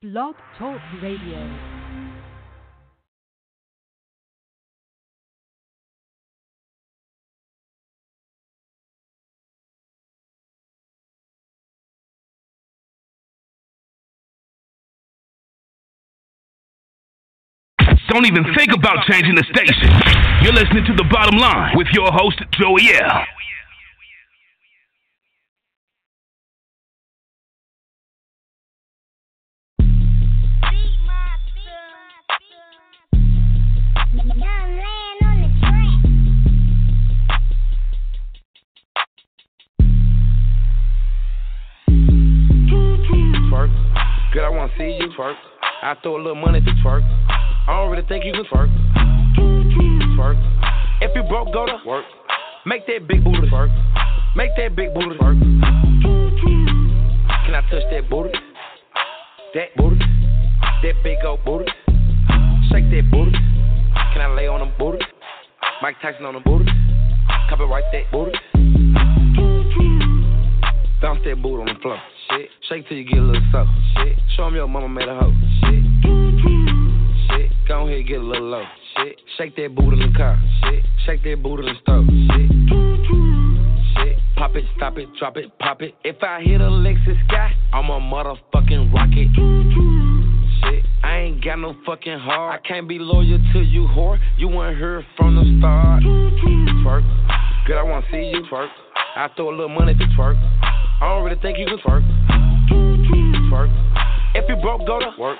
Blog Talk Radio. Don't even think about changing the station. You're listening to The Bottom Line with your host, Joey L. Twerk. Good, I wanna see you twerk. I throw a little money to twerk. I don't really think you can twerk. Twerk. If you broke, go to work. Make that big booty twerk. Make that big booty twerk. Can I touch that booty? That booty. That big old booty. Shake that booty. Can I lay on them booty? Mike Tyson on them booty. Copyright that booty. Bounce that booty on the floor. Shit. Shake till you get a little soft. Shit. Show 'em your mama made a hoe. Shit. Shit. Go ahead get a little low. Shit. Shake that booty in the car. Shit. Shake that booty in the stove. Shit. Shit. Pop it, stop it, drop it, pop it. If I hit a Lexus sky, I'm a motherfucking rocket. Shit. I ain't got no fucking heart. I can't be loyal to you, whore. You weren't here from the start. Twerk. Good, I wanna see you twerk. I throw a little money to twerk. I don't really think you can twerk. Twerk. If you broke, go to work.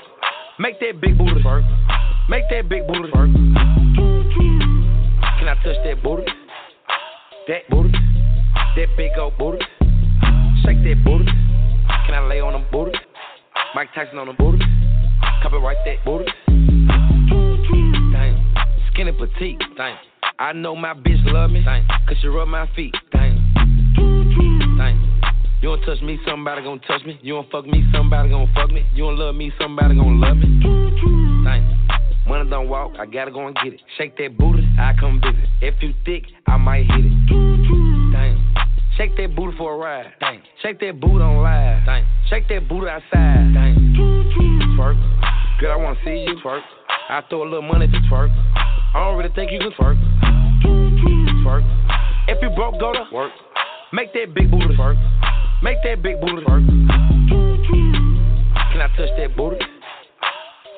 Make that big booty twerk. Make that big booty twerk. Can I touch that booty? That booty. That big old booty. Shake that booty. Can I lay on them booty? Mike Tyson on them booty. Copyright that booty. Damn. Skinny petite. Damn. I know my bitch love me. Damn. Cause she rub my feet. Damn. Damn. You don't touch me, somebody gon' touch me. You don't fuck me, somebody gon' fuck me. You don't love me, somebody gon' love me. Damn. Money don't walk, I gotta go and get it. Shake that booty, I come visit. If you thick, I might hit it. Damn. Shake that booty for a ride. Damn. Shake that booty on live. Damn. Shake that booty outside. Damn. Twerk. Good, I wanna see you twerk. I throw a little money to twerk. I don't really think you can twerk. Twerk. If you broke, go to work. Make that big booty twerk. Make that big booty twerk. Can I touch that booty?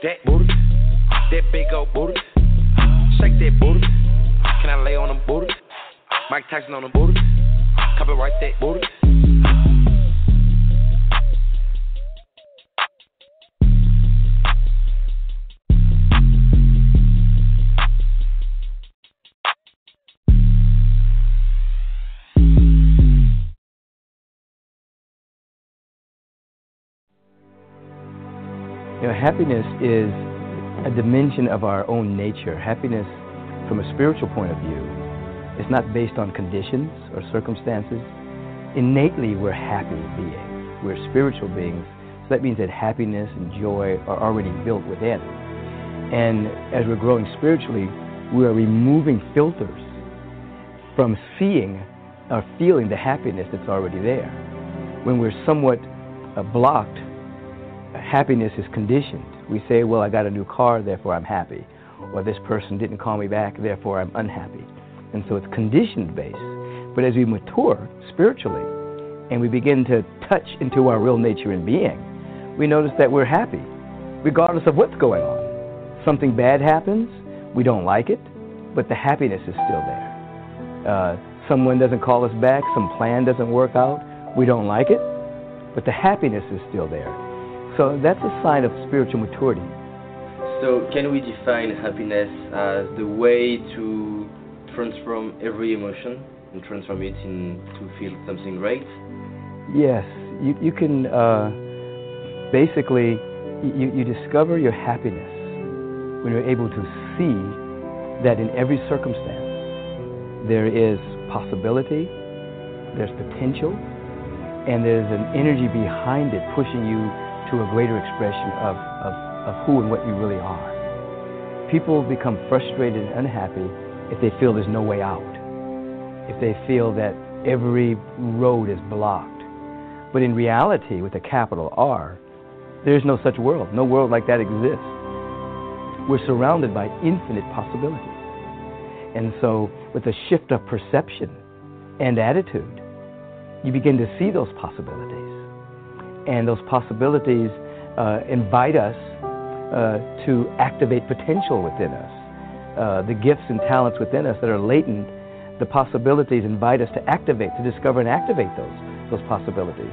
That booty. That big old booty. Shake that booty. Can I lay on them booty? Mike Tyson on them booty. Copyright that booty. You know, happiness is a dimension of our own nature. Happiness, from a spiritual point of view, is not based on conditions or circumstances. Innately, we're happy beings. We're spiritual beings. So that means that happiness and joy are already built within. And as we're growing spiritually, we are removing filters from seeing or feeling the happiness that's already there. When we're somewhat uh, blocked happiness is conditioned. We say, well, I got a new car, therefore I'm happy. Or this person didn't call me back, therefore I'm unhappy. And so it's conditioned based. But as we mature spiritually and we begin to touch into our real nature and being, we notice that we're happy, regardless of what's going on. Something bad happens, we don't like it, but the happiness is still there. Uh, someone doesn't call us back, some plan doesn't work out, we don't like it, but the happiness is still there. So that's a sign of spiritual maturity. So, can we define happiness as the way to transform every emotion and transform it into feel something great? Yes, you, you can uh, basically you, you discover your happiness when you're able to see that in every circumstance there is possibility, there's potential, and there's an energy behind it pushing you to a greater expression of, of, of who and what you really are. People become frustrated and unhappy if they feel there's no way out, if they feel that every road is blocked. But in reality, with a capital R, There's no such world. No world like that exists. We're surrounded by infinite possibilities. And so, with a shift of perception and attitude, you begin to see those possibilities. And those possibilities uh, invite us uh, to activate potential within us. Uh, the gifts and talents within us that are latent, the possibilities invite us to activate, to discover and activate those, those possibilities.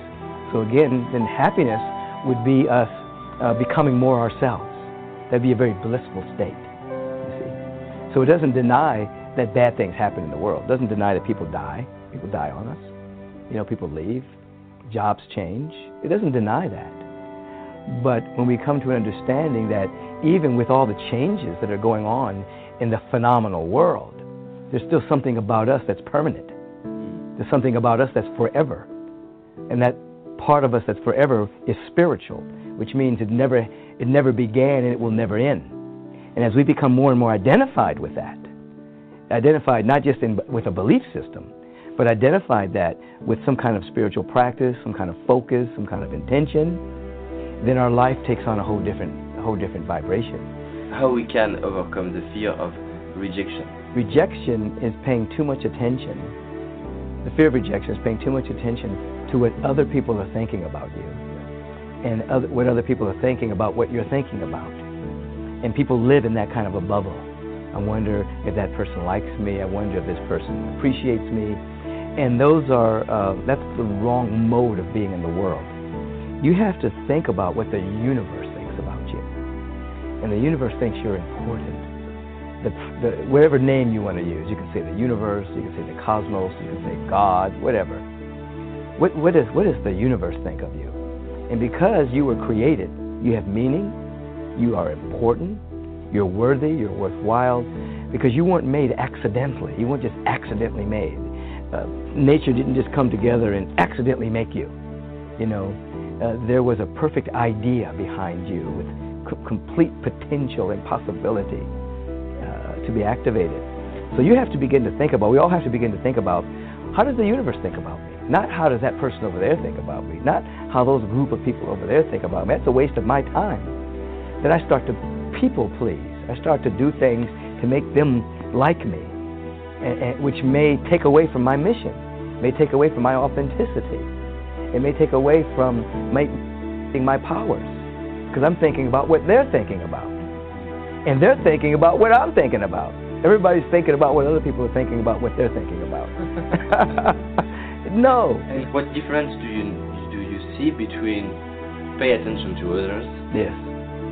So again, then happiness would be us uh, becoming more ourselves. That'd be a very blissful state, you see. So it doesn't deny that bad things happen in the world. It doesn't deny that people die. People die on us. You know, people leave. Jobs change. It doesn't deny that. But when we come to an understanding that even with all the changes that are going on in the phenomenal world, there's still something about us that's permanent. There's something about us that's forever. And that part of us that's forever is spiritual, which means it never, it never began and it will never end. And as we become more and more identified with that, identified not just in, with a belief system, but identified that with some kind of spiritual practice, some kind of focus, some kind of intention, then our life takes on a whole different, a whole different vibration. How we can overcome the fear of rejection? Rejection is paying too much attention. The fear of rejection is paying too much attention to what other people are thinking about you and other, what other people are thinking about what you're thinking about. And people live in that kind of a bubble. I wonder if that person likes me. I wonder if this person appreciates me. And those are, uh, that's the wrong mode of being in the world. You have to think about what the universe. And the universe thinks you're important. The, the, whatever name you want to use, you can say the universe, you can say the cosmos, you can say God, whatever. What, what, is, what does the universe think of you? And because you were created, you have meaning, you are important, you're worthy, you're worthwhile, because you weren't made accidentally. You weren't just accidentally made. Uh, nature didn't just come together and accidentally make you. You know, uh, there was a perfect idea behind you with complete potential and possibility uh, to be activated. So you have to begin to think about, we all have to begin to think about, how does the universe think about me? Not how does that person over there think about me? Not how those group of people over there think about me. That's a waste of my time. Then I start to people please. I start to do things to make them like me, and, and, which may take away from my mission, may take away from my authenticity. It may take away from my, my powers, because I'm thinking about what they're thinking about. And they're thinking about what I'm thinking about. Everybody's thinking about what other people are thinking about what they're thinking about. no. And what difference do you do you see between pay attention to others Yes.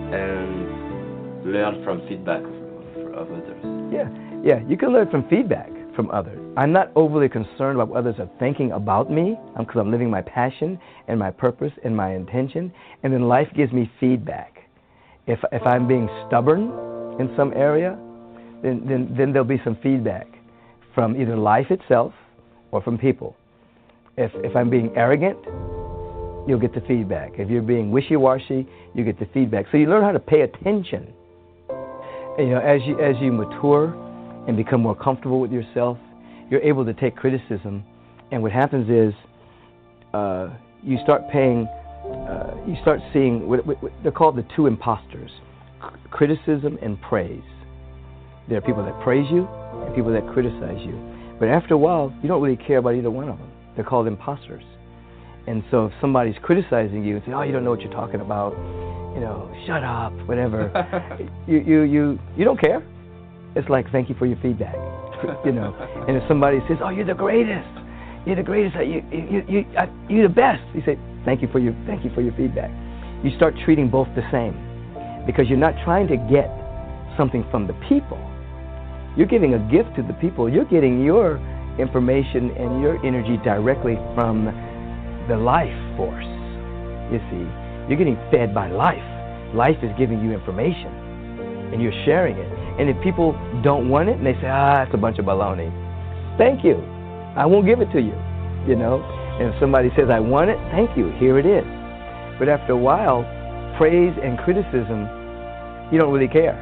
and learn from feedback of, of others? Yeah, yeah. You can learn from feedback from others. I'm not overly concerned about what others are thinking about me um, because I'm living my passion and my purpose and my intention. And then life gives me feedback. If, if I'm being stubborn in some area, then, then, then there'll be some feedback from either life itself or from people. If, if I'm being arrogant, you'll get the feedback. If you're being wishy-washy, you get the feedback. So you learn how to pay attention. And, you know, as you as you mature and become more comfortable with yourself, you're able to take criticism. And what happens is, uh, you start paying, uh, you start seeing what, what, what, they're called the two imposters: criticism and praise. There are people that praise you and people that criticize you. But after a while, you don't really care about either one of them. They're called imposters. And so if somebody's criticizing you and saying, "Oh, you don't know what you're talking about," you know, shut up, whatever, you you you you don't care. It's like, thank you for your feedback, you know. And if somebody says, "Oh, you're the greatest," you're the greatest, you you you uh, you're the best, you say, "Thank you for your thank you for your feedback." You start treating both the same because you're not trying to get something from the people. You're giving a gift to the people. You're getting your information and your energy directly from the life force. You see, you're getting fed by life. Life is giving you information, and you're sharing it. And if people don't want it, and they say, "Ah, it's a bunch of baloney," thank you. I won't give it to you. You know. And if somebody says, "I want it," thank you. Here it is. But after a while, praise and criticism, you don't really care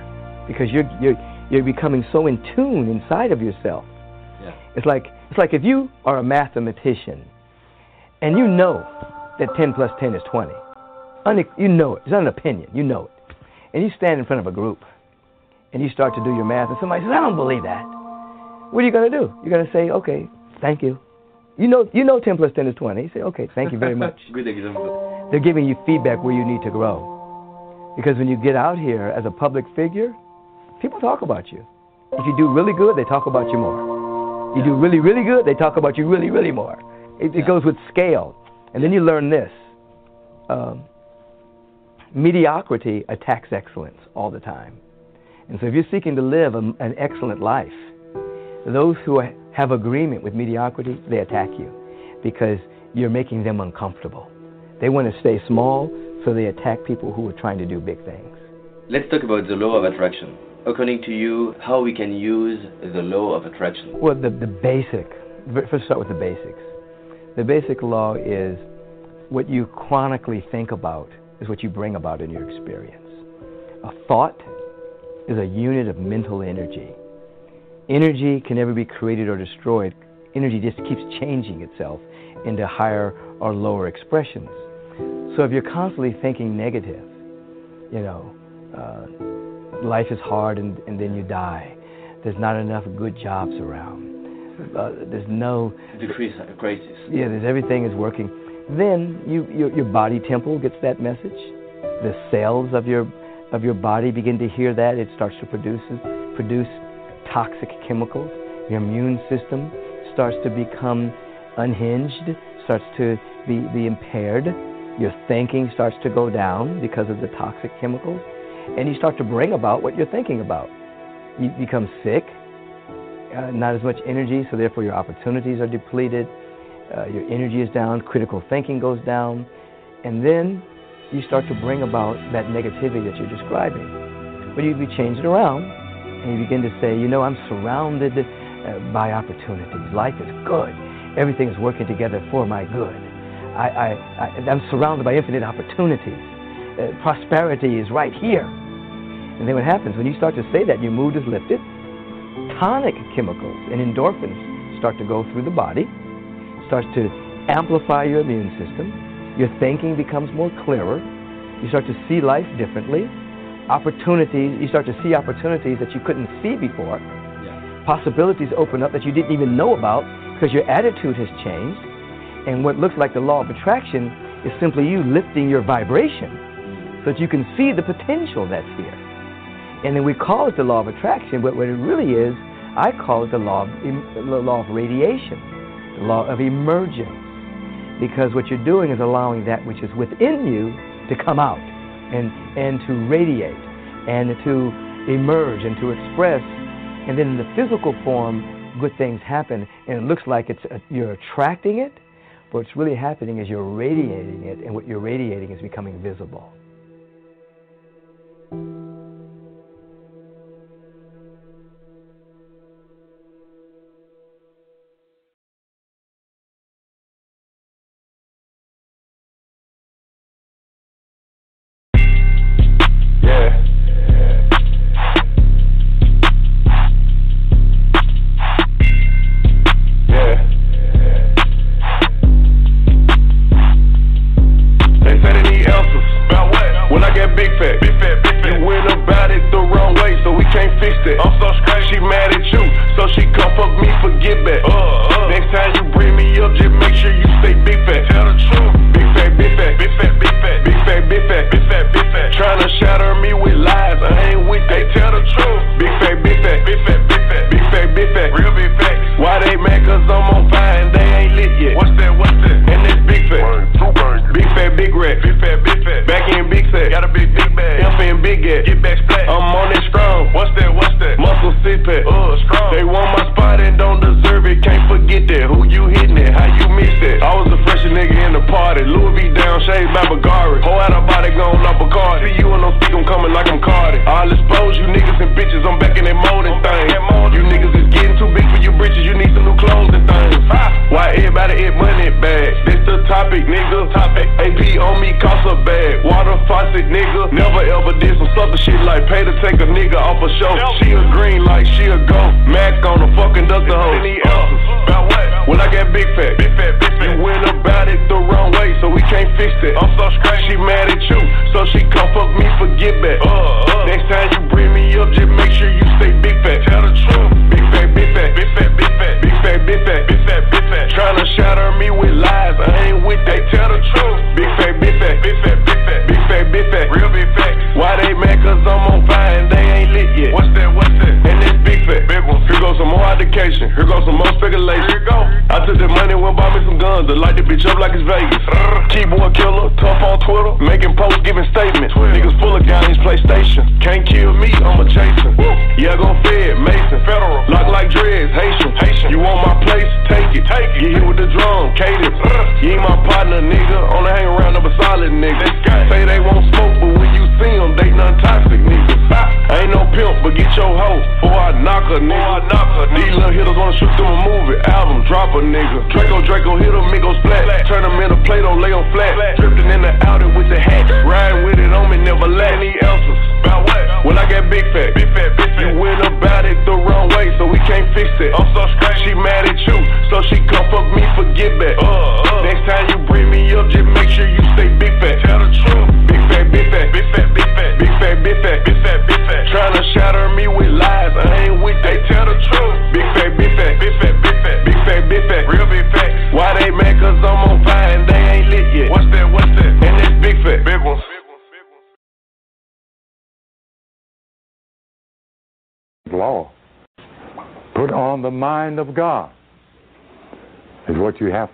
because you're you're you're becoming so in tune inside of yourself. Yeah. It's like it's like if you are a mathematician and you know that 10 plus 10 is 20, une- you know it. It's not an opinion. You know it. And you stand in front of a group, and you start to do your math, and somebody says, "I don't believe that." What are you going to do? You're going to say, "Okay, thank you." You know, you know, 10 plus 10 is 20. You say, "Okay, thank you very much." Good example. They're giving you feedback where you need to grow. Because when you get out here as a public figure, people talk about you. If you do really good, they talk about you more. You do really, really good, they talk about you really, really more. It, it goes with scale. And then you learn this um, mediocrity attacks excellence all the time. And so if you're seeking to live a, an excellent life, those who have agreement with mediocrity, they attack you because you're making them uncomfortable. They want to stay small, so they attack people who are trying to do big things. Let's talk about the law of attraction. According to you, how we can use the law of attraction? Well, the, the basic, first start with the basics. The basic law is what you chronically think about is what you bring about in your experience. A thought is a unit of mental energy. Energy can never be created or destroyed. Energy just keeps changing itself into higher or lower expressions. So if you're constantly thinking negative, you know, uh, life is hard and, and then you die. There's not enough good jobs around. Uh, there's no decrease crisis. Yeah, there's everything is working. Then you, your, your body temple gets that message. The cells of your of your body begin to hear that. It starts to produce produce toxic chemicals. Your immune system starts to become unhinged, starts to be, be impaired. Your thinking starts to go down because of the toxic chemicals. And you start to bring about what you're thinking about. You become sick, uh, not as much energy, so therefore your opportunities are depleted. Uh, your energy is down, critical thinking goes down, and then you start to bring about that negativity that you're describing. But you, change it around, and you begin to say, you know, I'm surrounded uh, by opportunities. Life is good. Everything is working together for my good. I, I, I, am surrounded by infinite opportunities. Uh, prosperity is right here. And then what happens when you start to say that, your mood is lifted. Tonic chemicals and endorphins start to go through the body, starts to amplify your immune system. Your thinking becomes more clearer. You start to see life differently. Opportunities, you start to see opportunities that you couldn't see before. Yeah. Possibilities open up that you didn't even know about because your attitude has changed. And what looks like the law of attraction is simply you lifting your vibration so that you can see the potential that's here. And then we call it the law of attraction, but what it really is, I call it the law of, the law of radiation, the law of emergence. Because what you're doing is allowing that which is within you to come out and, and to radiate and to emerge and to express. And then in the physical form, good things happen, and it looks like it's, uh, you're attracting it, but what's really happening is you're radiating it, and what you're radiating is becoming visible.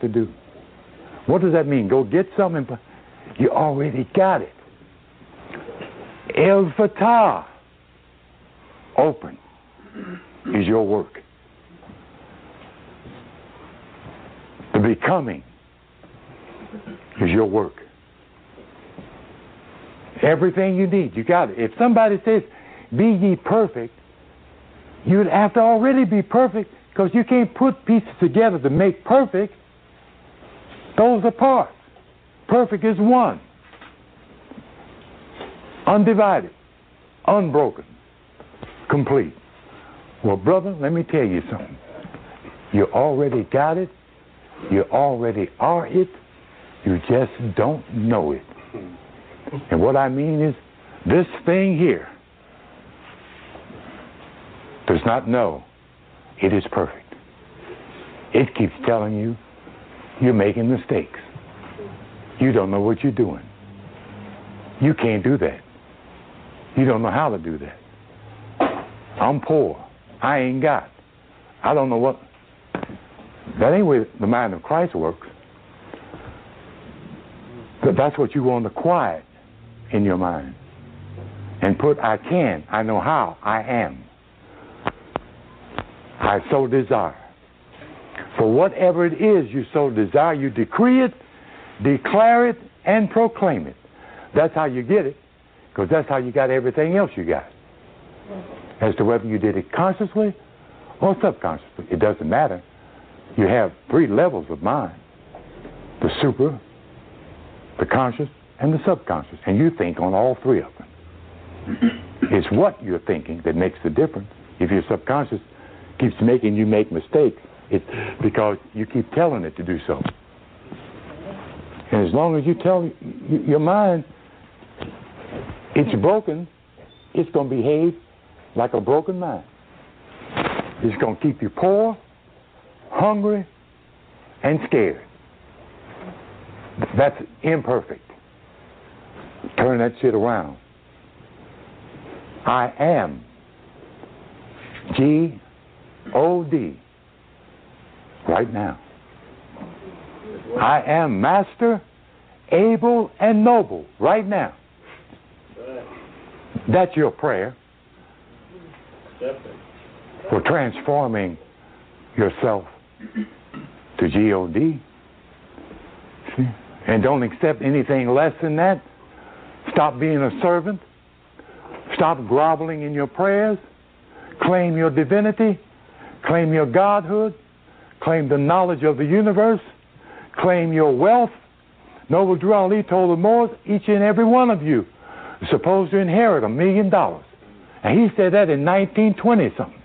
To do. What does that mean? Go get something. You already got it. El Fatah, open, is your work. The becoming is your work. Everything you need, you got it. If somebody says, Be ye perfect, you'd have to already be perfect because you can't put pieces together to make perfect. Those are parts. Perfect is one. Undivided, unbroken, complete. Well, brother, let me tell you something. You already got it. You already are it. You just don't know it. And what I mean is, this thing here does not know it is perfect. It keeps telling you you're making mistakes. You don't know what you're doing. You can't do that. You don't know how to do that. I'm poor. I ain't got. I don't know what. That ain't where the mind of Christ works. But that's what you want to quiet in your mind. And put I can, I know how, I am. I so desire. For whatever it is you so desire, you decree it, declare it, and proclaim it. That's how you get it, because that's how you got everything else you got. As to whether you did it consciously or subconsciously, it doesn't matter. You have three levels of mind the super, the conscious, and the subconscious. And you think on all three of them. it's what you're thinking that makes the difference. If your subconscious keeps making you make mistakes, it's because you keep telling it to do so. And as long as you tell your mind it's broken, it's going to behave like a broken mind. It's going to keep you poor, hungry, and scared. That's imperfect. Turn that shit around. I am G O D right now. I am master, able, and noble right now. That's your prayer for transforming yourself to G-O-D. See? And don't accept anything less than that. Stop being a servant. Stop groveling in your prayers. Claim your divinity. Claim your godhood. Claim the knowledge of the universe. Claim your wealth. Noble Drew Ali told the Moors, each and every one of you is supposed to inherit a million dollars. And he said that in 1920 something.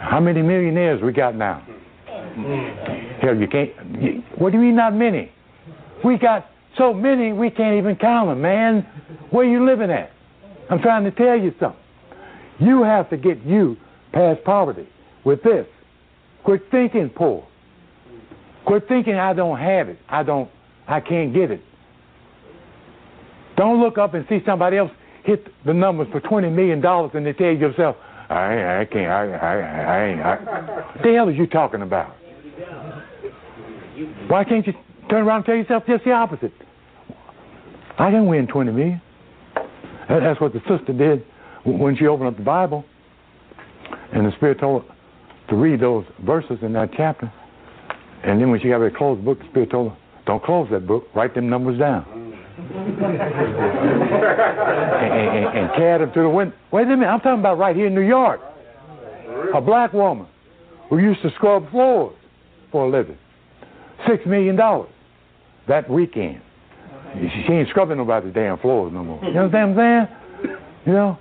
How many millionaires we got now? Hell, you can't. You, what do you mean, not many? We got so many we can't even count them, man. Where you living at? I'm trying to tell you something. You have to get you past poverty with this. Quit thinking poor. Quit thinking I don't have it. I don't. I can't get it. Don't look up and see somebody else hit the numbers for twenty million dollars and they tell yourself, I, I can't. I, I, I ain't. I. What the hell are you talking about? Why can't you turn around and tell yourself just the opposite? I can win twenty million. That's what the sister did when she opened up the Bible, and the Spirit told her to read those verses in that chapter. And then when she got ready to close the book, the Spirit told her, "Don't close that book. Write them numbers down." and, and, and carried them to the window. Wait a minute, I'm talking about right here in New York. A black woman who used to scrub floors for a living. Six million dollars that weekend. She ain't scrubbing nobody's damn floors no more. You understand what I'm saying? You know?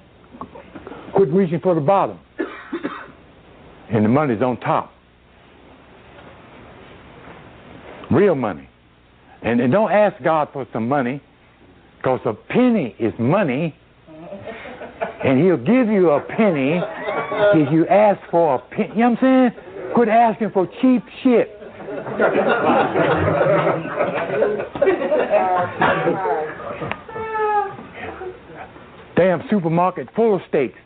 Quit reaching for the bottom. And the money's on top. Real money. And, and don't ask God for some money, because a penny is money, and He'll give you a penny if you ask for a penny. You know what I'm saying? Quit asking for cheap shit. damn supermarket full of steaks.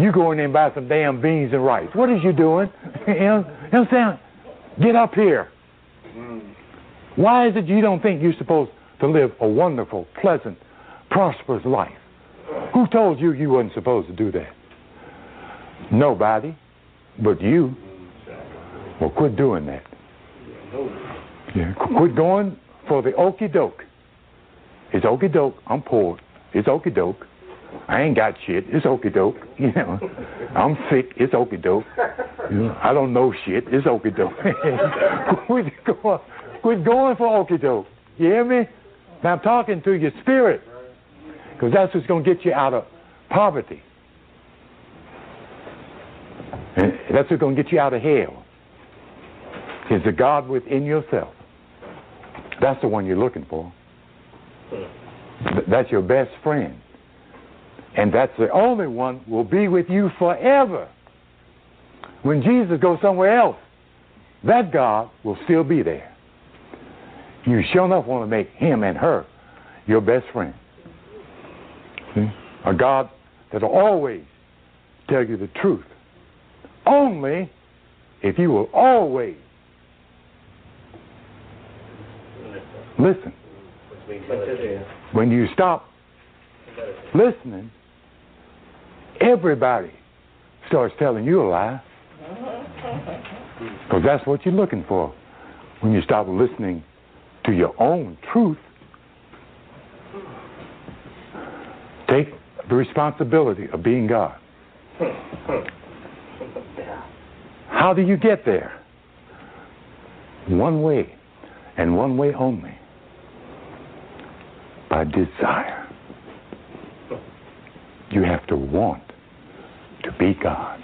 You go in there and buy some damn beans and rice. What is you doing? you know what I'm saying? Get up here. Why is it you don't think you're supposed to live a wonderful, pleasant, prosperous life? Who told you you wasn't supposed to do that? Nobody but you. Well, quit doing that. Yeah, quit going for the okey doke. It's okey doke. I'm poor. It's okey doke. I ain't got shit. It's okey doke. You know, I'm sick. It's okey doke. You know, I don't know shit. It's okey doke. quit going, quit going for okey doke. You hear me? Now I'm talking to your spirit, because that's what's going to get you out of poverty. And that's what's going to get you out of hell. Is the God within yourself. That's the one you're looking for. That's your best friend. And that's the only one will be with you forever. When Jesus goes somewhere else, that God will still be there. You sure enough want to make him and her your best friend. See? A God that'll always tell you the truth. Only if you will always listen. When you stop listening, everybody starts telling you a lie. Because that's what you're looking for. When you stop listening to your own truth, take the responsibility of being God. How do you get there? One way, and one way only by desire. You have to want to be God.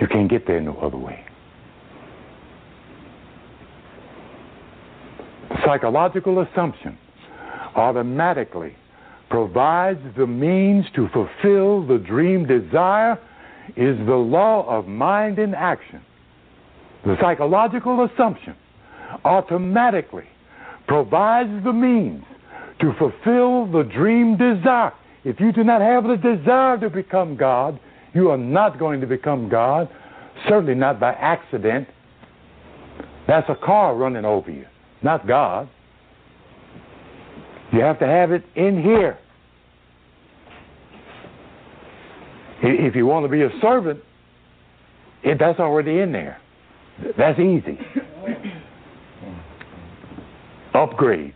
You can't get there no other way. Psychological assumption automatically provides the means to fulfill the dream desire is the law of mind and action. The psychological assumption automatically provides the means to fulfill the dream desire. If you do not have the desire to become God, you are not going to become God, certainly not by accident. That's a car running over you, not God. You have to have it in here. If you want to be a servant, it, that's already in there. That's easy. Upgrade.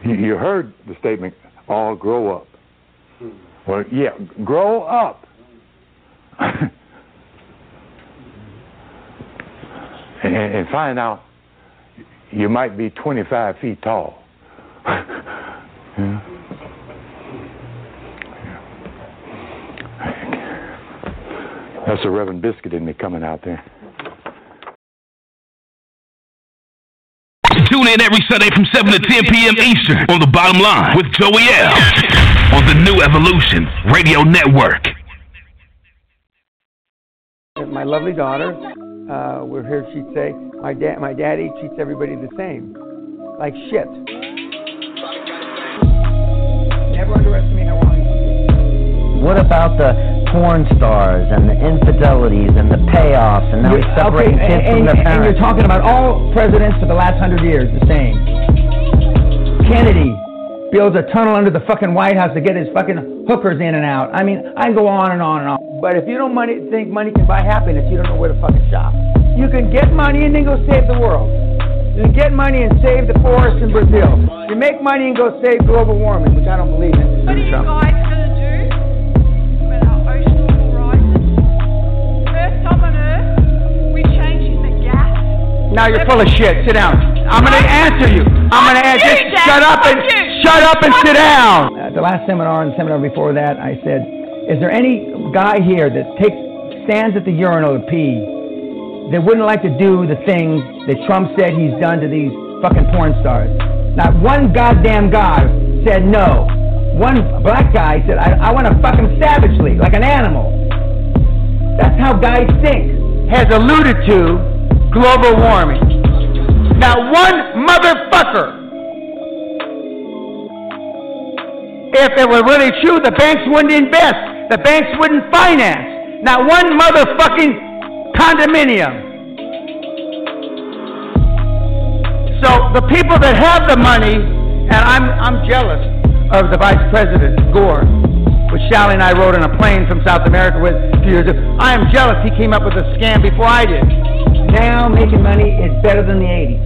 You heard the statement, all grow up. Well, yeah, grow up. and, and find out you might be 25 feet tall. yeah. That's the Reverend Biscuit in me coming out there. In every Sunday from 7 to 10 p.m. Eastern on The Bottom Line with Joey L. on the New Evolution Radio Network. My lovely daughter, uh, we're here, she'd say, my, da- my daddy treats everybody the same. Like shit. Never underestimate how wrong What about the porn stars and the infidelities and the payoffs and now he's separating okay, kids and, from their parents. and you're talking about all presidents for the last hundred years the same. Kennedy builds a tunnel under the fucking White House to get his fucking hookers in and out. I mean, I can go on and on and on. But if you don't money, think money can buy happiness, you don't know where to fucking shop. You can get money and then go save the world. You can get money and save the forest in Brazil. You make money and go save global warming, which I don't believe in. What are you Now you're full of shit. Sit down. I'm going to answer you. I'm going to answer. you, Dad. Shut up and shut up and sit down. At the last seminar and the seminar before that, I said, "Is there any guy here that takes stands at the urinal to pee that wouldn't like to do the things that Trump said he's done to these fucking porn stars?" Not one goddamn guy said no. One black guy said, "I, I want to fuck him savagely, like an animal." That's how guys think. Has alluded to global warming. Not one motherfucker. If it were really true, the banks wouldn't invest. The banks wouldn't finance. Not one motherfucking condominium. So the people that have the money, and I'm, I'm jealous of the Vice President, Gore, which Sally and I rode on a plane from South America with a few years ago. I am jealous he came up with a scam before I did. Now making money is better than the 80s.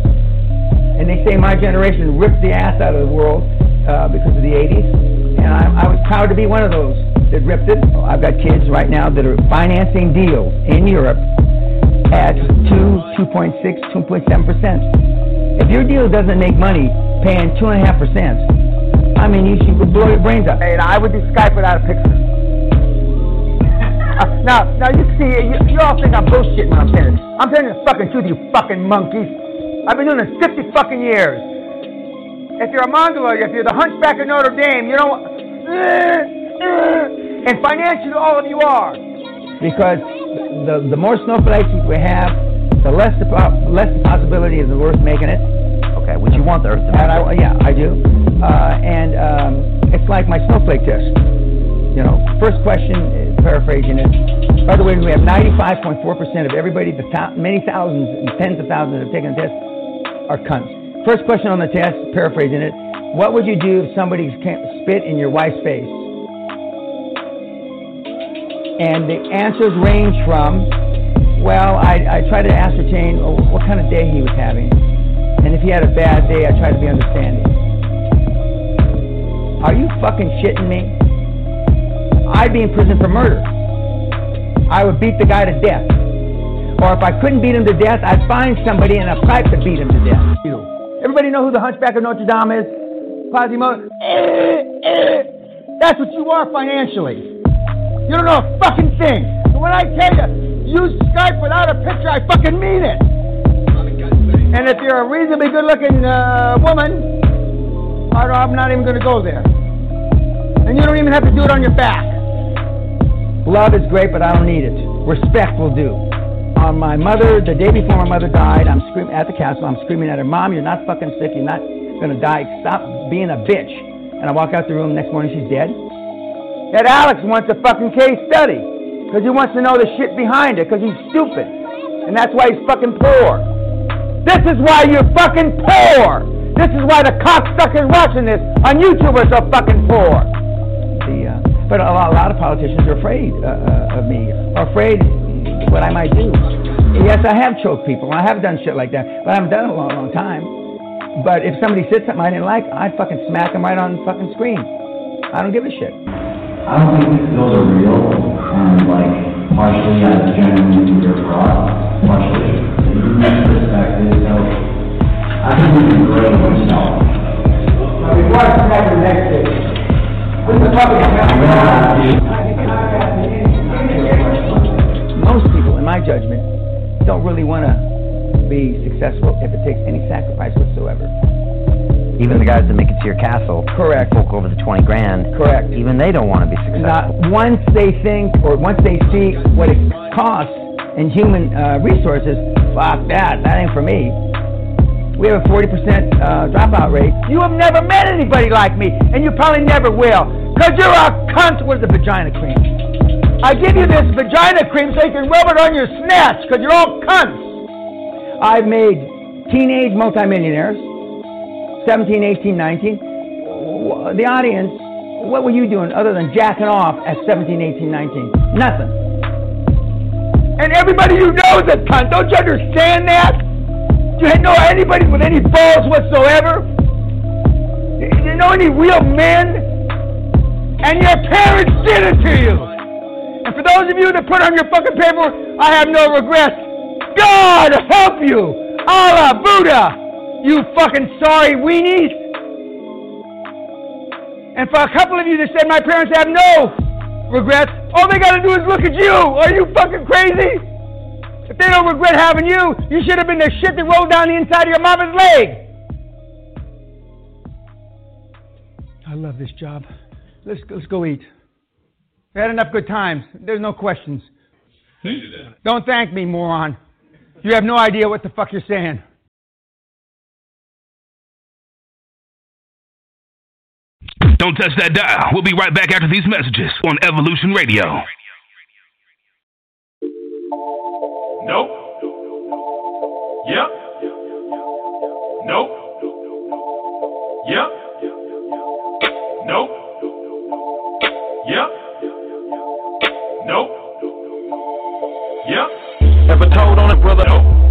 And they say my generation ripped the ass out of the world uh, because of the 80s. And I, I was proud to be one of those that ripped it. I've got kids right now that are financing deals in Europe at 2, 2.6, 2.7%. If your deal doesn't make money paying 2.5%, I mean, you should blow your brains out. And I would do Skype without a picture. Uh, now, now you see, you, you all think I'm bullshitting when I'm saying this. I'm telling you the fucking truth, you fucking monkeys. I've been doing this 50 fucking years. If you're a Mongoloid, if you're the hunchback of Notre Dame, you know, and financially all of you are. Because the, the more snowflakes we have, the less the, less the possibility is the worth making it. Okay, would you want the Earth to And I, yeah, I do. Uh, and um, it's like my snowflake test. You know, first question, paraphrasing it. By the way, we have 95.4% of everybody, the thou- many thousands and tens of thousands that have taken the test, are cunts. First question on the test, paraphrasing it. What would you do if somebody spit in your wife's face? And the answers range from, well, I, I try to ascertain oh, what kind of day he was having. And if he had a bad day, I try to be understanding. Are you fucking shitting me? I'd be in prison for murder. I would beat the guy to death. Or if I couldn't beat him to death, I'd find somebody in a pipe to beat him to death. Everybody know who the Hunchback of Notre Dame is? Quasimodo? That's what you are financially. You don't know a fucking thing. So when I tell you, use Skype without a picture, I fucking mean it. And if you're a reasonably good-looking uh, woman, I I'm not even going to go there. And you don't even have to do it on your back. Love is great, but I don't need it. Respect will do. On my mother, the day before my mother died, I'm screaming at the castle. I'm screaming at her, "Mom, you're not fucking sick. You're not gonna die. Stop being a bitch." And I walk out the room. Next morning, she's dead. That Alex wants a fucking case study because he wants to know the shit behind it because he's stupid, and that's why he's fucking poor. This is why you're fucking poor. This is why the cocksuckers watching this on YouTube are so fucking poor. The, uh, but a lot, a lot of politicians are afraid uh, uh, of me, are afraid what I might do. Yes, I have choked people. I have done shit like that, but I haven't done it in a long, long time. But if somebody said something I didn't like, I'd fucking smack them right on the fucking screen. I don't give a shit. I don't think those are real, and like partially as genuine your fraud, partially human perspective. So I think we can grow before I the next day, the public Most people, in my judgment, don't really want to be successful if it takes any sacrifice whatsoever. Even the guys that make it to your castle, correct, poke over the twenty grand, correct. Even they don't want to be successful. Not once they think or once they see what it costs in human uh, resources, fuck that, that ain't for me. We have a 40% uh, dropout rate. You have never met anybody like me, and you probably never will, because you're a cunt with the vagina cream. I give you this vagina cream so you can rub it on your snatch, because you're all cunts. I've made teenage multimillionaires, 17, 18, 19. The audience, what were you doing other than jacking off at 17, 18, 19? Nothing. And everybody you know is a cunt. Don't you understand that? Do you know anybody with any balls whatsoever? Do you know any real men? And your parents did it to you. And for those of you that put on your fucking paperwork, I have no regrets. God help you! Allah, Buddha! You fucking sorry weenies! And for a couple of you that said my parents have no regrets, all they gotta do is look at you! Are you fucking crazy? If they don't regret having you, you should have been the shit that rolled down the inside of your mama's leg! I love this job. Let's, let's go eat. We had enough good times. There's no questions. Don't thank me, moron. You have no idea what the fuck you're saying. Don't touch that dial. We'll be right back after these messages on Evolution Radio. Nope. Yep. Nope. Yep. Nope. Yep. Nope. Yep. Ever told on a brother? Nope.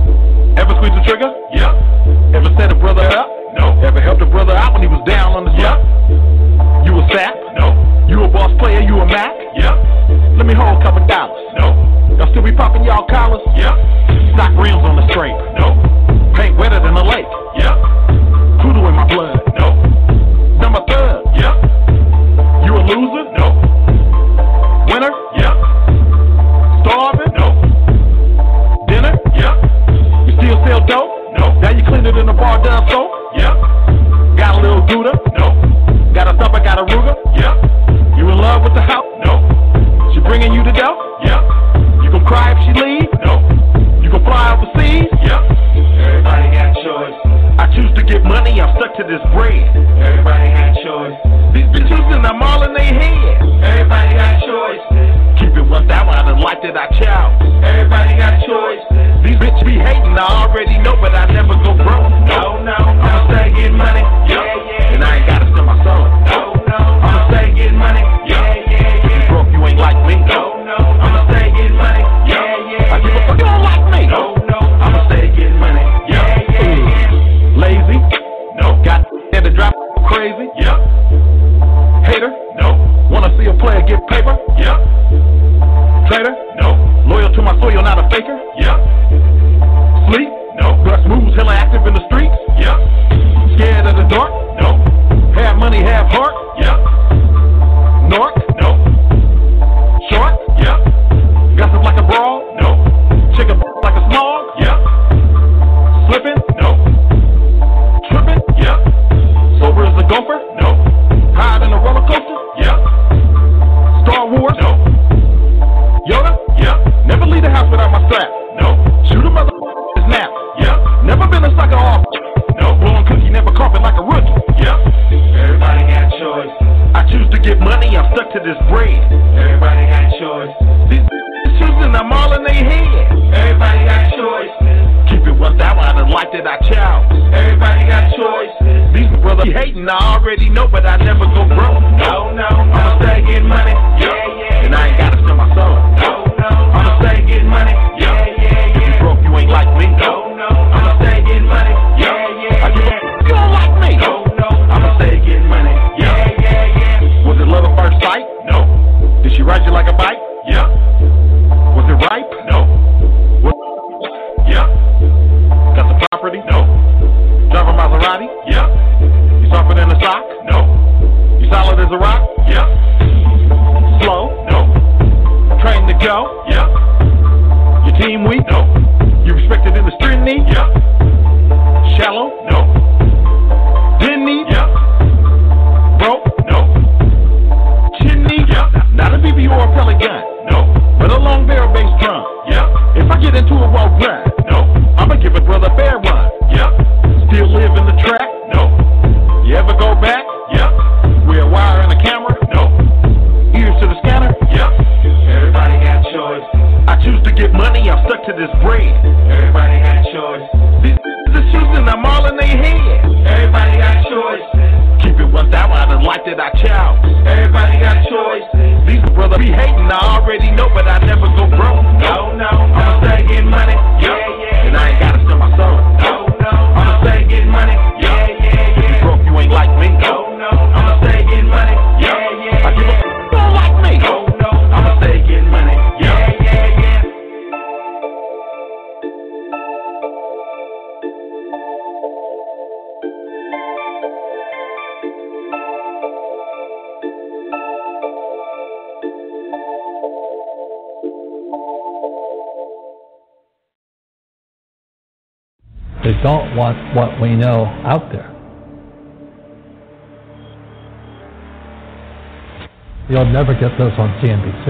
You'll never get this on CNBC.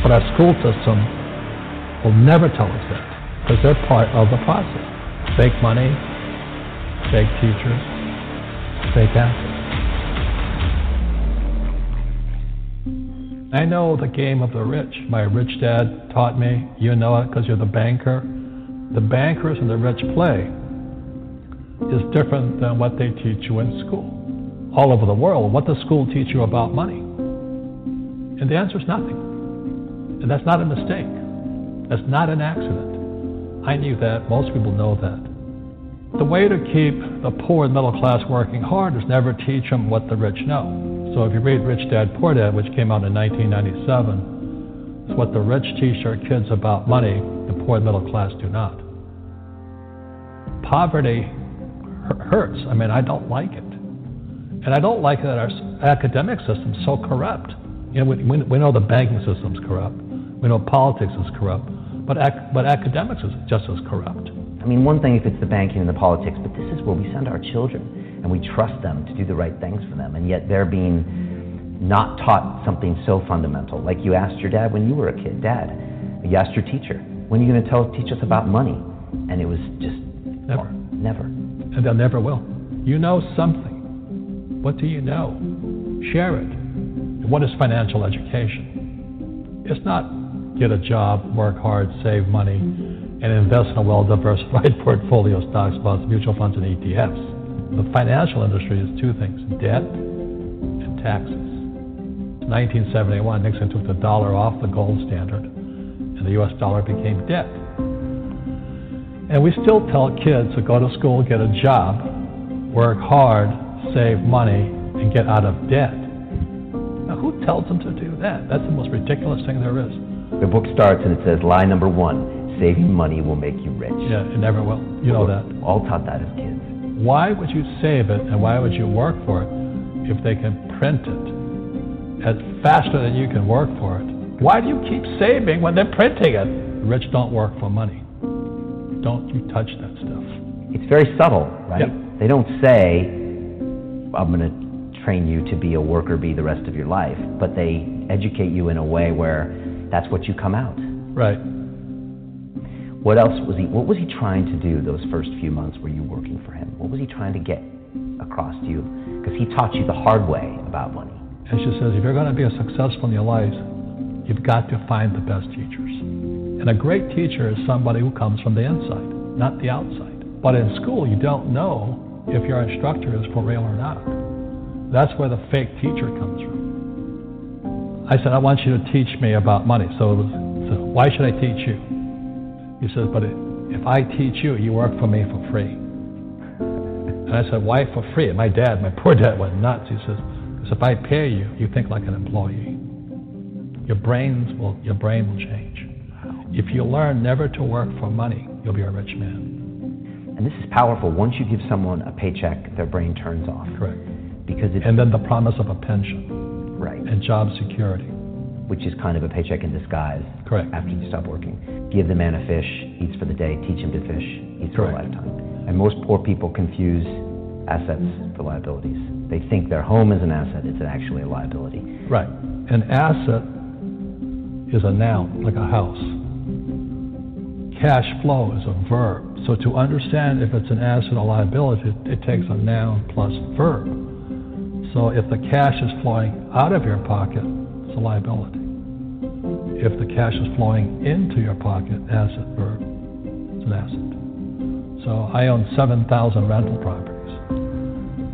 But our school system will never tell us that because they're part of the process. Fake money, fake teachers, fake assets. I know the game of the rich. My rich dad taught me. You know it because you're the banker. The bankers and the rich play is different than what they teach you in school. All over the world, what does school teach you about money? And the answer is nothing. And that's not a mistake. That's not an accident. I knew that. Most people know that. The way to keep the poor and middle class working hard is never teach them what the rich know. So if you read Rich Dad Poor Dad, which came out in 1997, it's what the rich teach their kids about money, the poor and middle class do not. Poverty hurts. I mean, I don't like. And I don't like that our academic system's so corrupt. You know, we, we we know the banking system's corrupt. We know politics is corrupt. But, ac- but academics is just as corrupt. I mean, one thing if it's the banking and the politics, but this is where we send our children and we trust them to do the right things for them, and yet they're being not taught something so fundamental. Like you asked your dad when you were a kid, Dad, you asked your teacher, when are you going to tell teach us about money? And it was just Never. never. And they'll never will. You know something. What do you know? Share it. What is financial education? It's not get a job, work hard, save money, and invest in a well diversified portfolio of stocks, bonds, mutual funds, and ETFs. The financial industry is two things debt and taxes. 1971, Nixon took the dollar off the gold standard, and the US dollar became debt. And we still tell kids to go to school, get a job, work hard, save money, and get out of debt. Now, who tells them to do that? That's the most ridiculous thing there is. The book starts and it says, lie number one, saving money will make you rich. Yeah, it never will. You know that. All taught that as kids. Why would you save it and why would you work for it if they can print it as faster than you can work for it? Why do you keep saving when they're printing it? The rich don't work for money. Don't you touch that stuff. It's very subtle, right? They don't say, I'm going to train you to be a worker bee the rest of your life, but they educate you in a way where that's what you come out. Right. What else was he, what was he trying to do those first few months were you working for him? What was he trying to get across to you? Because he taught you the hard way about money. And she says, if you're going to be successful in your life, you've got to find the best teachers. And a great teacher is somebody who comes from the inside, not the outside. But in school, you don't know if your instructor is for real or not. That's where the fake teacher comes from. I said, I want you to teach me about money. So, it was, so why should I teach you? He says, but if I teach you, you work for me for free. And I said, why for free? My dad, my poor dad, went nuts. He says, because if I pay you, you think like an employee. Your brains will, your brain will change. If you learn never to work for money, you'll be a rich man. And this is powerful. Once you give someone a paycheck, their brain turns off. Correct. Because it's, And then the promise of a pension right, and job security. which is kind of a paycheck in disguise Correct. after you stop working. Give the man a fish, eats for the day, teach him to fish, eats for a lifetime. And most poor people confuse assets for liabilities. They think their home is an asset, it's actually a liability. Right. An asset is a noun, like a house. Cash flow is a verb. So to understand if it's an asset or liability, it takes a noun plus verb. So if the cash is flowing out of your pocket, it's a liability. If the cash is flowing into your pocket, asset verb, it's an asset. So I own 7,000 rental properties.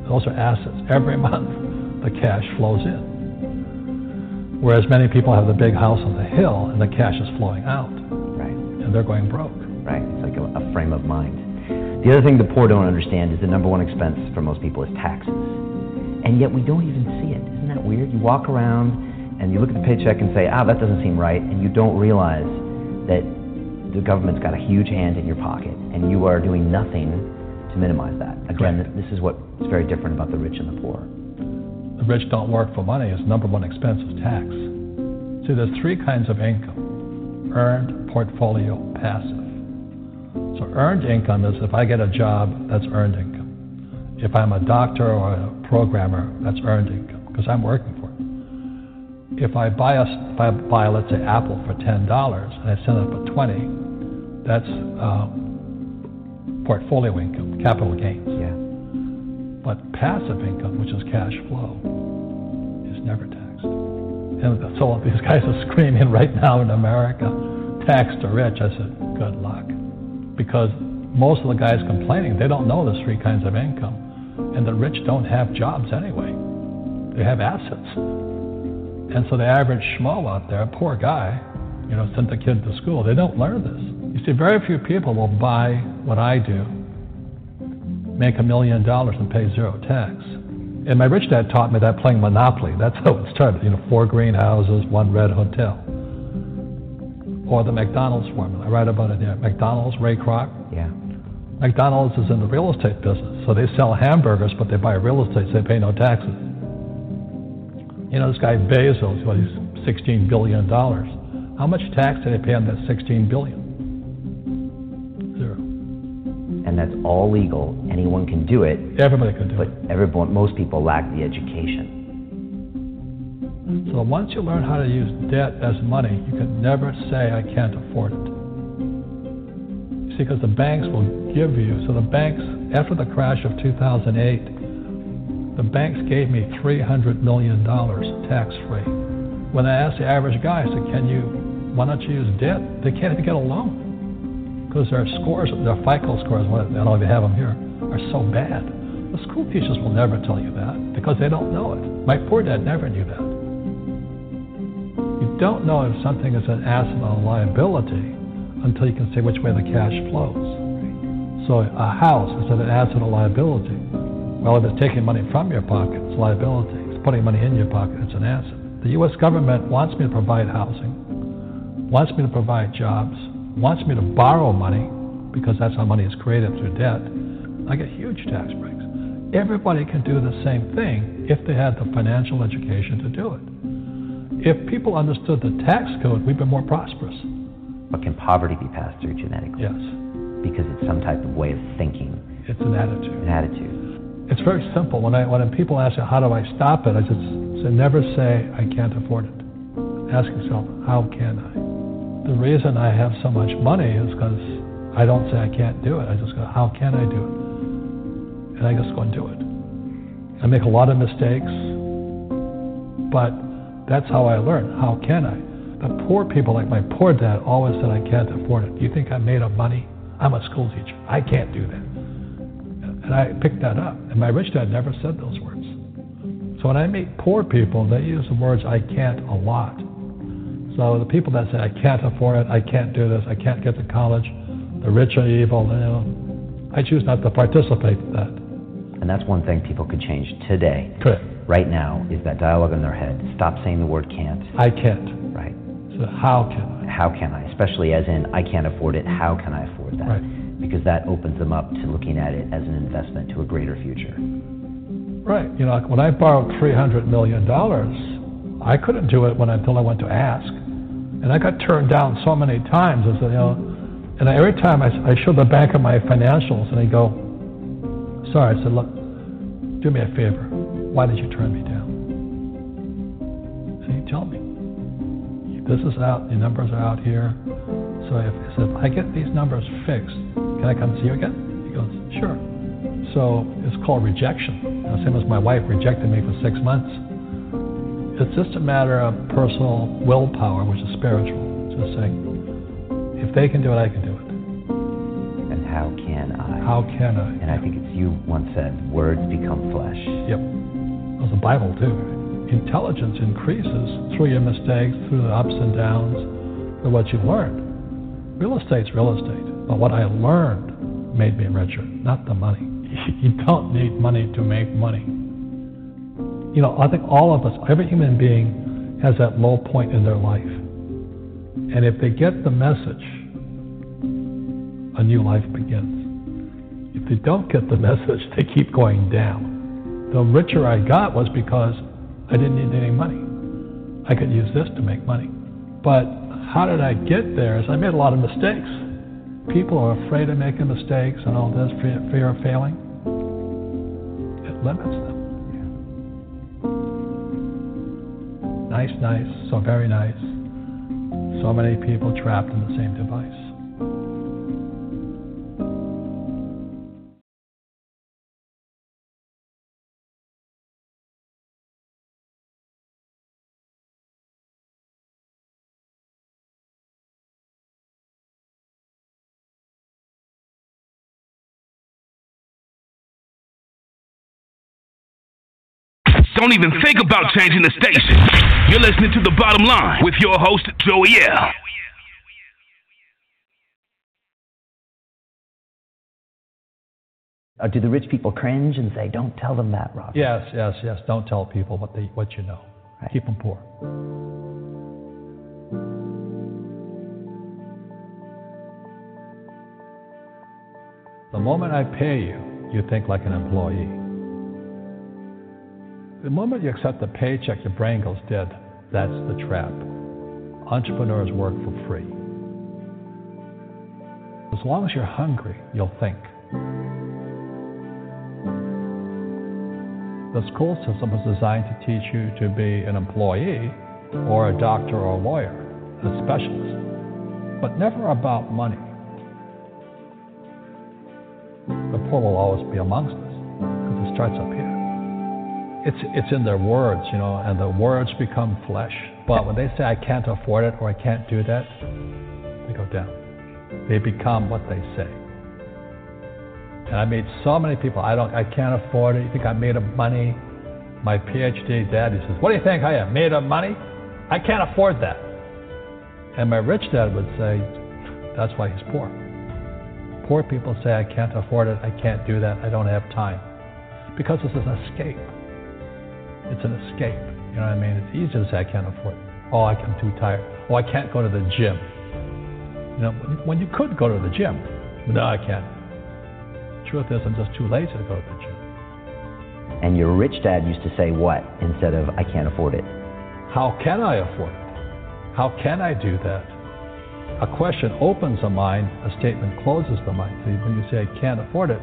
Those are assets. Every month, the cash flows in. Whereas many people have the big house on the hill and the cash is flowing out. Right. And they're going broke. Right. It's like a, a frame of mind. The other thing the poor don't understand is the number one expense for most people is taxes. And yet we don't even see it. Isn't that weird? You walk around and you look at the paycheck and say, ah, that doesn't seem right. And you don't realize that the government's got a huge hand in your pocket and you are doing nothing to minimize that. Again, this is what's very different about the rich and the poor. The rich don't work for money. It's number one expense is tax. See, there's three kinds of income earned, portfolio, passive. So, earned income is if I get a job, that's earned income. If I'm a doctor or a programmer, that's earned income because I'm working for it. If I buy a, if I buy, let's say, Apple for ten dollars and I sell it for twenty, that's um, portfolio income, capital gains. Yeah. But passive income, which is cash flow, is never taxed. And so these guys are screaming right now in America, tax the rich. I said, good luck. Because most of the guys complaining, they don't know there's three kinds of income. And the rich don't have jobs anyway. They have assets. And so the average schmo out there, poor guy, you know, sent the kid to school, they don't learn this. You see, very few people will buy what I do make a million dollars and pay zero tax. And my rich dad taught me that playing Monopoly. That's how it started. You know, four greenhouses, one red hotel. Or the McDonald's formula. I write about it there. McDonald's, Ray Kroc. Yeah. McDonald's is in the real estate business. So they sell hamburgers, but they buy real estate, so they pay no taxes. You know, this guy Bezos, well, he's $16 billion. How much tax did they pay on that $16 billion? and that's all legal. Anyone can do it. Everybody can do but it. But everyone, most people lack the education. So once you learn how to use debt as money, you can never say I can't afford it. You see, because the banks will give you. So the banks, after the crash of 2008, the banks gave me 300 million dollars tax free. When I asked the average guy, I said, "Can you? Why don't you use debt?" They can't even get a loan because their scores, their FICO scores, I don't you have them here, are so bad. The school teachers will never tell you that because they don't know it. My poor dad never knew that. You don't know if something is an asset or a liability until you can see which way the cash flows. So a house is it an asset or liability? Well, if it's taking money from your pocket, it's liability. If it's putting money in your pocket, it's an asset. The U.S. government wants me to provide housing, wants me to provide jobs, wants me to borrow money because that's how money is created through debt, I get huge tax breaks. Everybody can do the same thing if they had the financial education to do it. If people understood the tax code, we'd be more prosperous. But can poverty be passed through genetically? Yes. Because it's some type of way of thinking. It's an attitude. An attitude. It's very simple. When I when people ask me how do I stop it, I just say never say I can't afford it. Ask yourself how can I the reason I have so much money is because I don't say I can't do it. I just go, how can I do it? And I just go and do it. I make a lot of mistakes, but that's how I learn. How can I? The poor people, like my poor dad, always said I can't afford it. You think I'm made of money? I'm a school teacher. I can't do that. And I picked that up. And my rich dad never said those words. So when I meet poor people, they use the words I can't a lot. So the people that say, I can't afford it, I can't do this, I can't get to college, the rich are evil, you know, I choose not to participate in that. And that's one thing people could change today. Correct. Right now is that dialogue in their head. Stop saying the word can't. I can't. Right. So how can I? How can I? Especially as in, I can't afford it, how can I afford that? Right. Because that opens them up to looking at it as an investment to a greater future. Right. You know, when I borrowed $300 million, I couldn't do it when, until I went to ask. And I got turned down so many times. I said, you know, and every time I, I showed the bank of my financials, and they go, sorry. I said, look, do me a favor. Why did you turn me down? See, tell me. This is out. The numbers are out here. So if, so if I get these numbers fixed, can I come see you again? He goes, sure. So it's called rejection. The same as my wife rejected me for six months. It's just a matter of personal willpower, which is spiritual. Just saying, if they can do it, I can do it. And how I? How can I? And I think it's you once said, words become flesh. Yep. Was the Bible, too. intelligence increases through your mistakes, through the ups and downs, through what you learned. Real estate's real estate, but what I learned made me richer, not the money. You don't need money to make money. You know, I think all of us, every human being has that low point in their life. And if they get the message, a new life begins. If they don't get the message, they keep going down. The richer I got was because I didn't need any money. I could use this to make money. But how did I get there? Is I made a lot of mistakes. People are afraid of making mistakes and all this fear, of failing. It limits them. Nice, nice, so very nice. So many people trapped in the same device. Don't even think about changing the station. You're listening to The Bottom Line with your host, Joey L. Or do the rich people cringe and say, "Don't tell them that, Rob"? Yes, yes, yes. Don't tell people what they what you know. Keep them poor. The moment I pay you, you think like an employee. The moment you accept the paycheck, your brain goes dead. That's the trap. Entrepreneurs work for free. As long as you're hungry, you'll think. The school system was designed to teach you to be an employee or a doctor or a lawyer, a specialist, but never about money. The poor will always be amongst us because it starts up here. It's, it's in their words, you know, and the words become flesh. But when they say, I can't afford it or I can't do that, they go down. They become what they say. And I made so many people, I don't, I can't afford it. You think I made of money? My PhD dad, he says, What do you think I am? Made of money? I can't afford that. And my rich dad would say, That's why he's poor. Poor people say, I can't afford it. I can't do that. I don't have time. Because it's an escape. It's an escape. You know what I mean? It's easy to say, I can't afford it. Oh, I'm too tired. Oh, I can't go to the gym. You know, when you could go to the gym. But no, I can't. Truth is, I'm just too lazy to go to the gym. And your rich dad used to say what instead of "I can't afford it"? How can I afford it? How can I do that? A question opens the mind, a statement closes the mind. So when you say, I can't afford it,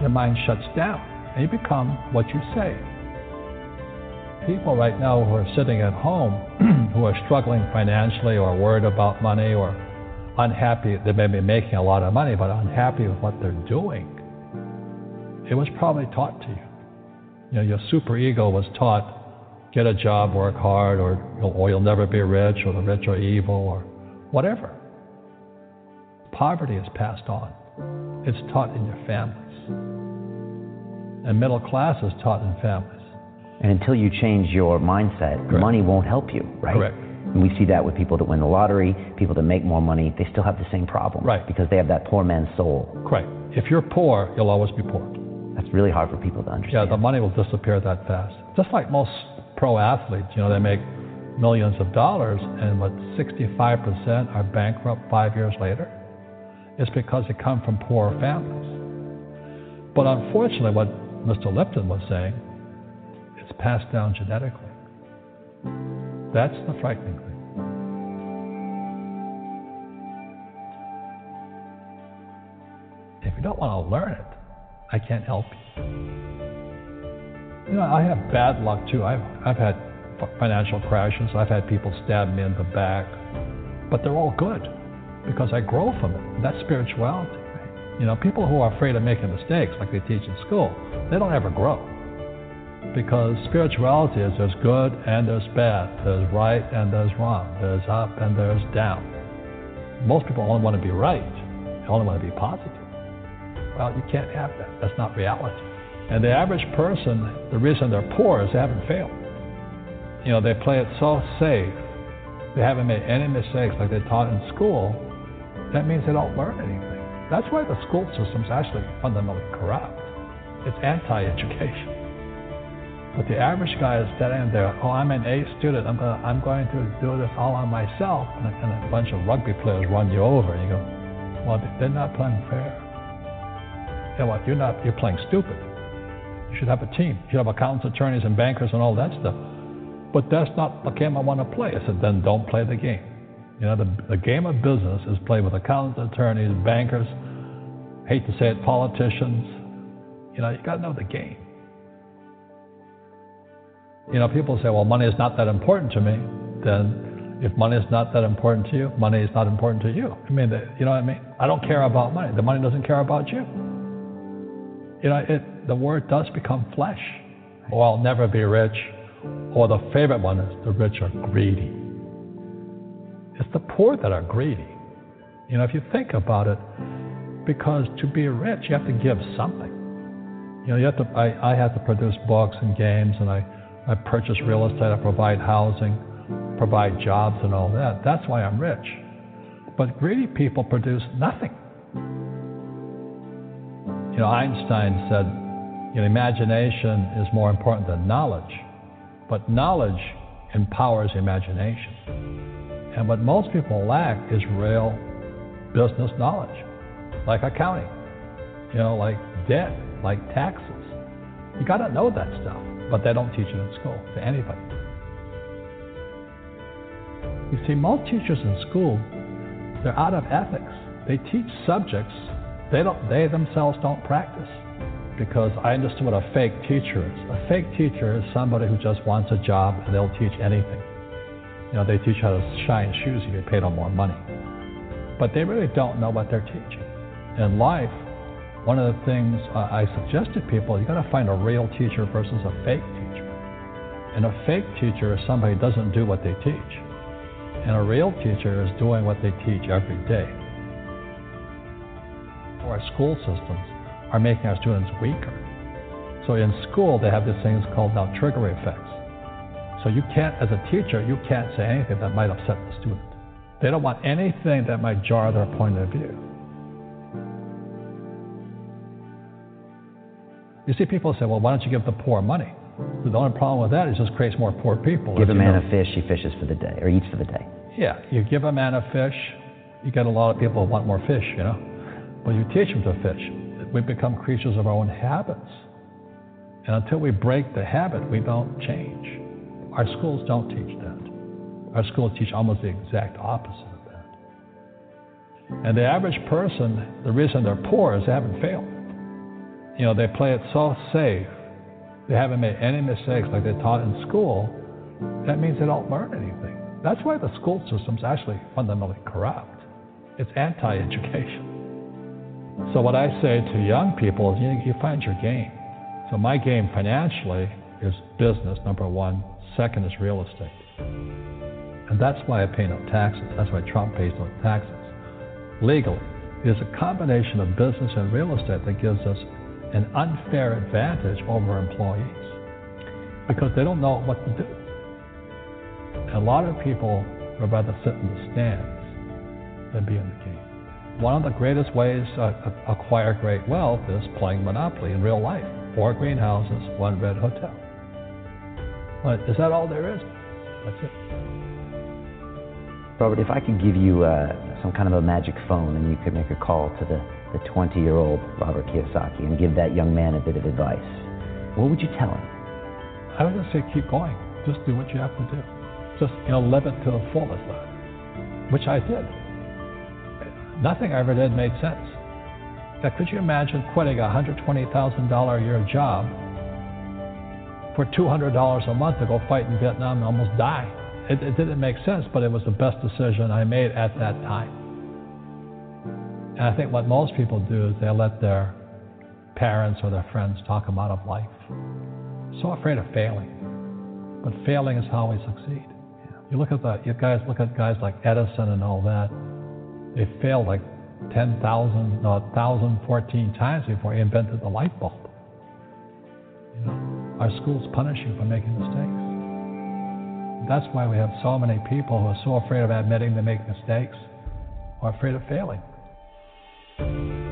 your mind shuts down and you become what you say. People right now who are sitting at home, who are struggling financially or worried about money or unhappy, they may be making a lot of money, but unhappy with what they're doing. It was probably taught to you. You know, your super ego was taught get a job, work hard, or you'll, or you'll never be rich, or the rich are evil, or whatever. Poverty is passed on. It's taught in your families. And middle class is taught in families. And until you change your mindset, money won't help you, right? Correct. And we see that with people that win the lottery, people that make more money, they still have the same problem. Right. Because they have that poor man's soul. Correct. If you're poor, you'll always be poor. That's really hard for people to understand. Yeah, the money will disappear that fast. Just like most pro athletes, you know, they make millions of dollars, and what 65% are bankrupt five years later. It's because they come from poor families. But unfortunately, what Mr. Lipton was saying, passed down genetically. That's the frightening thing. If you don't want to learn it, I can't help you. You know, I have bad luck too. I've, I've had financial crashes. I've had people stab me in the back, but they're all good because I grow from it. That's spirituality. You know, people who are afraid of making mistakes, like they teach in school, they don't ever grow. Because spirituality is there's good and there's bad, there's right and there's wrong, there's up and there's down. Most people only want to be right, they only want to be positive. Well, you can't have that. That's not reality. And the average person, the reason they're poor is they haven't failed. You know, they play it so safe. They haven't made any mistakes like they taught in school. That means they don't learn anything. That's why the school system's actually fundamentally corrupt. It's anti-education. But the average guy is standing there, oh, I'm an A student. I'm, gonna, I'm going to do this all on myself. And a, and a bunch of rugby players run you over. And you go, well, they're not playing fair. Know what? You're not. You're playing stupid. You should have a team. You should have accountants, attorneys, and bankers, and all that stuff. But that's not the game I want to play. I said, then don't play the game. You know, the, the game of business is played with accountants, attorneys, bankers. Hate to say it, politicians. You know, you got to know the game. You know, people say, well, money is not that important to me. Then, if money is not that important to you, money is not important to you. I mean, you know what I mean? I don't care about money. The money doesn't care about you. You know, it, the word does become flesh. Or I'll never be rich. Or the favorite one is the rich are greedy. It's the poor that are greedy. You know, if you think about it, because to be rich, you have to give something. You know, you have to. I, I have to produce books and games, and I, I purchase real estate, I provide housing, provide jobs, and all that. That's why I'm rich. But greedy people produce nothing. You know, Einstein said, you know, imagination is more important than knowledge, but knowledge empowers imagination. And what most people lack is real business knowledge, like accounting, you know, like debt, like taxes. You got to know that stuff, but they don't teach it in school to anybody. You see, most teachers in school, they're out of ethics. They teach subjects they don't they themselves don't practice because I understood what a fake teacher is. A fake teacher is somebody who just wants a job and they'll teach anything. You know, they teach how to shine shoes if you pay them more money. But they really don't know what they're teaching. In life, one of the things I suggest to people, you got to find a real teacher versus a fake teacher. And a fake teacher is somebody who doesn't do what they teach. And a real teacher is doing what they teach every day our school systems are making our students weaker. So in school, they have these things called now trigger effects. So you can't, as a teacher, you can't say anything that might upset the student. They don't want anything that might jar their point of view. You see, people say, well, why don't you give the poor money? The only problem with that is it just creates more poor people. Give a man know. a fish, he fishes for the day, or eats for the day. Yeah, you give a man a fish, you get a lot of people who want more fish, you know. But you teach them to fish. We become creatures of our own habits. And until we break the habit, we don't change. Our schools don't teach that. Our schools teach almost the exact opposite of that. And the average person, the reason they're poor is they haven't failed. You know, they play it so safe, they haven't made any mistakes like they taught in school. That means they don't learn anything. That's why the school system's actually fundamentally corrupt. It's anti education. So what I say to young people is you, you find your game. So my game financially is business, number one. Second is real estate. And that's why I pay no taxes. That's why Trump pays no taxes. Legally, it is a combination of business and real estate that gives us an unfair advantage over employees because they don't know what to do. A lot of people would rather sit in the stands than be in the game one of the greatest ways to acquire great wealth is playing Monopoly in real life. Four greenhouses, one red hotel. But is that all there is? That's it. Robert, if I could give you uh, some kind of a magic phone and you could make a call to the, the 20 year old Robert Kiyosaki and give that young man a bit of advice, what would you tell him? I would just say keep going. Just do what you have to do. Just, you know, live it to the fullest, which I did nothing I ever did made sense. Now, could you imagine quitting a $120,000 a year job for $200 a month to go fight in Vietnam and almost die? It, it didn't make sense, but it was the best decision I made at that time. And I think what most people do is they let their parents or their friends talk them out of life. So afraid of failing. But failing is how we succeed. You look at the you guys look at guys like Edison and all that they failed like 10,000, no, 1,014 times before he invented the light bulb. You know, our schools punish you for making mistakes. That's why we have so many people who are so afraid of admitting they make mistakes or afraid of failing. Tune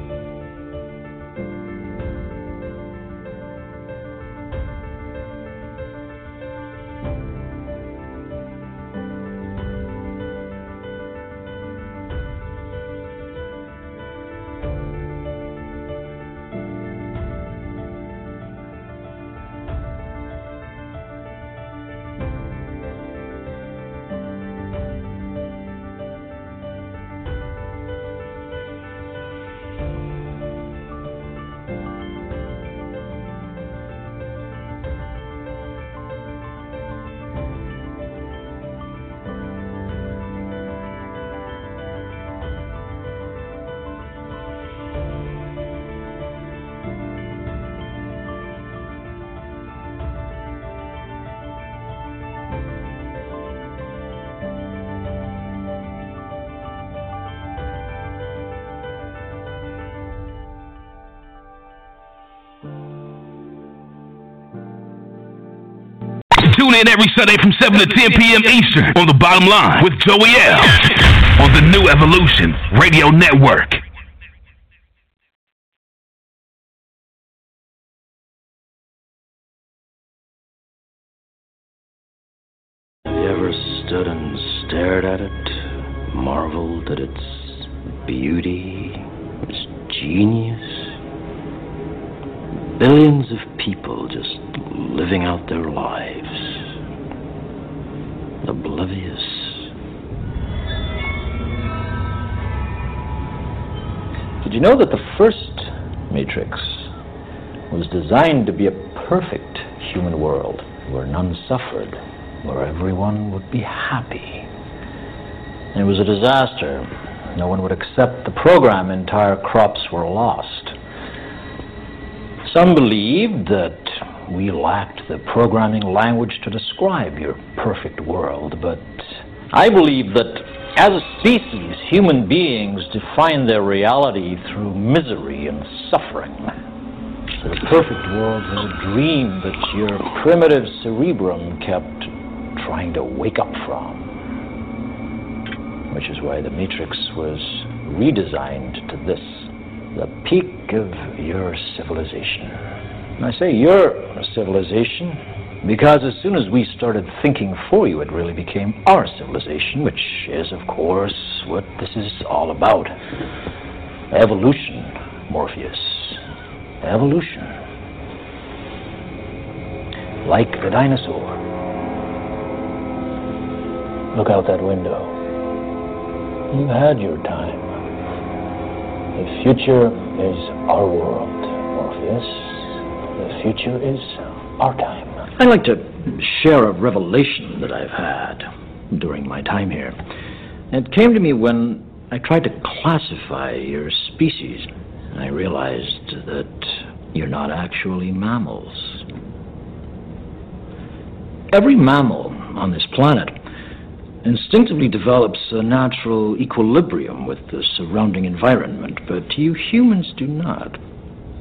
every Sunday from 7 to 10 p.m. Eastern on the bottom line with Joey L. on the New Evolution Radio Network. You know that the first Matrix was designed to be a perfect human world where none suffered, where everyone would be happy? And it was a disaster. No one would accept the program, entire crops were lost. Some believed that we lacked the programming language to describe your perfect world, but I believe that as a species, human beings define their reality through misery and suffering. The perfect world was a dream that your primitive cerebrum kept trying to wake up from. Which is why the Matrix was redesigned to this the peak of your civilization. And I say your civilization because as soon as we started thinking for you, it really became our civilization, which is, of course, what this is all about. Evolution, Morpheus. Evolution. Like the dinosaur. Look out that window. You've had your time. The future is our world, Morpheus. The future is our time. I'd like to share a revelation that I've had during my time here. It came to me when I tried to classify your species. I realized that you're not actually mammals. Every mammal on this planet instinctively develops a natural equilibrium with the surrounding environment, but you humans do not.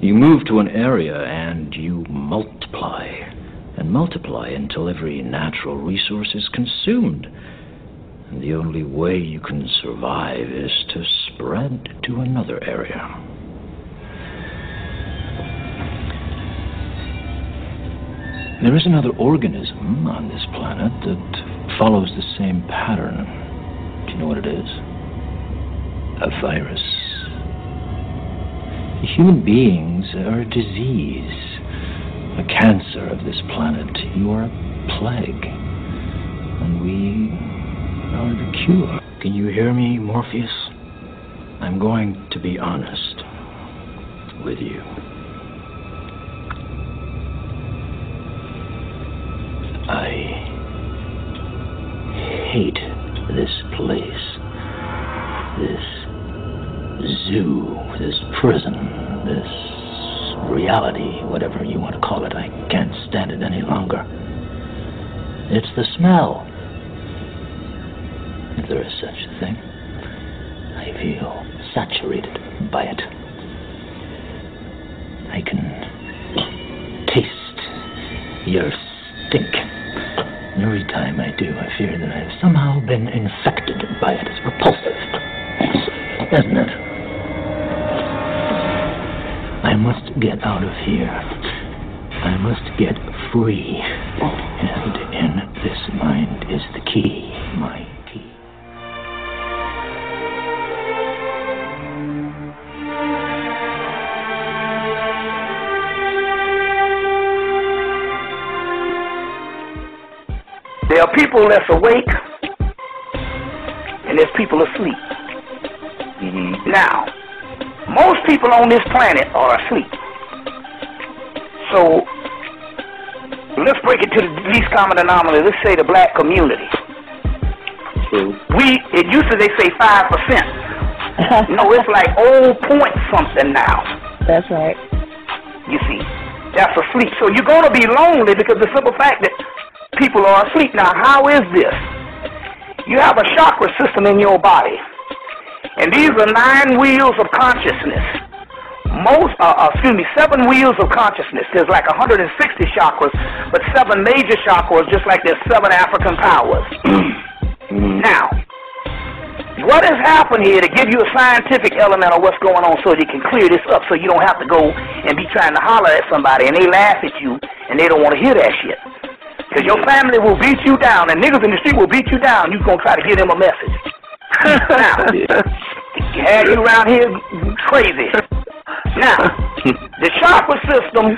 You move to an area and you multiply, and multiply until every natural resource is consumed. And the only way you can survive is to spread to another area. There is another organism on this planet that follows the same pattern. Do you know what it is? A virus. Human beings are a disease, a cancer of this planet. You are a plague, and we are the cure. Can you hear me, Morpheus? I'm going to be honest with you. I hate this place. This zoo, this prison, this reality, whatever you want to call it. I can't stand it any longer. It's the smell. If there is such a thing. I feel saturated by it. I can taste your stink. Every time I do, I fear that I've somehow been infected by it. It's repulsive, isn't it? I must get out of here. I must get free. And in this mind is the key. My key. There are people that's awake, and there's people asleep. Mm-hmm. Now, most people on this planet are asleep. So, let's break it to the least common anomaly. Let's say the black community. We, it used to they say five percent. no, it's like old point something now. That's right. You see, that's asleep. So you're going to be lonely because the simple fact that people are asleep. Now, how is this? You have a chakra system in your body, and these are nine wheels of consciousness. Most, uh, uh, excuse me, seven wheels of consciousness. There's like 160 chakras, but seven major chakras, just like there's seven African powers. now, what has happened here to give you a scientific element of what's going on so you can clear this up so you don't have to go and be trying to holler at somebody and they laugh at you and they don't want to hear that shit. Because your family will beat you down and niggas in the street will beat you down. You're going to try to give them a message. Now, had you around here crazy. Now, the chakra system,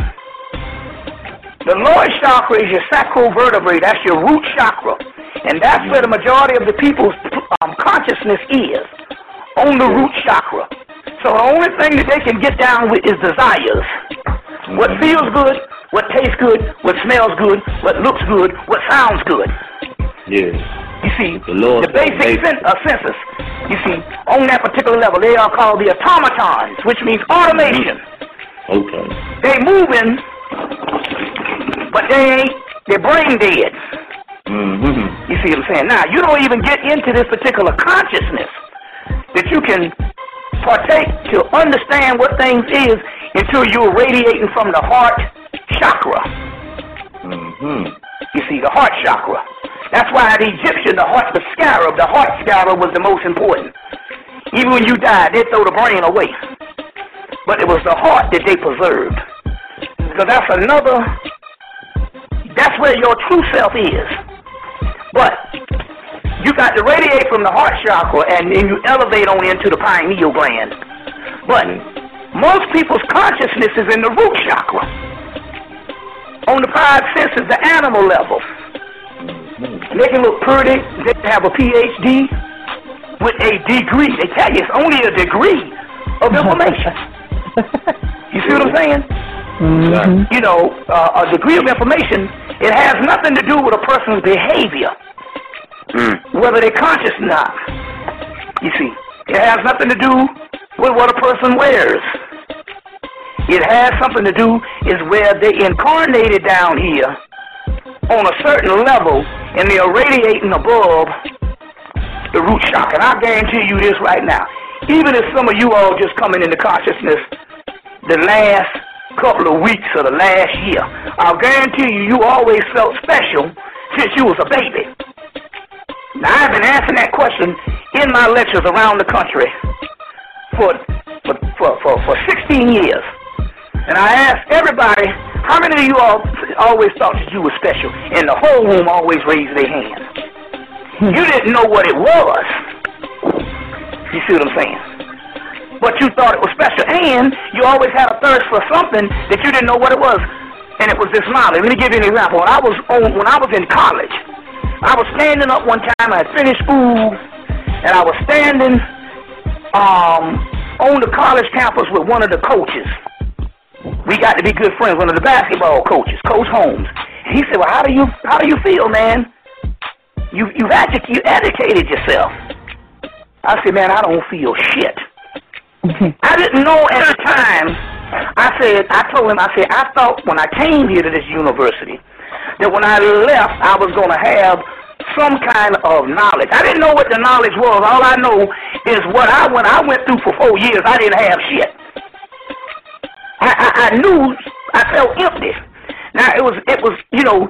the lowest chakra is your sacral vertebrae. That's your root chakra. And that's where the majority of the people's um, consciousness is, on the root chakra. So the only thing that they can get down with is desires. What feels good, what tastes good, what smells good, what looks good, what sounds good. Yes. You see, The the basic sen- uh, senses, you see, on that particular level, they are called the automatons, which means automation. Okay. They moving, but they ain't, they're brain dead. Mm-hmm. You see what I'm saying? Now, you don't even get into this particular consciousness that you can partake to understand what things is until you're radiating from the heart chakra. Mm-hmm. You see, the heart chakra. That's why the Egyptian, the heart, the scarab, the heart scarab was the most important. Even when you died, they throw the brain away. But it was the heart that they preserved. So that's another, that's where your true self is. But you got to radiate from the heart chakra and then you elevate on into the pineal gland. But most people's consciousness is in the root chakra. On the five senses, the animal level. And they can look pretty, they have a PhD with a degree. They tell you it's only a degree of information. you see what I'm saying? You know, uh, a degree of information, it has nothing to do with a person's behavior, whether they're conscious or not. You see, it has nothing to do with what a person wears. It has something to do is where they incarnated down here on a certain level and they are radiating above the root shock. And I guarantee you this right now. Even if some of you all just coming into consciousness the last couple of weeks or the last year, I'll guarantee you you always felt special since you was a baby. Now I've been asking that question in my lectures around the country for for for, for, for 16 years. And I asked everybody, how many of you all always thought that you were special? And the whole room always raised their hand. You didn't know what it was. You see what I'm saying? But you thought it was special. And you always had a thirst for something that you didn't know what it was. And it was this knowledge. Let me give you an example. When I was on, when I was in college, I was standing up one time. I had finished school, and I was standing um, on the college campus with one of the coaches. We got to be good friends. One of the basketball coaches, Coach Holmes. He said, "Well, how do you how do you feel, man? You you've edu- you educated yourself." I said, "Man, I don't feel shit." I didn't know at the time. I said, I told him, I said, I thought when I came here to this university that when I left, I was going to have some kind of knowledge. I didn't know what the knowledge was. All I know is what I when I went through for four years, I didn't have shit. I, I, I knew I felt empty. Now it was it was you know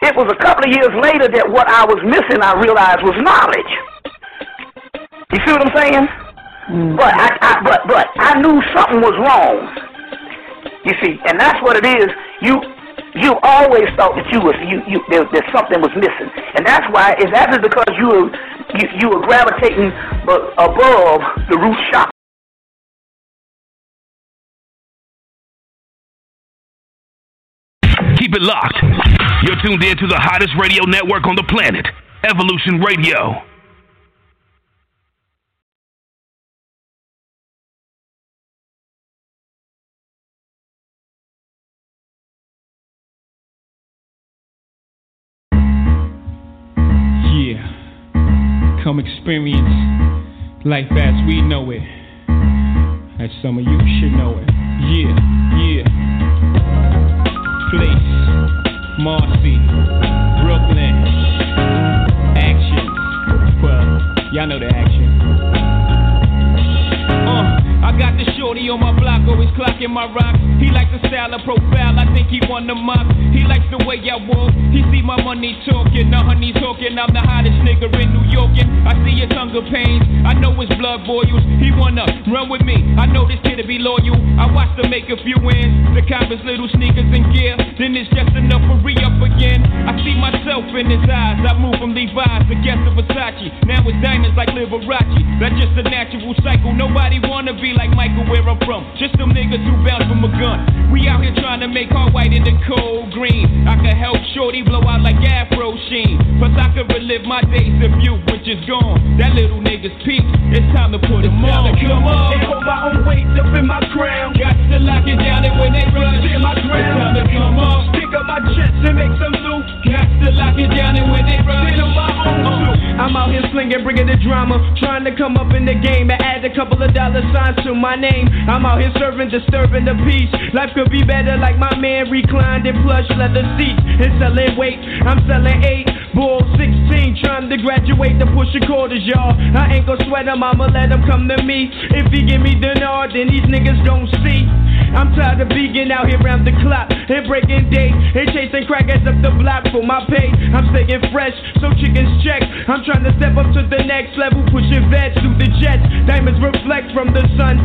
it was a couple of years later that what I was missing, I realized was knowledge. You see what I'm saying? Mm-hmm. But I, I but but I knew something was wrong. You see, and that's what it is. You you always thought that you was you you there, that something was missing, and that's why it's actually because you were you, you were gravitating but above the root chakra. Keep it locked. You're tuned in to the hottest radio network on the planet, Evolution Radio. Yeah. Come experience life as we know it. As some of you should know it. Yeah, Marcy, Brooklyn. Action. Well, y'all know the action. Uh, I got the shorty on my block, always clocking my rock. He likes the style of profile, I think he won the mock. He likes the way I walk, he see my money talking. The honey talking, I'm the hottest nigga in New York. And I see his hunger pains, I know his blood boils. He wanna run with me, I know this kid to be loyal. I watched him make a few wins, the cop his little sneakers and gear. Then it's just enough for re up again. I see myself in his eyes, I move from Levi's to Guess to Versace. Now it's diamonds like Liberace, that's just a natural cycle. Nobody wanna be like Michael where I'm from. Just them niggas who bounce from a gun. We out here trying to make our white into cold green. I can help Shorty blow out like Afro Sheen. Plus I could relive my days of you, which is gone. That little nigga's peak. It's time to put him on. Come on. And hold my own weight up in my crown. Got to lock it down and when they rush, in my crown. It's time to come on. Stick up my chest and make some loot. Got to lock it down and when they rush, on my own too. I'm out here slinging, bringing the drama. Trying to come up in the game and add a couple of dollar signs to my name. I'm out here serving, disturbing the peace. Life could be better like my man reclined in plush leather seats. And selling weight, I'm selling eight. Bull 16, trying to graduate to push the quarters, y'all. I ain't gon' sweat him, I'ma let him come to me. If he give me the nod, then these niggas don't see. I'm tired of being out here round the clock and breaking day and chasing crackers up the block for my pay. I'm staying fresh, so chickens check. I'm trying to step up to the next level, pushing vets through the jets. Diamonds reflect from the sun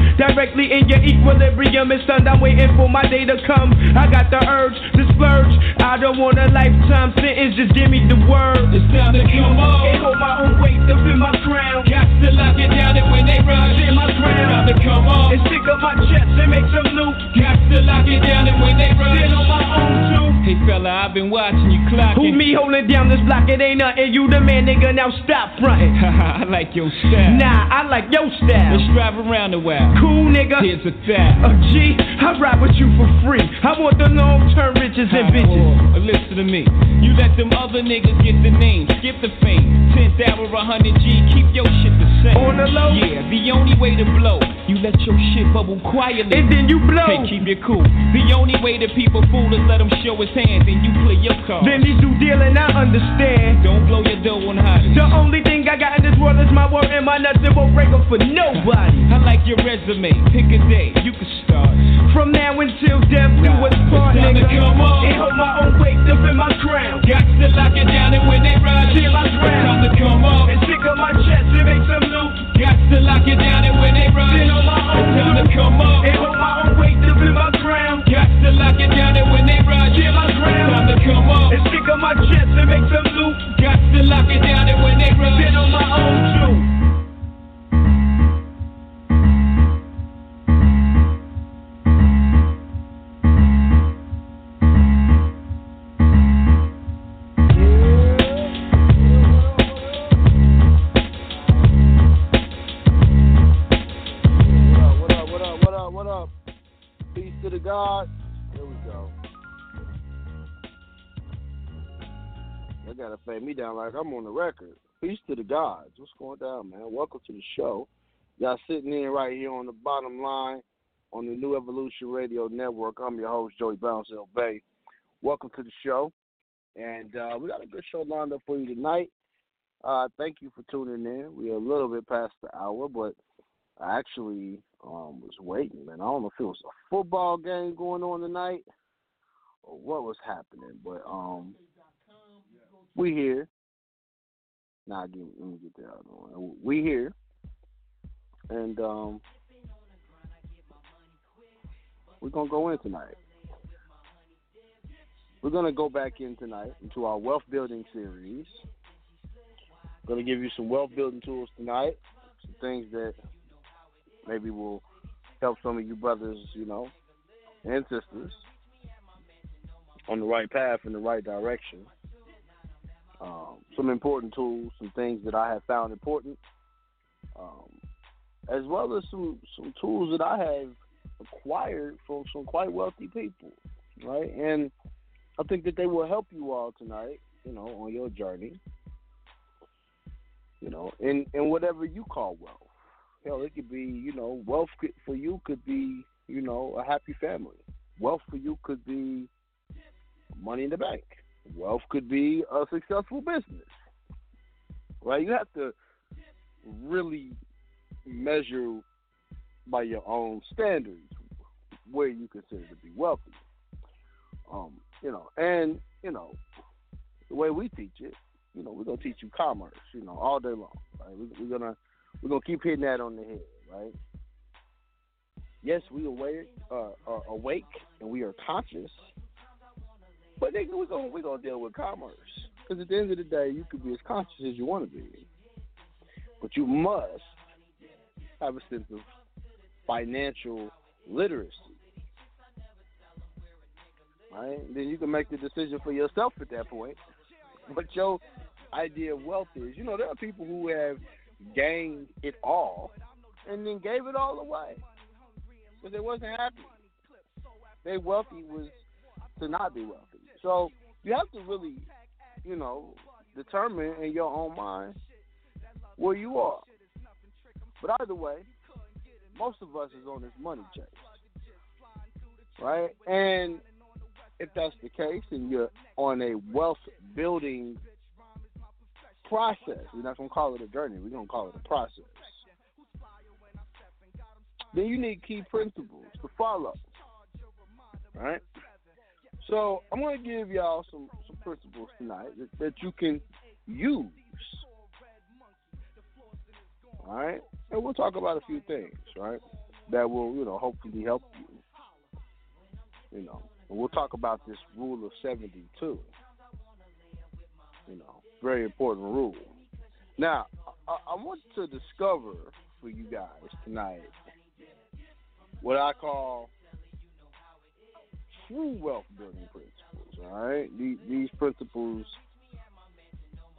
in your equilibrium. It's stunned. I'm waiting for my day to come. I got the urge to splurge. I don't want a lifetime sentence, just give me the word. It's time to come on. And hold my own weight up in my crown. Got to lock it down and when they rush, in my crown. It's time to come on. And stick up my chest and make some loot. Got to lock it down and when they rush, Then on my own too. Hey fella, I've been watching you clocking. Who me holding down this block? It ain't nothing. You the man, nigga. Now stop fronting. I like your style. Nah, I like your style. Let's drive around a while. Cool, nigga. Here's a thou. Uh, a G, I ride with you for free. I want the long term riches and bitches. Listen to me. You let them other niggas get the name, skip the fame. 10th hour, 100 G, keep your shit the same. On the low? Yeah, the only way to blow, you let your shit bubble quietly. And then you blow. Hey, keep it cool. The only way that people fool is let them show his hands and you play your card. Then these do dealing, I understand. Don't blow your dough on hot. The only thing I got in this world is my word and my nuts. It won't break up for nobody. I like your resume. Pick a day, you can start. From now until death, do what's part, nigga. come on. And hold my own weight up in my crown. Got to lock it down and when they rush, Till I drown. time to come on. And stick up my chest and make some loot. Got to lock it down and when they rush, Then on my own time to come on. And hold my own weight up in my crown. Got to lock it down and when they rush, Till I it's drown. to come on. And stick up my chest and make some loot. Got to lock it down and when they rush, Then on my own too. What They gotta fade me down like I'm on the record. Peace to the gods. What's going down, man? Welcome to the show. Y'all sitting in right here on the bottom line on the New Evolution Radio Network. I'm your host, Joey L Bay. Welcome to the show. And uh, we got a good show lined up for you tonight. Uh, thank you for tuning in. We're a little bit past the hour, but I actually um, was waiting, man. I don't know if it was a football game going on tonight or what was happening, but um, we here. Nah, give, let me get that other. We here, and um, we're gonna go in tonight. We're gonna go back in tonight into our wealth building series. Gonna give you some wealth building tools tonight, some things that maybe will help some of you brothers, you know, and sisters on the right path in the right direction. Um, some important tools, some things that I have found important, um, as well as some some tools that I have acquired from some quite wealthy people, right? And I think that they will help you all tonight, you know, on your journey, you know, in in whatever you call wealth. Hell, it could be, you know, wealth for you could be, you know, a happy family. Wealth for you could be money in the bank. Wealth could be a successful business. Right? You have to really measure by your own standards where you consider to be wealthy. Um, you know, and you know, the way we teach it, you know, we're gonna teach you commerce, you know, all day long. Right? We, we're gonna we're gonna keep hitting that on the head, right? Yes, we aware, uh, are awake and we are conscious, but nigga, we're gonna we're gonna deal with commerce because at the end of the day, you could be as conscious as you want to be, but you must have a sense of financial literacy. Right? Then you can make the decision for yourself at that point. But your idea of wealth is, you know, there are people who have gained it all and then gave it all away because they wasn't happy. Their wealthy was to not be wealthy. So you have to really, you know, determine in your own mind where you are. But either way, most of us is on this money chase, right? And if that's the case, and you're on a wealth building process, we're not gonna call it a journey. We're gonna call it a process. Then you need key principles to follow, right? So I'm gonna give y'all some some principles tonight that, that you can use. All right, and we'll talk about a few things, right, that will you know hopefully help you. You know, and we'll talk about this rule of seventy too. You know, very important rule. Now, I, I want to discover for you guys tonight what I call true wealth building principles. All right, these, these principles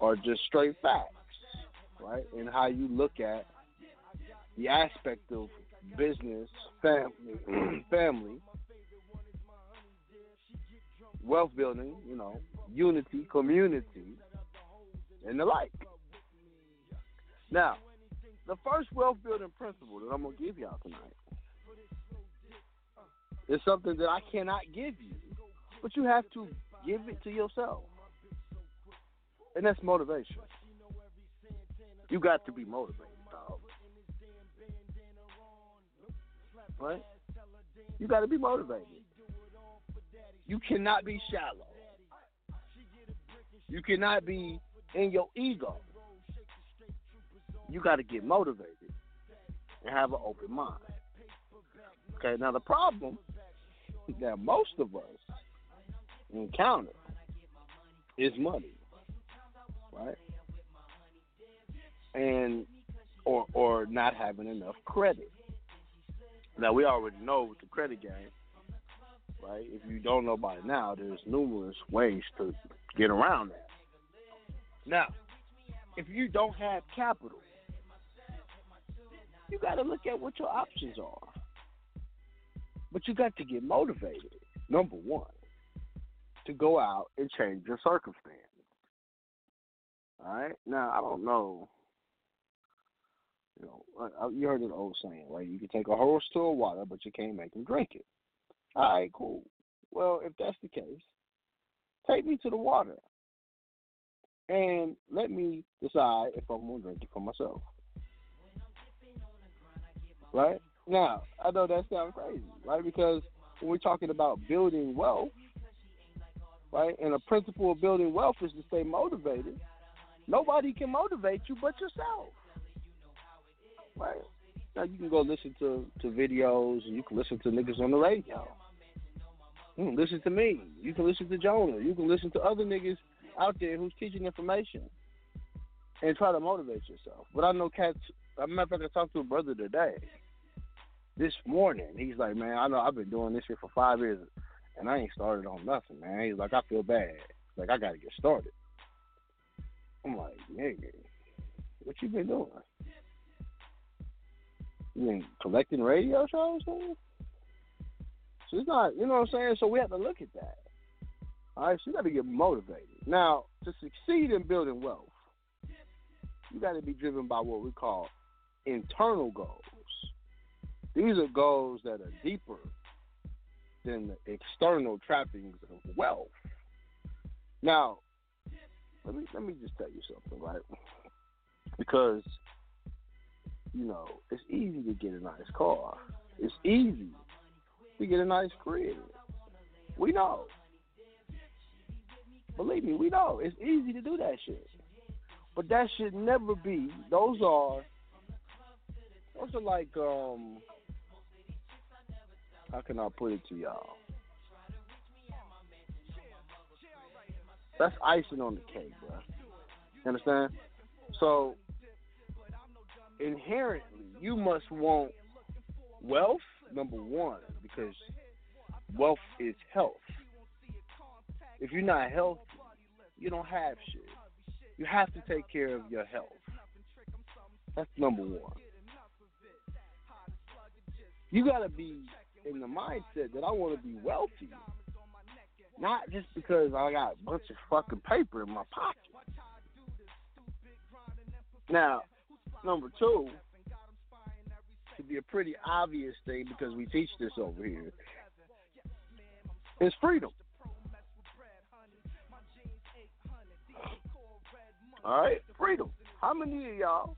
are just straight facts, right? And how you look at the aspect of business, family, family, wealth building, you know, unity, community, and the like. Now, the first wealth building principle that I'm gonna give y'all tonight is something that I cannot give you, but you have to give it to yourself, and that's motivation. You got to be motivated, dog. Right? You got to be motivated. You cannot be shallow. You cannot be in your ego. You got to get motivated and have an open mind. Okay, now the problem that most of us encounter is money, right? And or or not having enough credit. Now we already know with the credit game, right? If you don't know by now, there's numerous ways to get around that. Now, if you don't have capital, you got to look at what your options are. But you got to get motivated, number one, to go out and change your circumstance. All right? Now, I don't know. You know, you heard an old saying, right? You can take a horse to a water, but you can't make him drink it. All right, cool. Well, if that's the case, take me to the water and let me decide if I'm going to drink it for myself. Right? Now, I know that sounds crazy, right? Because when we're talking about building wealth, right? And a principle of building wealth is to stay motivated. Nobody can motivate you but yourself, right? Now you can go listen to to videos, and you can listen to niggas on the radio. You can listen to me. You can listen to Jonah. You can listen to other niggas out there who's teaching information and try to motivate yourself. But I know cats. As a matter of fact, I talked to a brother today, this morning. He's like, man, I know I've been doing this shit for five years, and I ain't started on nothing, man. He's like, I feel bad. Like I got to get started. I'm like, nigga, what you been doing? You been collecting radio shows, man? So it's not, you know what I'm saying? So we have to look at that. All right, so you got to get motivated. Now, to succeed in building wealth, you got to be driven by what we call internal goals. These are goals that are deeper than the external trappings of wealth. Now, let me let me just tell you something, right? Because you know it's easy to get a nice car. It's easy to get a nice crib. We know. Believe me, we know it's easy to do that shit. But that should never be. Those are those are like um how can I put it to y'all? That's icing on the cake, bro. You understand? So inherently, you must want wealth. Number one, because wealth is health. If you're not healthy, you don't have shit. You have to take care of your health. That's number one. You gotta be in the mindset that I want to be wealthy, not just because I got a bunch of fucking paper in my pocket. Now, number two, to be a pretty obvious thing because we teach this over here, is freedom. All right, freedom. How many of y'all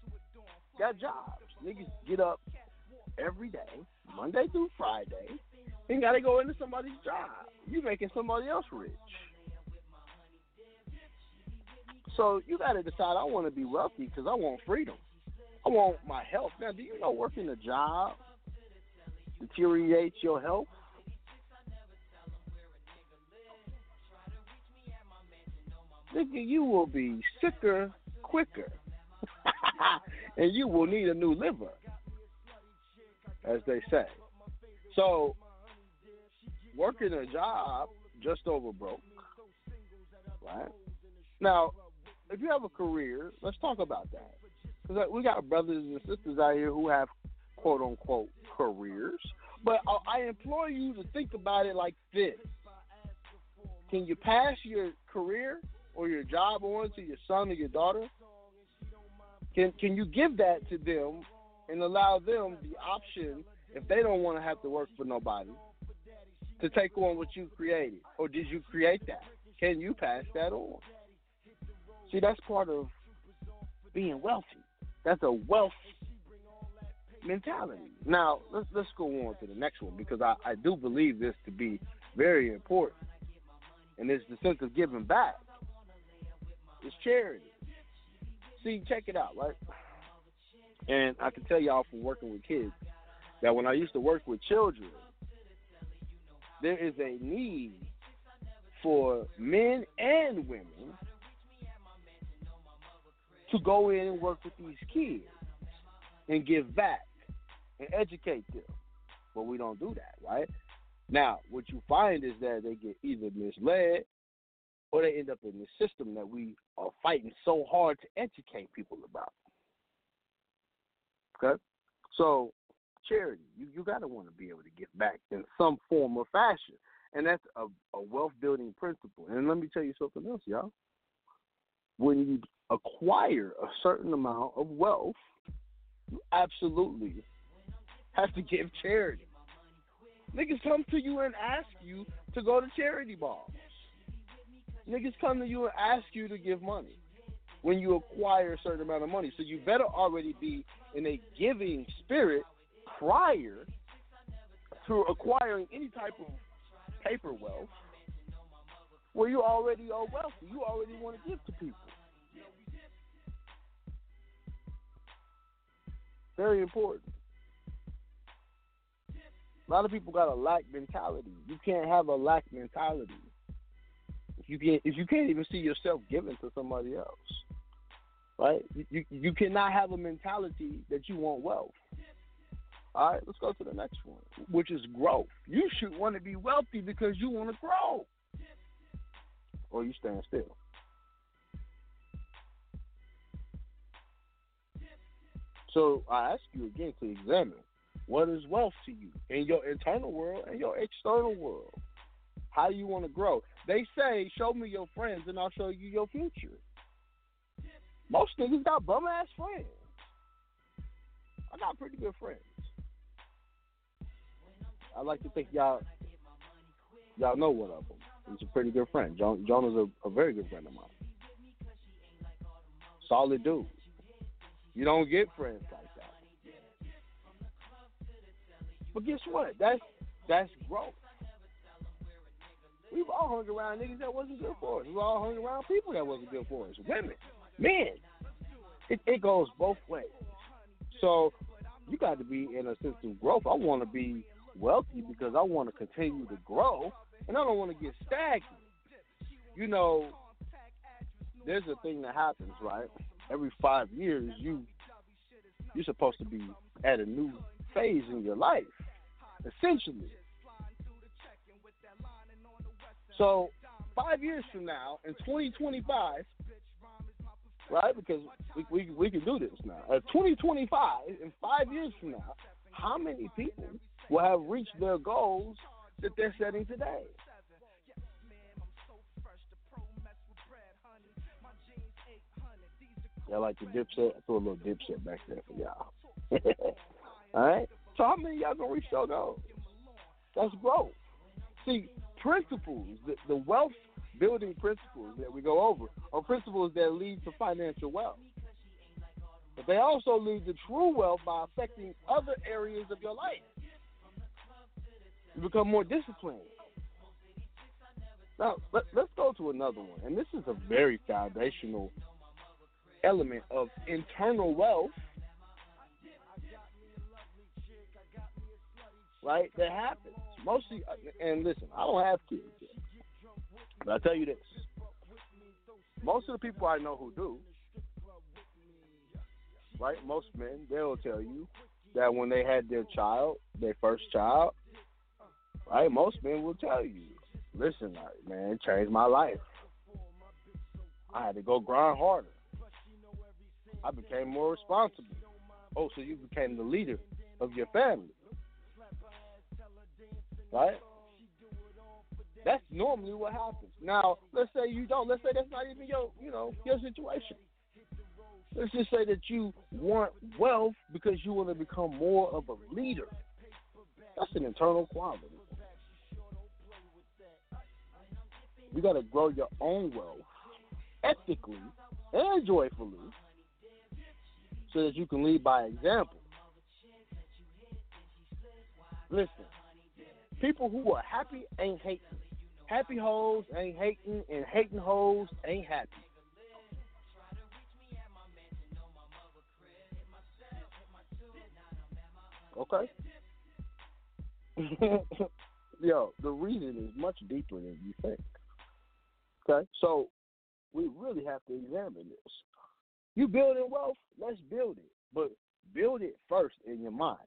got jobs? Niggas get up every day, Monday through Friday, and gotta go into somebody's job. You making somebody else rich. So you gotta decide. I want to be wealthy because I want freedom. I want my health. Now, do you know working a job deteriorates your health? Nigga, you will be sicker quicker. and you will need a new liver, as they say. So, working a job just over broke, right? Now, if you have a career, let's talk about that. Because uh, we got brothers and sisters out here who have quote unquote careers. But uh, I implore you to think about it like this Can you pass your career or your job on to your son or your daughter? Can can you give that to them and allow them the option if they don't want to have to work for nobody to take on what you created? Or did you create that? Can you pass that on? See, that's part of being wealthy. That's a wealth mentality. Now, let's let's go on to the next one because I, I do believe this to be very important. And it's the sense of giving back. It's charity. See, check it out, right? And I can tell y'all from working with kids that when I used to work with children, there is a need for men and women to go in and work with these kids and give back and educate them. But we don't do that, right? Now, what you find is that they get either misled or they end up in the system that we are fighting so hard to educate people about. Okay? So, charity, you, you got to want to be able to give back in some form or fashion. And that's a, a wealth building principle. And let me tell you something else, y'all. When you acquire a certain amount of wealth, you absolutely have to give charity. Niggas come to you and ask you to go to charity balls. Niggas come to you and ask you to give money when you acquire a certain amount of money. So you better already be in a giving spirit prior to acquiring any type of paper wealth. where you already are wealthy. You already want to give to people. Very important. A lot of people got a lack mentality. You can't have a lack mentality if you can't if you can't even see yourself giving to somebody else. Right? You, you cannot have a mentality that you want wealth. All right, let's go to the next one, which is growth. You should want to be wealthy because you want to grow, or you stand still. So I ask you again to examine what is wealth to you in your internal world and your external world. How you want to grow? They say, "Show me your friends, and I'll show you your future." Most niggas got bum ass friends. I got pretty good friends. I like to think y'all y'all know one of them. He's a pretty good friend. John is a, a very good friend of mine. Solid dude. You don't get friends like that. But guess what? That's that's growth. We've all hung around niggas that wasn't good for us. We've all hung around people that wasn't good for us. Women, men. It, it goes both ways. So you got to be in a sense of growth. I want to be wealthy because I want to continue to grow, and I don't want to get stagnant. You know, there's a thing that happens, right? Every five years, you you're supposed to be at a new phase in your life, essentially. So, five years from now, in 2025, right? Because we, we, we can do this now. At 2025, in five years from now, how many people will have reached their goals that they're setting today? Y'all like the dipset? I threw a little dipset back there for y'all. All right? So how many y'all gonna reach their goals? That's growth. See, principles, the, the wealth building principles that we go over are principles that lead to financial wealth. But they also lead to true wealth by affecting other areas of your life. You become more disciplined. Now, let, let's go to another one. And this is a very foundational element of internal wealth, right? That happens. Mostly, uh, and listen, I don't have kids. But I tell you this: most of the people I know who do, right? Most men, they'll tell you that when they had their child, their first child, right? Most men will tell you, "Listen, man, it changed my life. I had to go grind harder. I became more responsible. Oh, so you became the leader of your family, right?" That's normally what happens. Now, let's say you don't. Let's say that's not even your, you know, your situation. Let's just say that you want wealth because you want to become more of a leader. That's an internal quality. You got to grow your own wealth ethically and joyfully so that you can lead by example. Listen, people who are happy ain't hating. Happy hoes ain't hating, and hating hoes ain't happy. Okay. Yo, the reason is much deeper than you think. Okay, so we really have to examine this. You building wealth, let's build it, but build it first in your mind.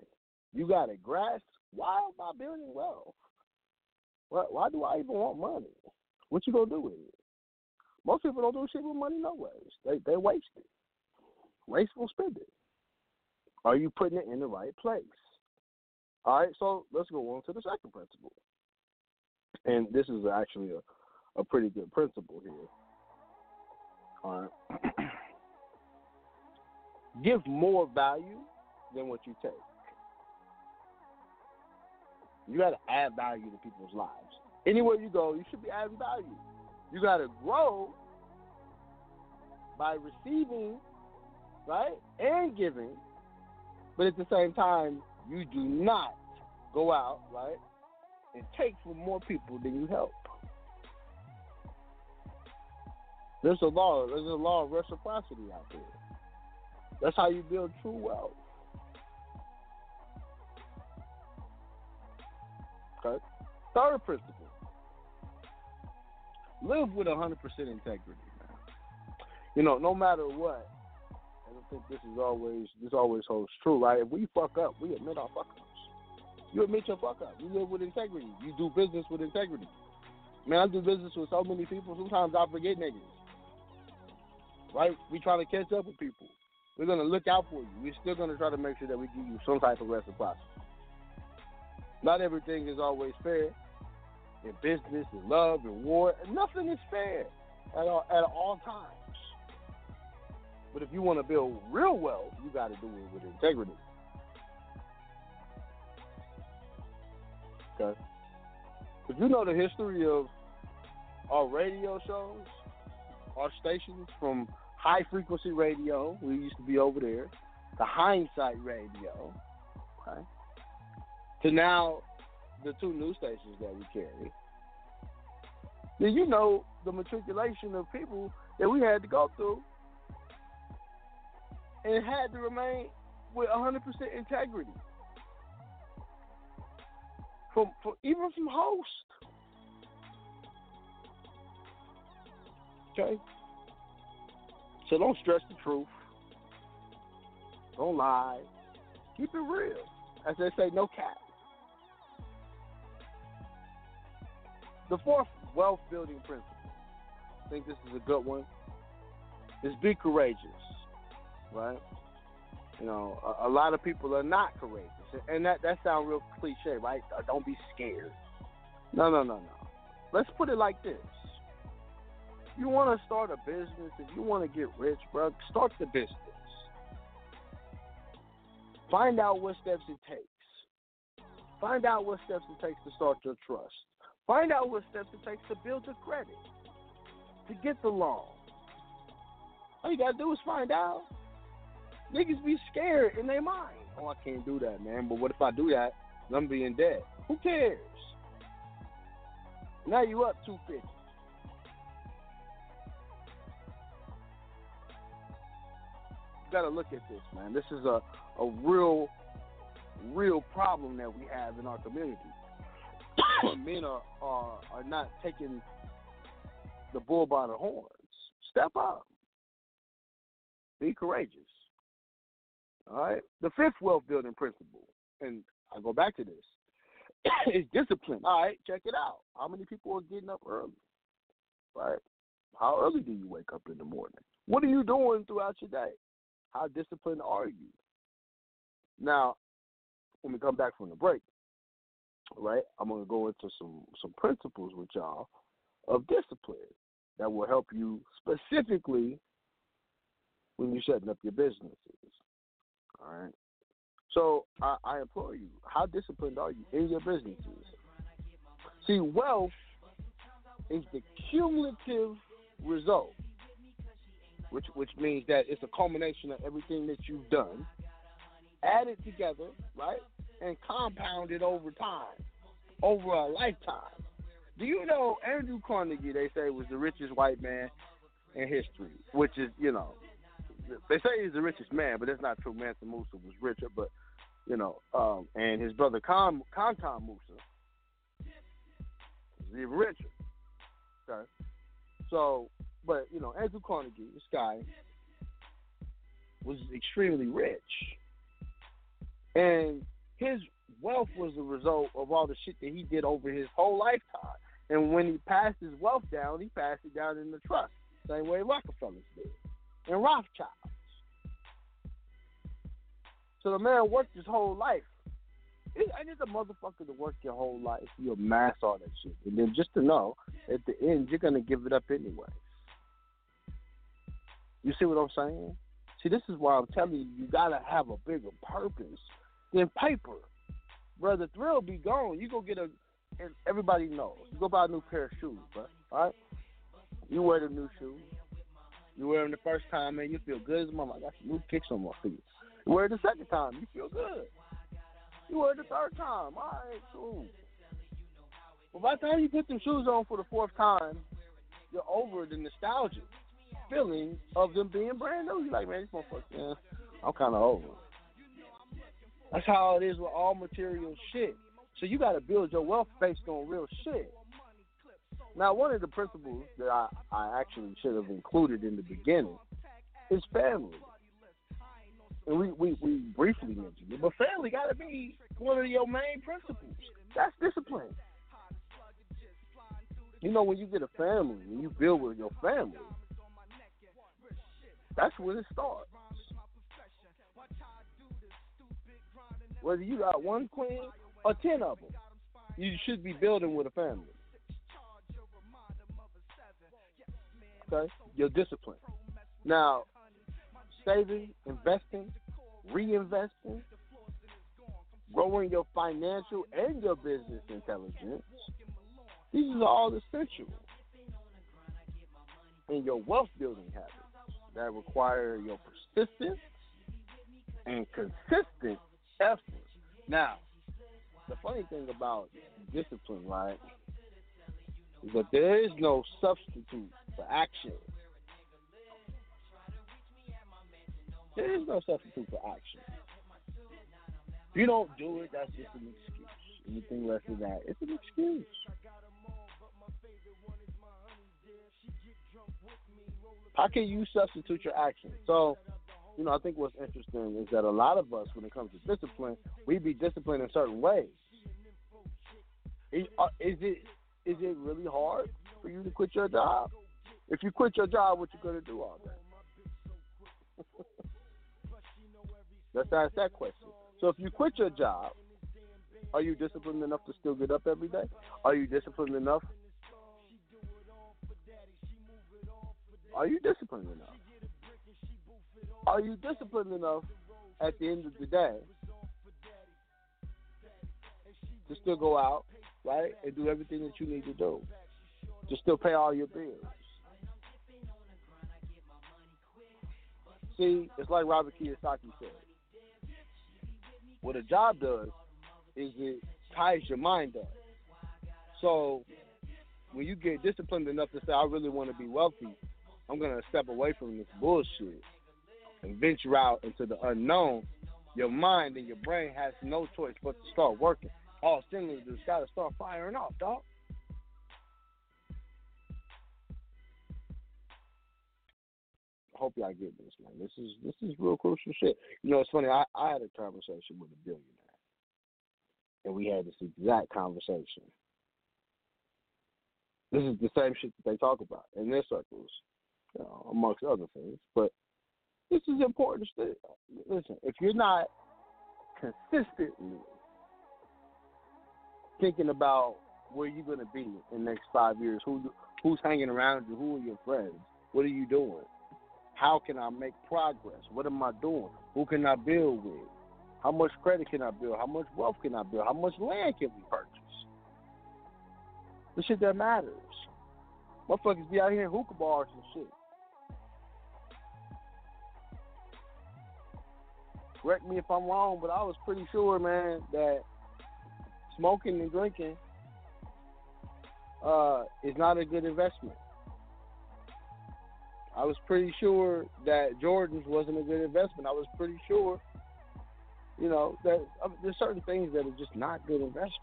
You got to grasp why am I building wealth? Why, why do I even want money? What you gonna do with it? Most people don't do shit with money no ways. They they waste it. Wasteful spending. Are you putting it in the right place? All right, so let's go on to the second principle. And this is actually a, a pretty good principle here. All right. Give more value than what you take. You got to add value to people's lives. Anywhere you go, you should be adding value. You got to grow by receiving, right, and giving, but at the same time, you do not go out, right, and take from more people than you help. There's a law. There's a law of reciprocity out there. That's how you build true wealth. Okay. Third principle. Live with 100% integrity, man. You know, no matter what, I don't think this is always this always holds true, right? If we fuck up, we admit our fuck ups. You admit your fuck up. You live with integrity. You do business with integrity. Man, I do business with so many people. Sometimes I forget niggas. Right? We try to catch up with people. We're gonna look out for you. We're still gonna try to make sure that we give you some type of reciprocity. Not everything is always fair. In business, in love, in war, nothing is fair at all, at all times. But if you want to build real wealth, you got to do it with integrity. Okay. If you know the history of our radio shows, our stations from high frequency radio, we used to be over there, the hindsight radio, okay, to now the two news stations that we carry, then you know the matriculation of people that we had to go through and had to remain with 100% integrity. From, from even from host. Okay? So don't stress the truth. Don't lie. Keep it real. As they say, no cap. The fourth wealth building principle. I think this is a good one. Is be courageous. Right? You know, a, a lot of people are not courageous. And that, that sounds real cliche, right? Uh, Don't be scared. No, no, no, no. Let's put it like this. You want to start a business, if you want to get rich, bro, start the business. Find out what steps it takes. Find out what steps it takes to start your trust. Find out what steps it takes to build your credit, to get the loan. All you gotta do is find out. Niggas be scared in their mind. Oh, I can't do that, man. But what if I do that? I'm being dead. Who cares? Now you up two fifty. You gotta look at this, man. This is a, a real, real problem that we have in our community. Men are, are are not taking the bull by the horns. Step up. Be courageous. All right. The fifth wealth building principle, and I go back to this, is discipline. All right, check it out. How many people are getting up early? Right. How early do you wake up in the morning? What are you doing throughout your day? How disciplined are you? Now, when we come back from the break, right, I'm gonna go into some some principles with y'all of discipline that will help you specifically when you're setting up your businesses. All right. So I, I implore you, how disciplined are you in your businesses? See, wealth is the cumulative result, which which means that it's a culmination of everything that you've done, added together, right, and compounded over time, over a lifetime. Do you know Andrew Carnegie? They say was the richest white man in history, which is you know they say he's the richest man, but that's not true. Mansa Musa was richer, but you know, um, and his brother Khan Khan Musa is even richer. Okay, so but you know, Andrew Carnegie, this guy was extremely rich, and his wealth was a result of all the shit that he did over his whole lifetime. And when he passed his wealth down, he passed it down in the trust, same way Rockefellers did and Rothschilds. So the man worked his whole life. It, I just a motherfucker to work your whole life. You amass all that shit, and then just to know at the end you're gonna give it up anyway. You see what I'm saying? See, this is why I'm telling you, you gotta have a bigger purpose than paper. Brother, thrill be gone. You go get a, and everybody knows. You go buy a new pair of shoes, bro. All right? You wear the new shoes. You wear them the first time, man, you feel good as a mama. I got some new kicks on my feet. You wear it the second time, you feel good. You wear it the third time, all right, cool. But by the time you put them shoes on for the fourth time, you're over the nostalgia. feeling of them being brand new. You're like, man, this motherfucker, man, I'm kind of over. That's how it is with all material shit. So you got to build your wealth based on real shit. Now, one of the principles that I, I actually should have included in the beginning is family. And we, we, we briefly mentioned it, but family got to be one of your main principles. That's discipline. You know, when you get a family, when you build with your family, that's where it starts. Whether you got one queen or ten of them, you should be building with a family. Okay, your discipline. Now, saving, investing, reinvesting, growing your financial and your business intelligence. These are all essential in your wealth building habits that require your persistence and consistent effort. Now, the funny thing about discipline, right, is that there is no substitute for action. There is no substitute for action. If you don't do it, that's just an excuse. Anything less than that, it's an excuse. How can you substitute your action? So, you know, I think what's interesting is that a lot of us, when it comes to discipline, we be disciplined in certain ways. Is, uh, is it is it really hard for you to quit your job? If you quit your job, what you gonna do all day? Let's ask that question. So if you quit your job, are you disciplined enough to still get up every day? Are you disciplined enough? Are you disciplined enough? Are you disciplined enough at the end of the day to still go out, right, and do everything that you need to do? To still pay all your bills. See, it's like Robert Kiyosaki said. What a job does is it ties your mind up. So when you get disciplined enough to say, I really want to be wealthy, I'm going to step away from this bullshit and venture out into the unknown, your mind and your brain has no choice but to start working. All stimulus just got to start firing off, dog. hope y'all get this, man. This is this is real crucial shit. You know, it's funny. I, I had a conversation with a billionaire, and we had this exact conversation. This is the same shit that they talk about in their circles, you know, amongst other things. But this is important. Listen, if you're not consistently thinking about where you're going to be in the next five years, who who's hanging around you, who are your friends, what are you doing? How can I make progress? What am I doing? Who can I build with? How much credit can I build? How much wealth can I build? How much land can we purchase? The shit that matters. Motherfuckers be out here hookah bars and shit. Correct me if I'm wrong, but I was pretty sure, man, that smoking and drinking uh, is not a good investment. I was pretty sure that Jordans wasn't a good investment. I was pretty sure, you know, that there's certain things that are just not good investments.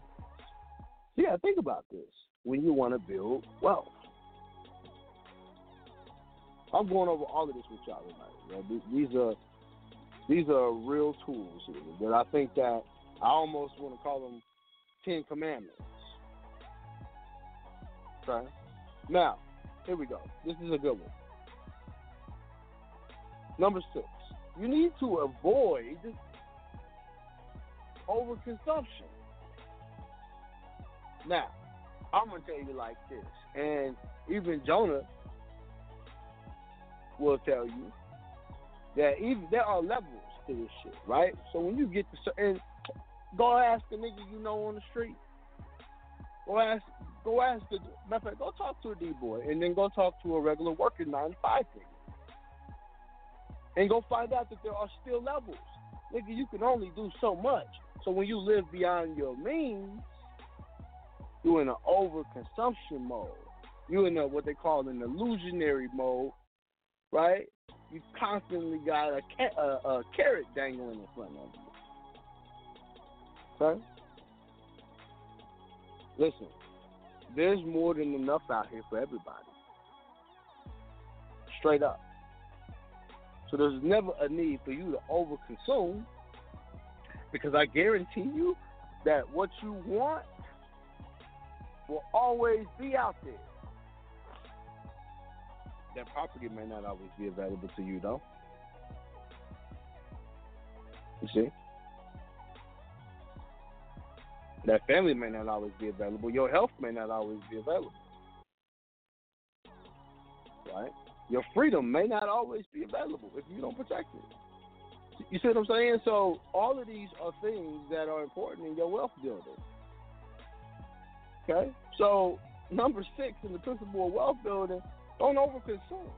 So yeah, think about this when you want to build wealth. I'm going over all of this with y'all tonight. You these are these are real tools that I think that I almost want to call them Ten Commandments. Okay. Now, here we go. This is a good one. Number six, you need to avoid overconsumption. Now, I'm gonna tell you like this, and even Jonah will tell you that even there are levels to this shit, right? So when you get to certain, go ask a nigga you know on the street. Go ask, go ask the matter of fact, go talk to a D boy, and then go talk to a regular working nine to five nigga and go find out that there are still levels. Nigga, you can only do so much. So when you live beyond your means, you're in an overconsumption mode. You're in a, what they call an illusionary mode right? You constantly got a, ca- a, a carrot dangling in front of you. Okay? Listen, there's more than enough out here for everybody. Straight up. So there's never a need for you to overconsume because I guarantee you that what you want will always be out there. That property may not always be available to you, though. You see? That family may not always be available. Your health may not always be available. Right? Your freedom may not always be available if you don't protect it. You see what I'm saying? So all of these are things that are important in your wealth building. Okay? So number six in the principle of wealth building, don't overconsume.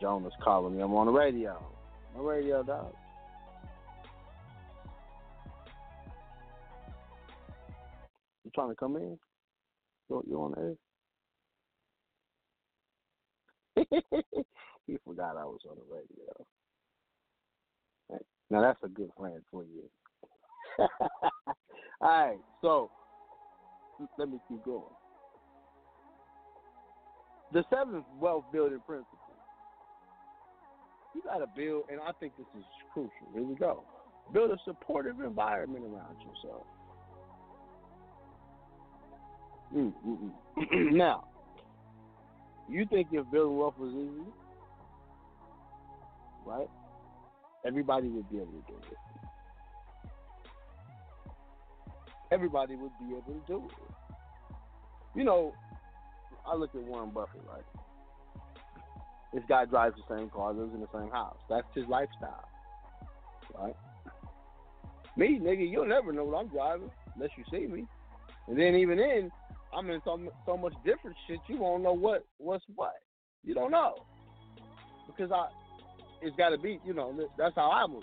Jonas calling me. I'm on the radio. My radio dog. You trying to come in? You, you on air? he forgot I was on the radio. Now that's a good plan for you. All right, so let me keep going. The seventh wealth building principle. You got to build, and I think this is crucial. Here we go. Build a supportive environment around yourself. Mm, mm, mm. now, you think if building wealth was easy, right? Everybody would be able to do it. Everybody would be able to do it. You know, I look at Warren Buffett, right? This guy drives the same car, lives in the same house. That's his lifestyle, right? Me, nigga, you'll never know what I'm driving unless you see me. And then even then, I'm in so, so much different shit. You won't know what what's what. You don't know because I it's got to be, you know, that's how I move.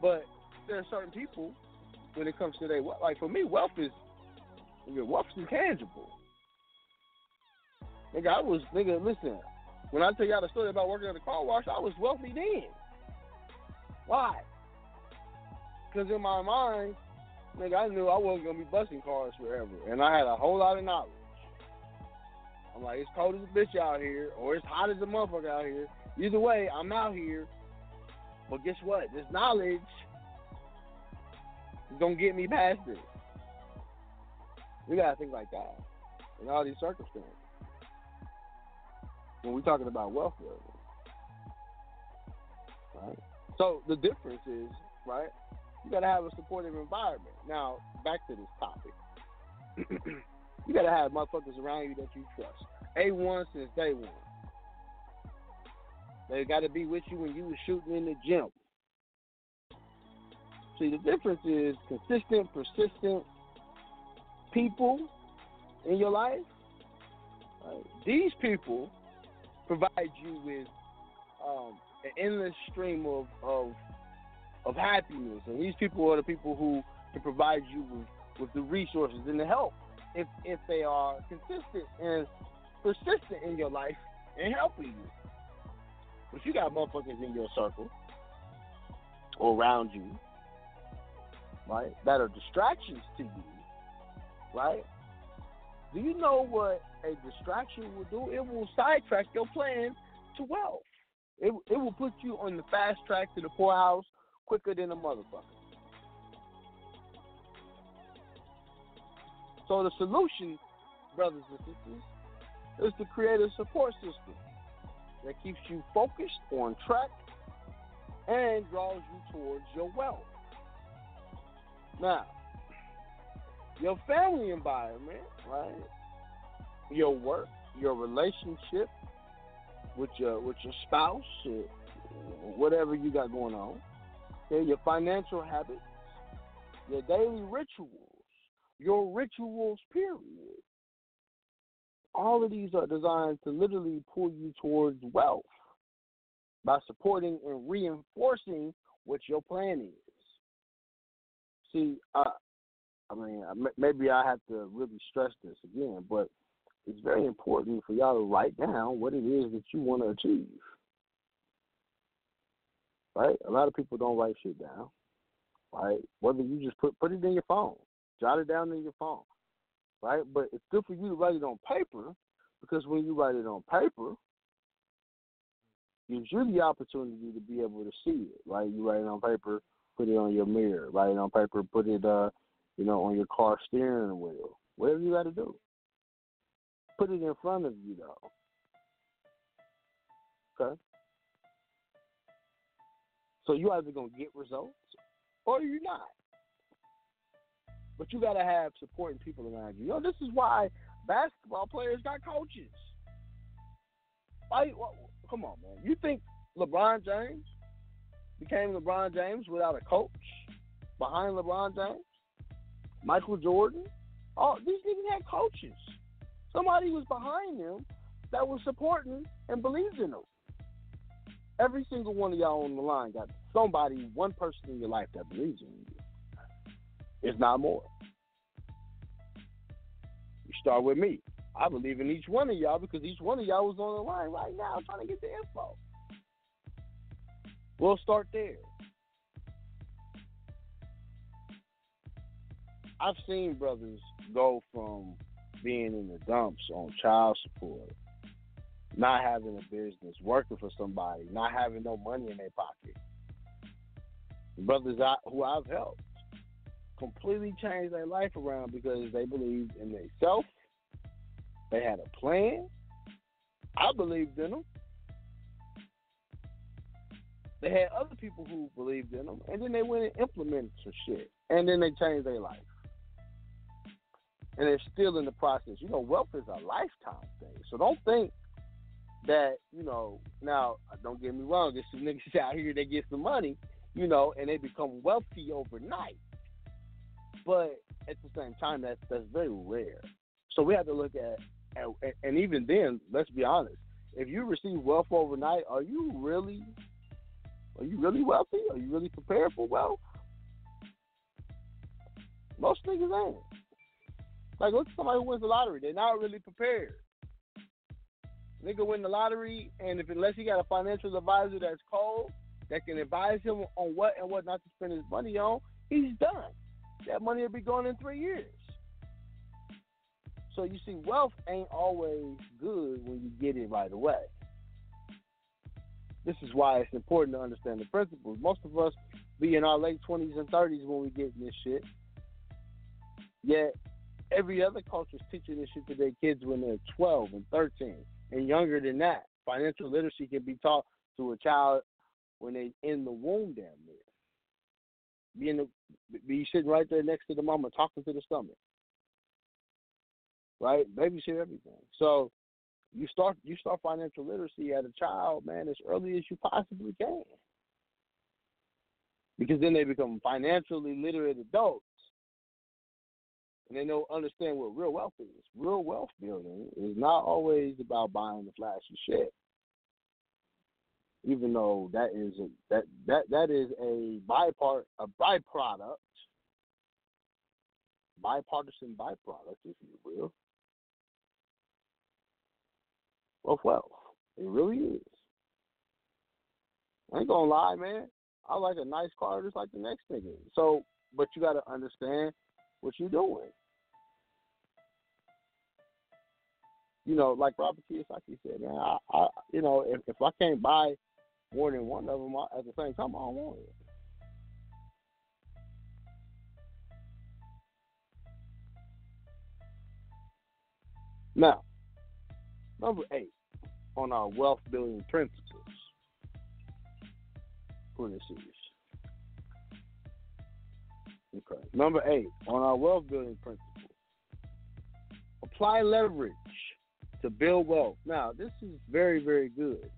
But there are certain people when it comes to their wealth. Like for me, wealth is wealth is intangible. Nigga, I was nigga. Listen, when I tell y'all the story about working at the car wash, I was wealthy then. Why? Because in my mind, nigga, I knew I wasn't gonna be busting cars forever, and I had a whole lot of knowledge. I'm like, it's cold as a bitch out here, or it's hot as a motherfucker out here. Either way, I'm out here. But guess what? This knowledge is gonna get me past it. We gotta think like that in all these circumstances. When we're talking about wealth building. Right? So the difference is, right, you gotta have a supportive environment. Now, back to this topic. you gotta have motherfuckers around you that you trust. A1 since day one. They got to be with you when you were shooting in the gym. See, the difference is consistent, persistent people in your life. Right? These people provide you with um, an endless stream of, of of happiness, and these people are the people who can provide you with, with the resources and the help if if they are consistent and persistent in your life and helping you. But if you got motherfuckers in your circle or around you, right, that are distractions to you, right? Do you know what a distraction will do? It will sidetrack your plan to wealth. It, it will put you on the fast track to the poorhouse quicker than a motherfucker. So the solution, brothers and sisters, is to create a support system that keeps you focused on track and draws you towards your wealth. Now, your family environment, right? Your work, your relationship with your with your spouse, whatever you got going on. Okay, your financial habits, your daily rituals, your rituals, period. All of these are designed to literally pull you towards wealth by supporting and reinforcing what your plan is. see, I, I mean, maybe I have to really stress this again, but it's very important for y'all to write down what it is that you want to achieve. Right? A lot of people don't write shit down. Right? Whether you just put put it in your phone, jot it down in your phone. Right? But it's good for you to write it on paper because when you write it on paper, gives you the opportunity to be able to see it. Right? You write it on paper, put it on your mirror. Write it on paper, put it uh, you know, on your car steering wheel. Whatever you got to do. Put it in front of you though. Okay. So you either gonna get results or you're not. But you gotta have supporting people around you. You know, this is why basketball players got coaches. Wh- Come on, man. You think LeBron James became LeBron James without a coach behind LeBron James? Michael Jordan? Oh, these niggas had coaches. Somebody was behind them that was supporting and believed in them. Every single one of y'all on the line got somebody, one person in your life that believes in you. It's not more. You start with me. I believe in each one of y'all because each one of y'all was on the line right now trying to get the info. We'll start there. I've seen brothers go from being in the dumps on child support, not having a business, working for somebody, not having no money in their pocket. Brothers I, who I've helped completely changed their life around because they believed in themselves. They had a plan. I believed in them. They had other people who believed in them, and then they went and implemented some shit, and then they changed their life. And they're still in the process. You know, wealth is a lifetime thing, so don't think that you know. Now, don't get me wrong. There's some niggas out here that get some money, you know, and they become wealthy overnight. But at the same time, that's that's very rare. So we have to look at, at and even then, let's be honest. If you receive wealth overnight, are you really are you really wealthy? Are you really prepared for wealth? Most niggas ain't. Like look at somebody who wins the lottery. They're not really prepared. Nigga win the lottery, and if unless he got a financial advisor that's cold, that can advise him on what and what not to spend his money on, he's done. That money will be gone in three years. So you see, wealth ain't always good when you get it right away. This is why it's important to understand the principles. Most of us be in our late twenties and thirties when we get this shit. Yet every other culture is teaching this shit to their kids when they're twelve and thirteen and younger than that. Financial literacy can be taught to a child when they're in the womb damn near. Be in the be sitting right there next to the mama talking to the stomach. Right? Baby shit everything. So you start you start financial literacy as a child, man, as early as you possibly can. Because then they become financially literate adults. And they don't understand what real wealth is. Real wealth building is not always about buying the flashy shit. Even though that is a that that that is a bypart a byproduct bipartisan byproduct, if you will, of wealth. It really is. I ain't gonna lie, man. I like a nice car just like the next nigga. So, but you gotta understand what you're doing. You know, like Robert Kiyosaki said, man. I, I you know, if if I can't buy more than one of them at the same time, I don't want it. Now, number eight on our wealth building principles. Who this is? Okay. Number eight on our wealth building principles. Apply leverage to build wealth. Now, this is very, very good.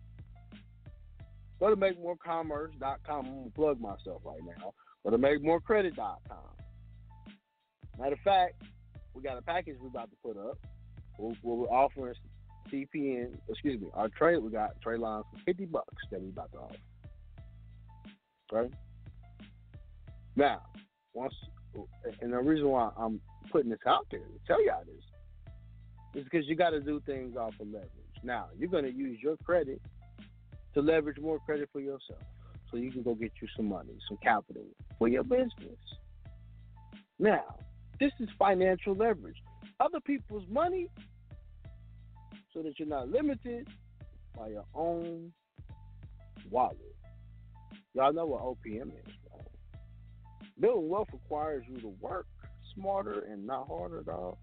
Go to makemorecommerce.com. I'm going to plug myself right now. Go to makemorecredit.com. Matter of fact, we got a package we're about to put up. We're, we're offering CPN, excuse me, our trade, we got trade lines for 50 bucks that we about to offer. Right? Now, once and the reason why I'm putting this out there to tell y'all this is because you got to do things off of leverage. Now you're gonna use your credit to leverage more credit for yourself, so you can go get you some money, some capital for your business. Now, this is financial leverage. Other people's money so that you're not limited by your own wallet. Y'all know what OPM is, right? Building wealth requires you to work smarter and not harder, dog.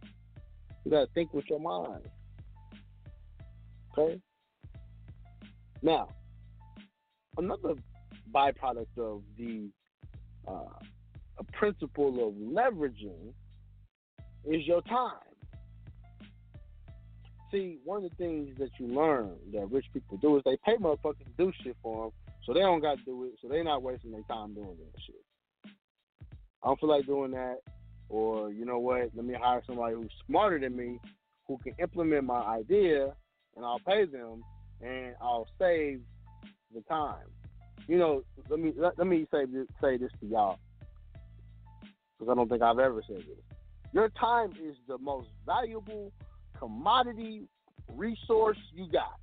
You gotta think with your mind. Okay? Now, another byproduct of the uh, principle of leveraging is your time. See, one of the things that you learn that rich people do is they pay motherfuckers to do shit for them, so they don't got to do it, so they're not wasting their time doing that shit. I don't feel like doing that, or you know what? Let me hire somebody who's smarter than me, who can implement my idea, and I'll pay them, and I'll save the time. You know, let me let, let me say this, say this to y'all, because I don't think I've ever said this. Your time is the most valuable commodity resource you got.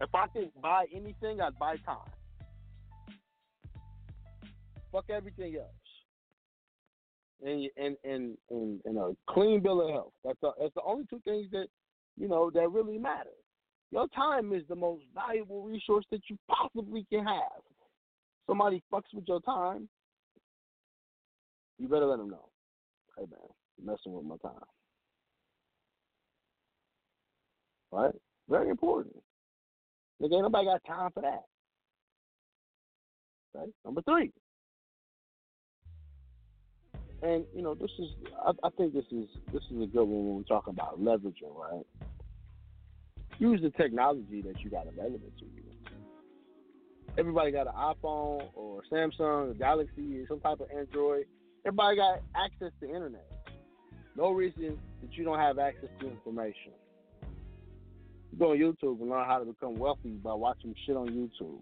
If I could buy anything, I'd buy time. Fuck everything else. And and and and, and a clean bill of health. That's the, that's the only two things that you know that really matter. Your time is the most valuable resource that you possibly can have. Somebody fucks with your time, you better let them know. Hey man, you're messing with my time. Right? Very important. Nigga, ain't nobody got time for that. Okay? Number three. And you know, this is I, I think this is this is a good one when we're talking about leveraging, right? Use the technology that you got available to you. Everybody got an iPhone or Samsung, or Galaxy, or some type of Android. Everybody got access to internet. No reason that you don't have access to information. You go on YouTube and learn how to become wealthy by watching shit on YouTube.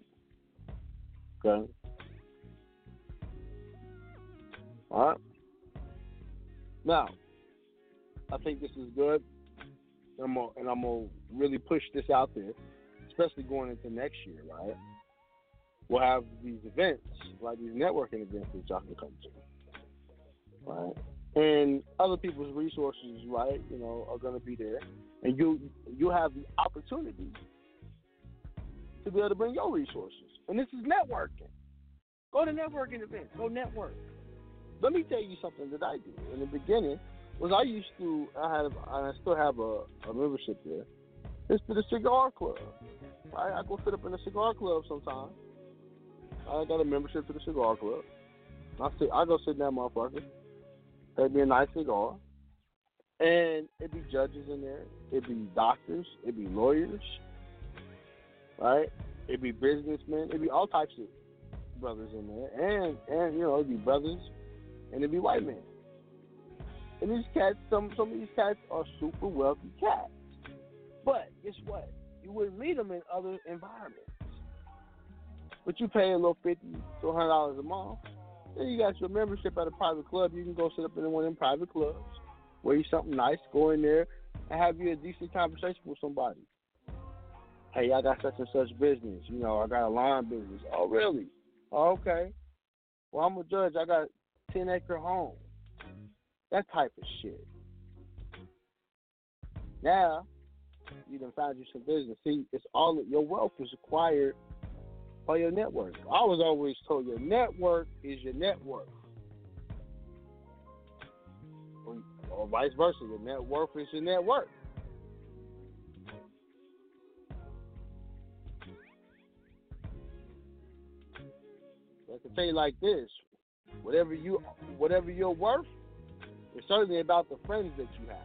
Okay. All right. Now, I think this is good. I'm gonna, and I'm gonna really push this out there, especially going into next year, right? We'll have these events, like these networking events that y'all can come to right? And other people's resources, right, you know, are to be there, and you you have the opportunity to be able to bring your resources. And this is networking. Go to networking events. Go network. Let me tell you something that I do. In the beginning, was I used to I had I still have a, a membership there. It's to the cigar club. Right? I go sit up in the cigar club sometimes. I got a membership to the cigar club. I sit I go sit in that motherfucker. It'd be a nice cigar. And it'd be judges in there. It'd be doctors. It'd be lawyers. Right? It'd be businessmen. It'd be all types of brothers in there. And and you know, it'd be brothers and it'd be white men. And these cats, some some of these cats are super wealthy cats. But guess what? You wouldn't meet them in other environments. But you pay a little fifty to hundred dollars a month then you got your membership at a private club. You can go sit up in one of them private clubs, wear you something nice, go in there, and have you a decent conversation with somebody. Hey, I got such and such business. You know, I got a lawn business. Oh, really? Oh, okay. Well, I'm a judge. I got ten acre home. That type of shit. Now, you done found you some business. See, it's all your wealth is acquired by your network. I was always told your network is your network. Or, or vice versa, your net worth is your network. I can you like this: whatever you, whatever you're worth, it's certainly about the friends that you have.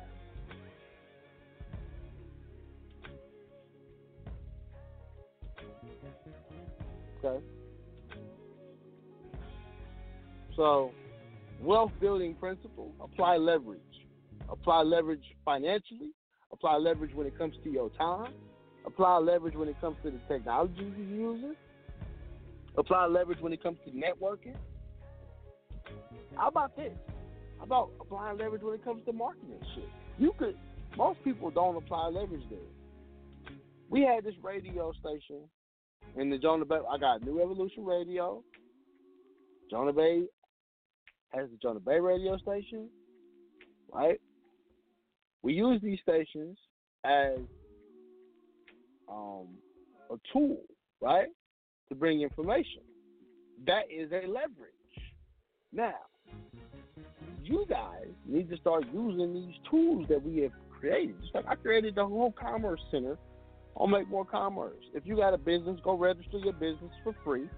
Okay. So, wealth building principle apply leverage. Apply leverage financially. Apply leverage when it comes to your time. Apply leverage when it comes to the technology you're using. Apply leverage when it comes to networking. How about this? About applying leverage when it comes to marketing shit? You could. Most people don't apply leverage there. We had this radio station in the Jonah Bay. I got New Evolution Radio. Jonah Bay has the Jonah Bay radio station, right? We use these stations as um, a tool, right, to bring information. That is a leverage. Now, you guys need to start using these tools that we have created. Just like I created the whole commerce center on Make More Commerce. If you got a business, go register your business for free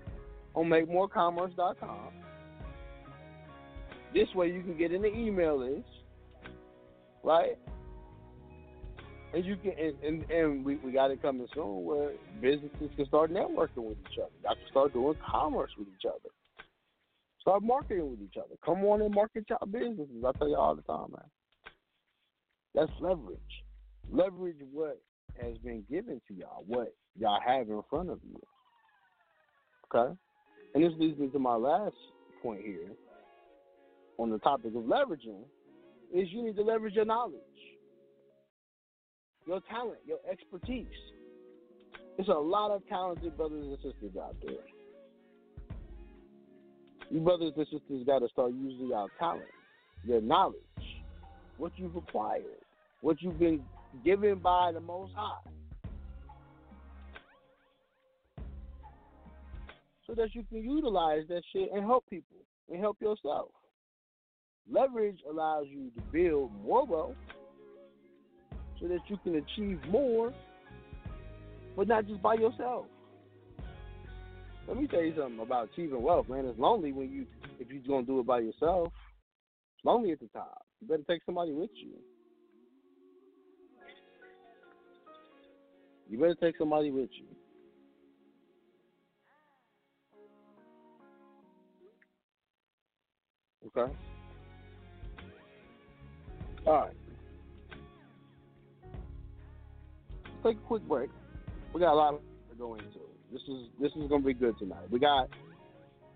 on MakeMoreCommerce.com. This way you can get in the email list, right? And you can and, and, and we, we got it coming soon where businesses can start networking with each other. I can start doing commerce with each other. Start marketing with each other. Come on and market y'all businesses. I tell you all the time, man. That's leverage. Leverage what has been given to y'all, what y'all have in front of you. Okay? And this leads me to my last point here on the topic of leveraging is you need to leverage your knowledge, your talent, your expertise. There's a lot of talented brothers and sisters out there. You brothers and sisters got to start using your talent, your knowledge, what you've acquired, what you've been given by the Most High. So that you can utilize that shit and help people and help yourself. Leverage allows you to build more wealth so that you can achieve more, but not just by yourself. Let me tell you something about achieving wealth, man. It's lonely when you if you're gonna do it by yourself. It's lonely at the top. You better take somebody with you. You better take somebody with you. Okay. All right. Let's take a quick break. We got a lot to go into. This is this is gonna be good tonight. We got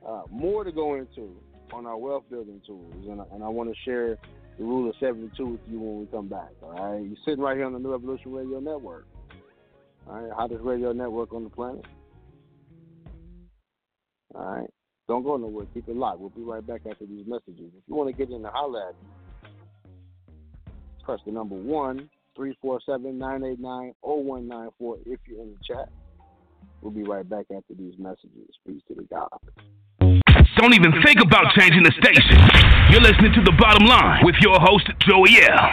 uh, more to go into on our wealth building tools, and, and I want to share the rule of 72 with you when we come back. All right, you're sitting right here on the New Evolution Radio Network. All right, hottest radio network on the planet. All right, don't go nowhere. Keep it locked. We'll be right back after these messages. If you want to get in the holla press the number one three four seven nine eight nine zero one nine four if you're in the chat. We'll be right back after these messages. Peace to the God. Don't even think about changing the station. You're listening to The Bottom Line with your host, Joey L.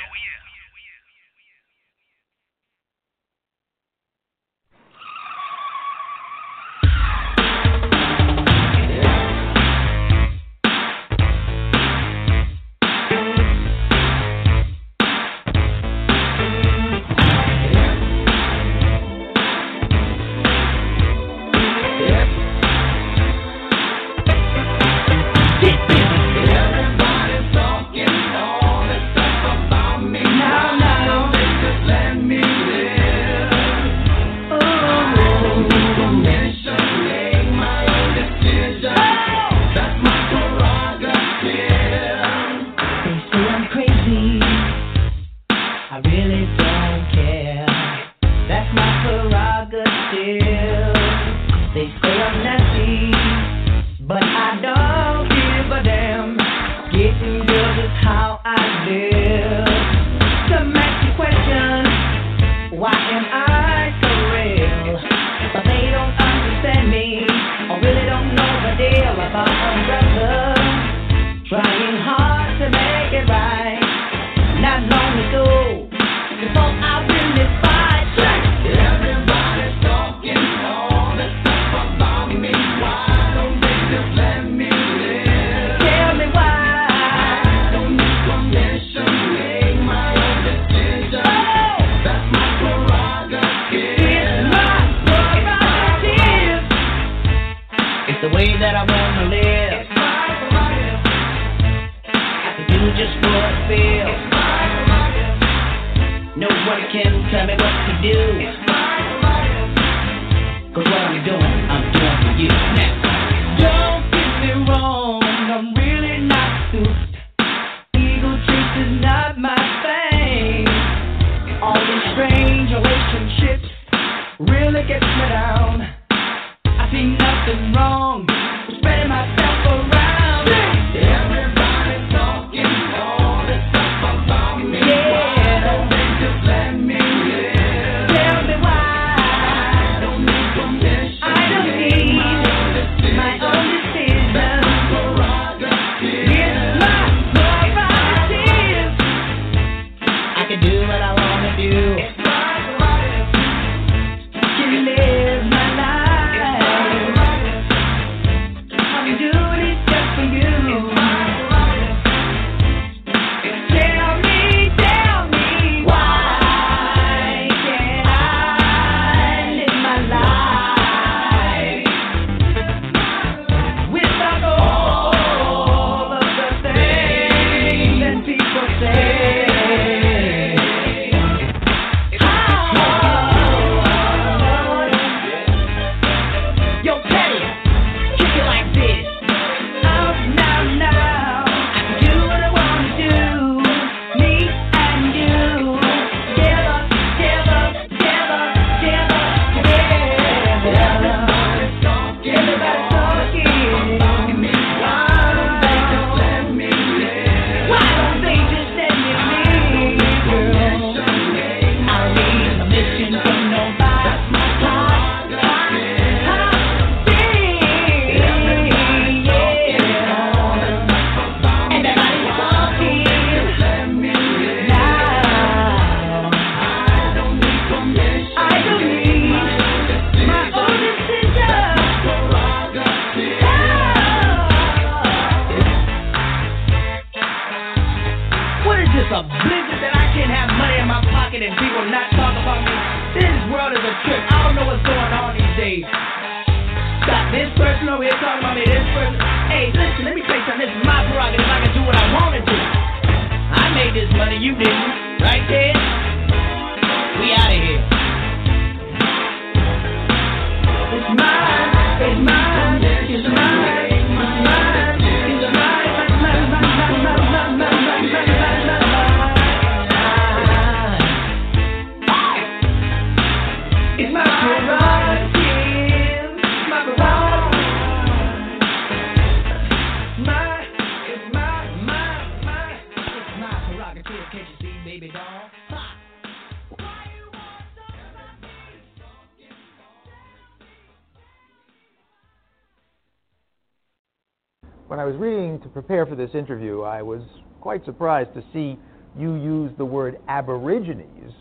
prepare for this interview, I was quite surprised to see you use the word Aborigines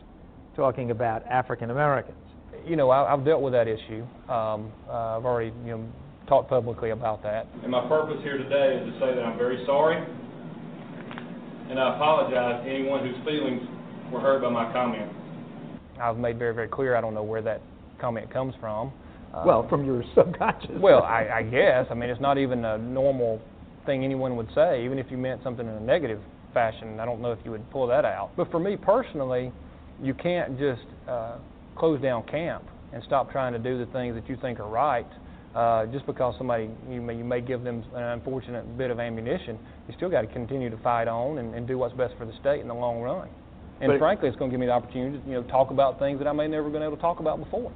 talking about African Americans. You know, I, I've dealt with that issue. Um, uh, I've already, you know, talked publicly about that. And my purpose here today is to say that I'm very sorry, and I apologize to anyone whose feelings were hurt by my comment. I've made very, very clear I don't know where that comment comes from. Uh, Well, from your subconscious. well, I, I guess. I mean, it's not even a normal thing anyone would say, even if you meant something in a negative fashion. I don't know if you would pull that out. But for me personally, you can't just uh, close down camp and stop trying to do the things that you think are right. Uh, just because somebody you may, you may give them an unfortunate bit of ammunition, you still got to continue to fight on and, and do what's best for the state in the long run. And But- frankly, it's going to give me the opportunity to you know talk about things that I may never been able to talk about before.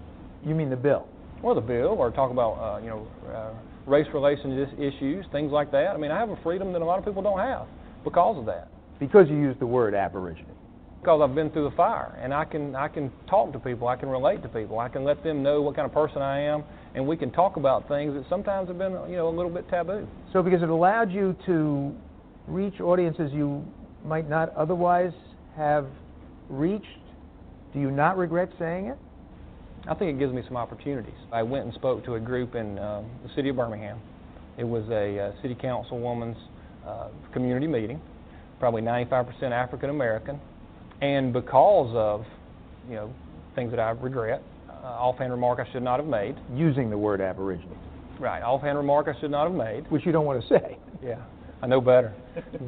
You mean the bill? or the bill, or talk about uh, you know uh, race relations issues, things like that. I mean, I have a freedom that a lot of people don't have because of that. Because you used the word Aborigine. Because I've been through the fire, and I can I can talk to people, I can relate to people, I can let them know what kind of person I am, and we can talk about things that sometimes have been you know a little bit taboo. So, because it allowed you to reach audiences you might not otherwise have reached, do you not regret saying it? I think it gives me some opportunities. I went and spoke to a group in uh, the city of Birmingham. It was a uh, city councilwoman's uh, community meeting, probably 95% African American, and because of you know things that I regret, uh, offhand remark I should not have made. Using the word Aboriginal. Right, offhand remark I should not have made. Which you don't want to say. Yeah, I know better.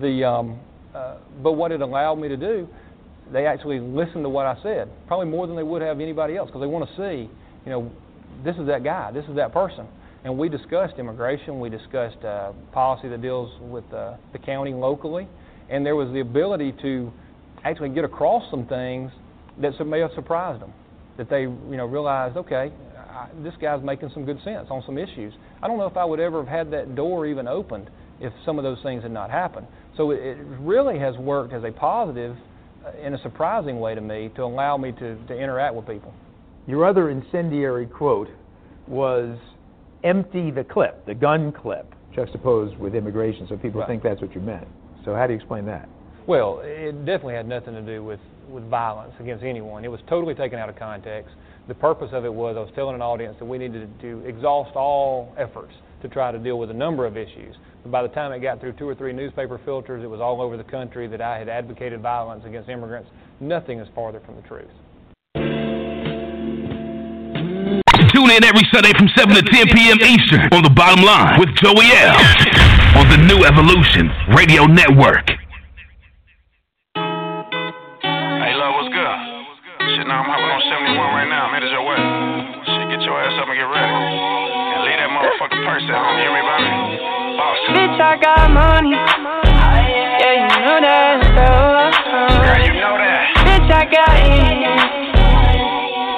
the um, uh, but what it allowed me to do, they actually listened to what I said, probably more than they would have anybody else, because they want to see, you know, this is that guy, this is that person. And we discussed immigration, we discussed uh, policy that deals with uh, the county locally, and there was the ability to actually get across some things that may have surprised them. That they, you know, realized, okay, I, this guy's making some good sense on some issues. I don't know if I would ever have had that door even opened if some of those things had not happened. So it, really has worked as a positive Uh, in a surprising way to me to allow me to, to interact with people. Your other incendiary quote was empty the clip, the gun clip, juxtaposed with immigration, so people Right. think that's what you meant. So how do you explain that? Well, it definitely had nothing to do with, with violence against anyone. It was totally taken out of context. The purpose of it was I was telling an audience that we needed to exhaust all efforts to try to deal with a number of issues. By the time it got through two or three newspaper filters, it was all over the country that I had advocated violence against immigrants. Nothing is farther from the truth. Tune in every Sunday from 7 to 10 p.m. Eastern on the bottom line with Joey L. on the New Evolution Radio Network. Money. Yeah, you know that. Girl, uh, you know that. Bitch, I got it.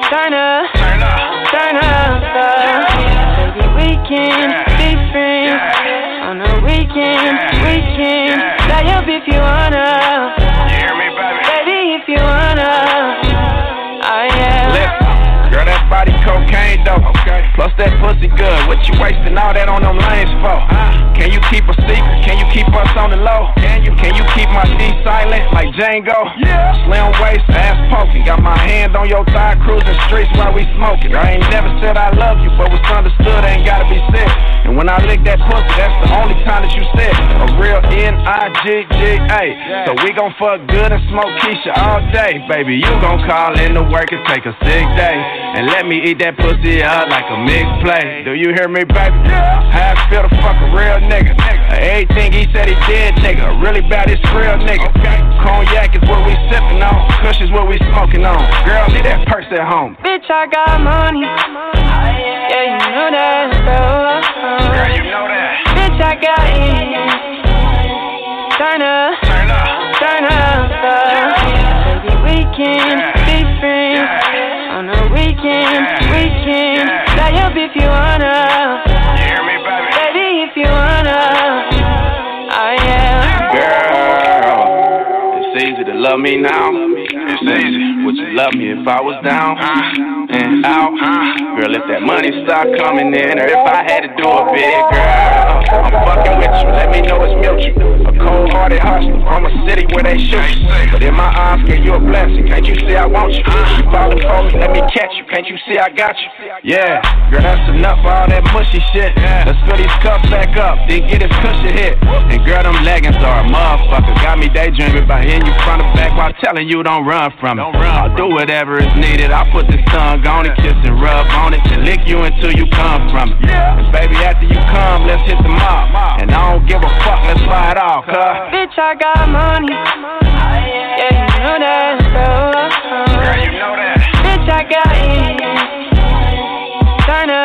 Turn up. Turn up. Turn up. Baby, we can be friends. On the weekend, weekend. Lay up if you wanna. You hear me, baby? Baby, if you wanna. Oh, yeah. Listen, girl, that body cocaine dope. Okay. Plus that pussy good. What you wasting all that on them lanes for? Uh. Can you keep a secret? Can you keep us on the low? Can you? Can you keep my D silent like Django? Yeah. Slim waist, ass poking. Got my hand on your thigh, cruising streets while we smoking. I ain't never said I love you, but what's understood ain't gotta be said. And when I lick that pussy, that's the only time that you said a real N-I-G-G-A. So we gon' fuck good and smoke Keisha all day, baby. You gon' call in to work and take a sick day. And let me eat that pussy out like a mixed play. Do you hear me, baby? How I feel to fuck a real nigga. Everything he said he did, nigga. Really bad, it's real nigga. Cognac is what we sippin' on. Kush is what we smoking on. Girl, leave that purse at home. Bitch, I got money. Yeah, you know that. bro. Girl, you know that. Bitch, I got it. Turn love me now. It's easy. Would you love me if I was down and out? Girl, if that money start coming in, or if I had to do a big girl, I'm fucking with you. Let me know it's mutual. A cold-hearted hustler from a city where they shoot. But in my eyes, girl, you a blessing. Can't you see I want you? You falling for me, let me catch you. Can't you see I got you? Yeah, girl, that's enough for all that mushy shit. Let's fill these cups back up, then get this cushion hit. And girl, them leggings are a motherfucker. Got me daydreaming by hitting you front and back while telling you don't run from it. I'll do whatever is needed. I'll put this tongue on it, kiss and rub on it, and lick you until you come from it. And baby, after you come, let's hit the mall. And I don't give a fuck, let's slide off, cuz. Bitch, I got money. Yeah, you know that. bro. Girl, you know that. Bitch, I got it. Turn up.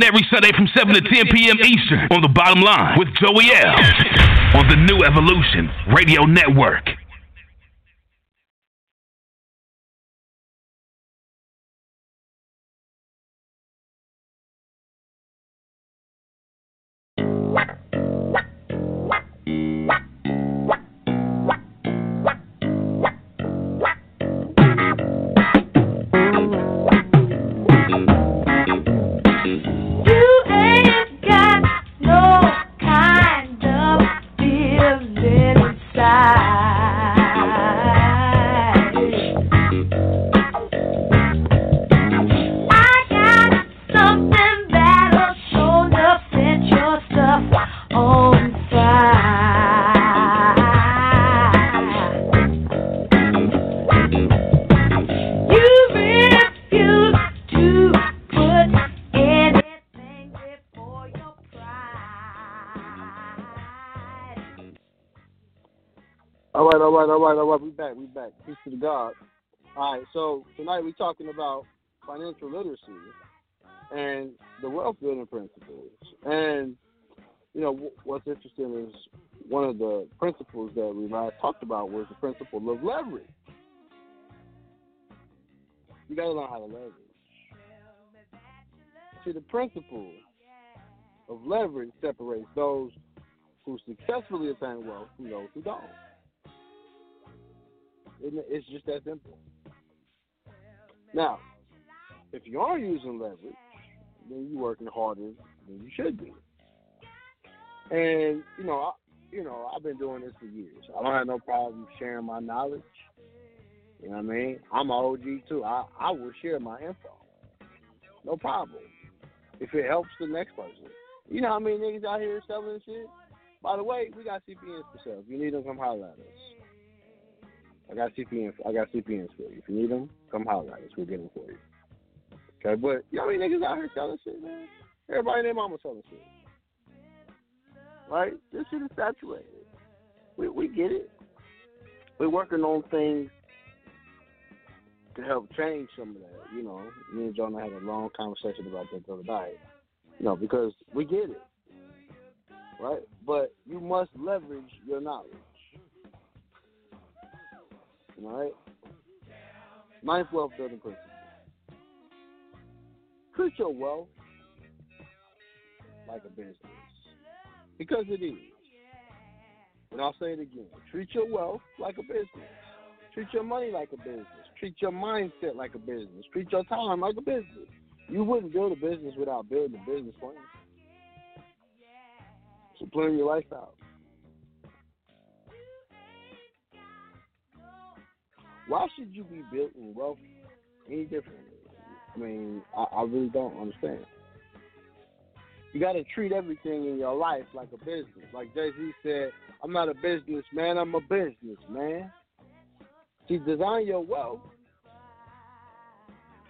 Every Sunday from 7 to 10 p.m. Eastern on the bottom line with Joey L. on the New Evolution Radio Network. Back, we back. Peace to the God. All right, so tonight we're talking about financial literacy and the wealth building principles. And you know what's interesting is one of the principles that we last talked about was the principle of leverage. You got to learn how to leverage. See, the principle of leverage separates those who successfully attain wealth from those who don't. It's just that simple. Now, if you are using leverage, then you're working harder than you should be. And you know, I, you know, I've been doing this for years. I don't have no problem sharing my knowledge. You know what I mean? I'm an OG too. I I will share my info. No problem. If it helps the next person. You know how many niggas out here selling shit? By the way, we got CPNs for sale. If you need them, come holler at us. I got CPNs. I got CPNs for you. If you need them, come holler at us. We'll get them for you. Okay, but you know many niggas out here selling shit, man? Everybody and their mama selling shit. Right? This shit is saturated. We we get it. We're working on things to help change some of that. You know, me and Jonah had a long conversation about that the other night. You know, because we get it. Right? But you must leverage your knowledge. All right? Ninth wealth building principle. Treat your wealth like a business. Because it is. And I'll say it again. Treat your wealth like a business. Treat your money like a business. Treat your mindset like a business. Treat your time like a business. You wouldn't build a business without building a business plan. So plan your life out. Why should you be building wealth any differently? I mean, I, I really don't understand. You got to treat everything in your life like a business. Like Jay Z said, I'm not a businessman, I'm a businessman. See, design your wealth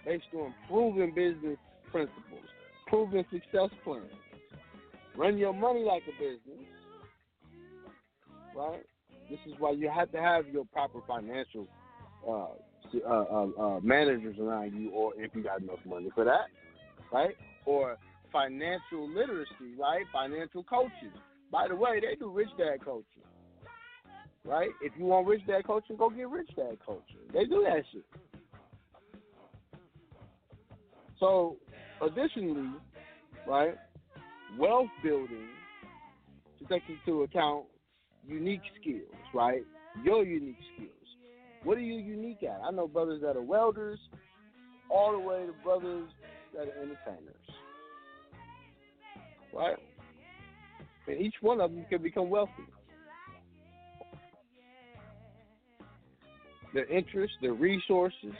based on proven business principles, proven success plans. Run your money like a business, right? This is why you have to have your proper financial uh, uh, uh, uh, managers around you, or if you got enough money for that, right? Or financial literacy, right? Financial coaches. By the way, they do rich dad coaching, right? If you want rich dad coaching, go get rich dad coaching. They do that shit. So, additionally, right, wealth building to take into account unique skills, right? Your unique skills. What are you unique at? I know brothers that are welders, all the way to brothers that are entertainers, right? And each one of them can become wealthy. Their interests, their resources,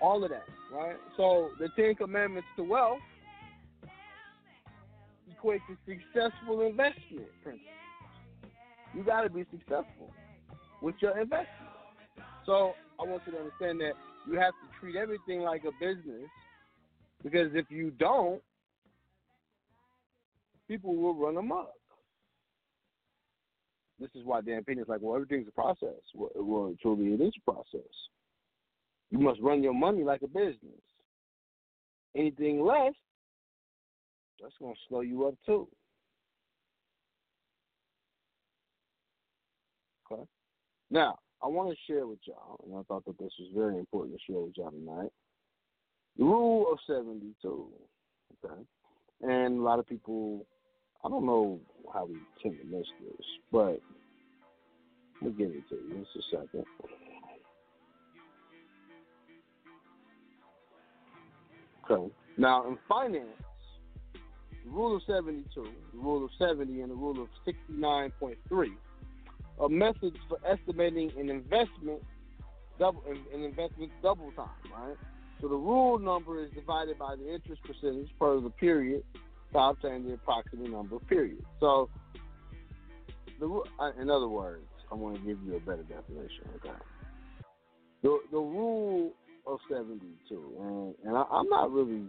all of that, right? So the Ten Commandments to wealth equates to successful investment principles. You got to be successful with your investment. So I want you to understand that you have to treat everything like a business because if you don't, people will run amok. This is why Dan Pena is like, well, everything's a process. Well, well, truly, it is a process. You must run your money like a business. Anything less, that's going to slow you up too. Okay. Now, I want to share with y'all, and I thought that this was very important to share with y'all tonight. The rule of 72. Okay. And a lot of people, I don't know how we tend to miss this, but we'll get it to you. Just a second. Okay. Now, in finance, the rule of 72, the rule of 70, and the rule of 69.3 are methods for estimating an investment double an investment double time, right? So the rule number is divided by the interest percentage per the period to obtain the approximate number of periods. So, the uh, in other words, I want to give you a better definition. Okay. The the rule of seventy two, and and I, I'm not really,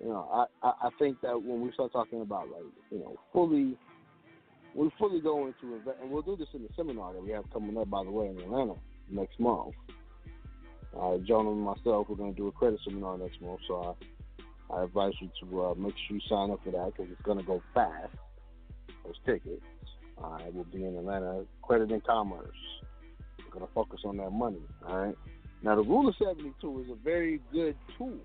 you know, I I think that when we start talking about like you know fully we fully go into it, and we'll do this in the seminar that we have coming up, by the way, in Atlanta next month. Uh, Jonah and myself, we're going to do a credit seminar next month, so I, I advise you to uh, make sure you sign up for that because it's going to go fast. Those tickets. I will be in Atlanta, credit and commerce. We're going to focus on that money, all right? Now, the Rule of 72 is a very good tool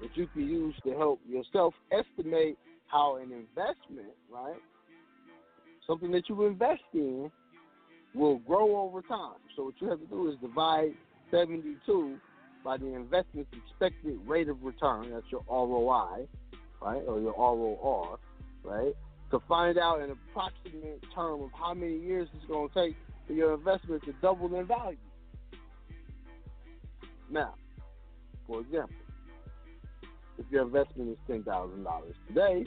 that you can use to help yourself estimate how an investment, right, something that you invest in, will grow over time. So what you have to do is divide 72 by the investment's expected rate of return. That's your ROI, right, or your ROR, right, to find out an approximate term of how many years it's going to take for your investment to double in value. Now, for example, if your investment is ten thousand dollars today,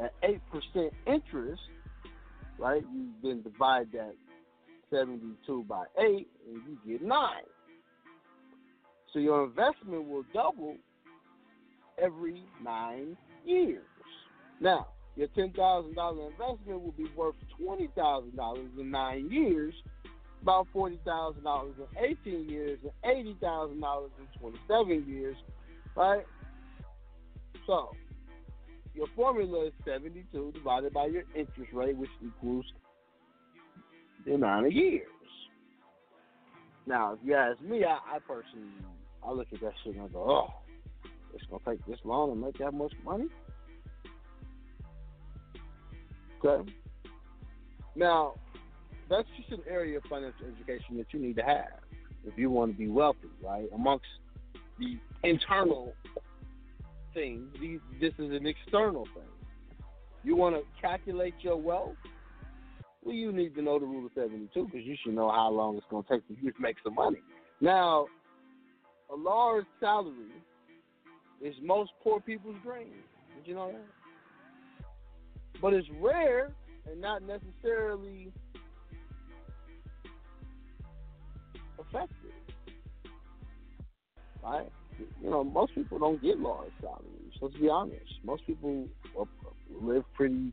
at eight percent interest, right? You then divide that seventy-two by eight, and you get nine. So your investment will double every nine years. Now, your ten thousand dollar investment will be worth twenty thousand dollars in nine years, about forty thousand dollars in eighteen years, and eighty thousand dollars in twenty-seven years, right? So your formula is seventy-two divided by your interest rate, which equals the amount of years. Now, if you ask me, I, I personally, I look at that shit and I go, oh, it's gonna take this long to make that much money. Okay. Now, that's just an area of financial education that you need to have if you want to be wealthy, right? Amongst the internal things, these, this is an external thing. You want to calculate your wealth? Well, you need to know the rule of 72 because you should know how long it's going to take for you to make some money. Now, a large salary is most poor people's dream. Did you know that? But it's rare and not necessarily effective. Right? You know, most people don't get large salaries. Let's be honest. Most people live pretty,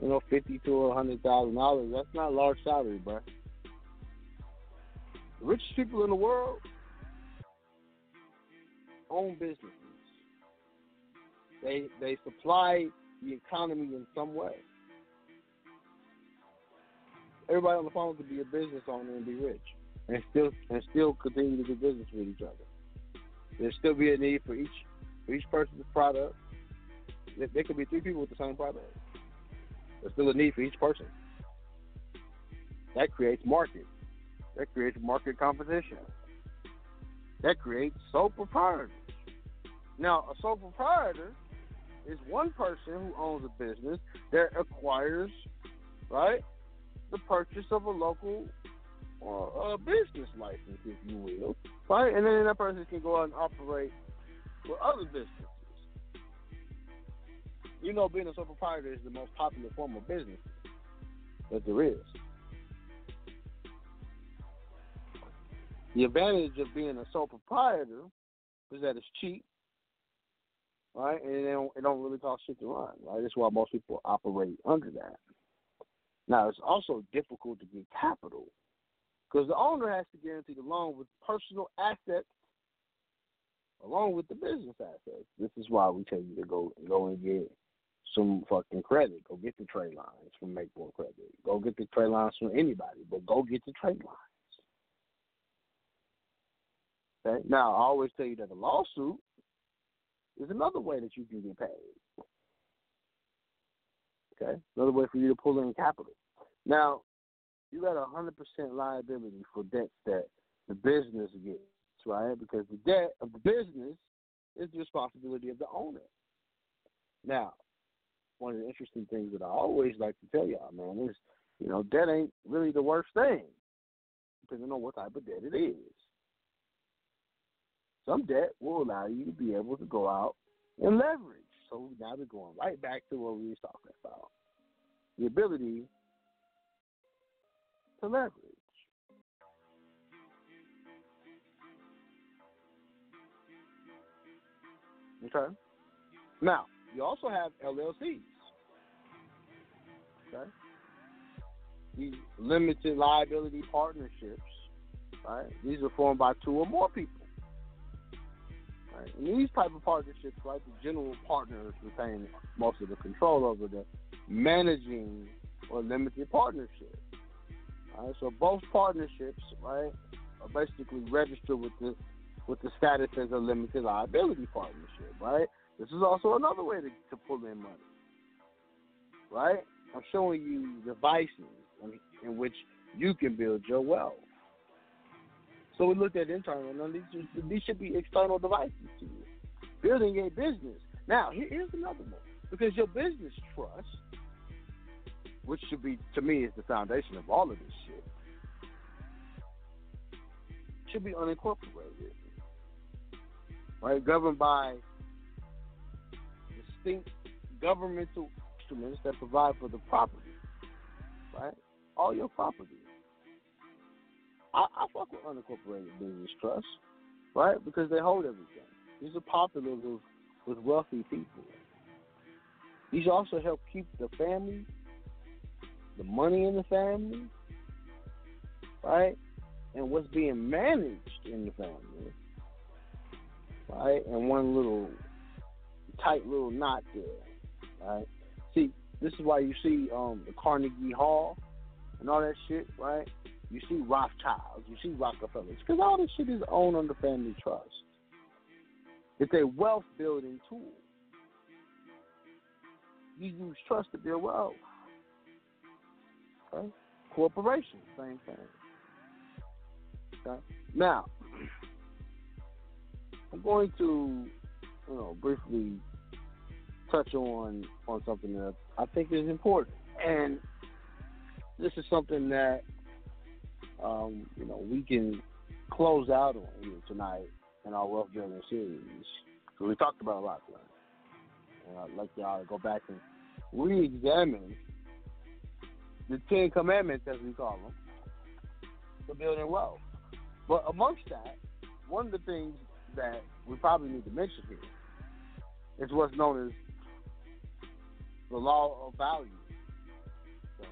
you know, fifty to a hundred thousand dollars. That's not a large salary, bro. The richest people in the world own businesses. They they supply the economy in some way. Everybody on the phone could be a business owner and be rich, and still and still continue to do business with each other. There still be a need for each for each person's product. There, there could be three people with the same product. There's still a need for each person. That creates market. That creates market competition. That creates sole proprietors. Now, a sole proprietor is one person who owns a business that acquires, right, the purchase of a local or a business license, if you will, right? And then that person can go out and operate for other businesses. You know, being a sole proprietor is the most popular form of business that there is. The advantage of being a sole proprietor is that it's cheap, right? And it don't, it don't really cost shit to run, right? That's why most people operate under that. Now, it's also difficult to get capital because the owner has to guarantee the loan with personal assets along with the business assets. This is why we tell you to go go and get some fucking credit. Go get the trade lines from Make More Credit. Go get the trade lines from anybody, but go get the trade lines. Okay? Now, I always tell you that a lawsuit is another way that you can get paid. Okay? Another way for you to pull in capital. Now, you got a hundred percent liability for debts that the business gets, right? Because the debt of the business is the responsibility of the owner. Now, one of the interesting things that I always like to tell y'all, man, is you know, debt ain't really the worst thing, depending on what type of debt it is. Some debt will allow you to be able to go out and leverage. So now we're going right back to what we was talking about. The ability to leverage. Okay. Now, you also have LLCs. Okay? These limited liability partnerships, right? These are formed by two or more people. Right? And these type of partnerships, right, the general partners retain most of the control over the managing or limited partnership. So both partnerships, right, are basically registered with the with the status as a limited liability partnership, right? This is also another way to, to pull in money. Right? I'm showing you devices in, in which you can build your wealth. So we looked at internal, and these, these should be external devices to you. Building a business. Now, here, here's another one. Because your business trust, which should be, to me, is the foundation of all of this shit, should be unincorporated. Right? Governed by distinct governmental instruments that provide for the property. Right? All your property. I, I fuck with unincorporated business trusts, right? Because they hold everything. These are popular with, with wealthy people. These also help keep the family, the money in the family, right? And what's being managed in the family, right? And one little tight little knot there, right? See, this is why you see um, the Carnegie Hall and all that shit, right? You see Rothschilds, you see Rockefellers, because all this shit is owned under family trust. It's a wealth building tool. You use trust to build wealth. Okay? Corporations, same thing. Okay? Now, I'm going to, you know, briefly touch on on something that I think is important, and this is something that um, you know, we can close out on tonight in our wealth building series. Because we talked about a lot tonight. And I'd like y'all to go back and re examine the Ten Commandments, as we call them, for building wealth. But amongst that, one of the things that we probably need to mention here is what's known as the law of value. So,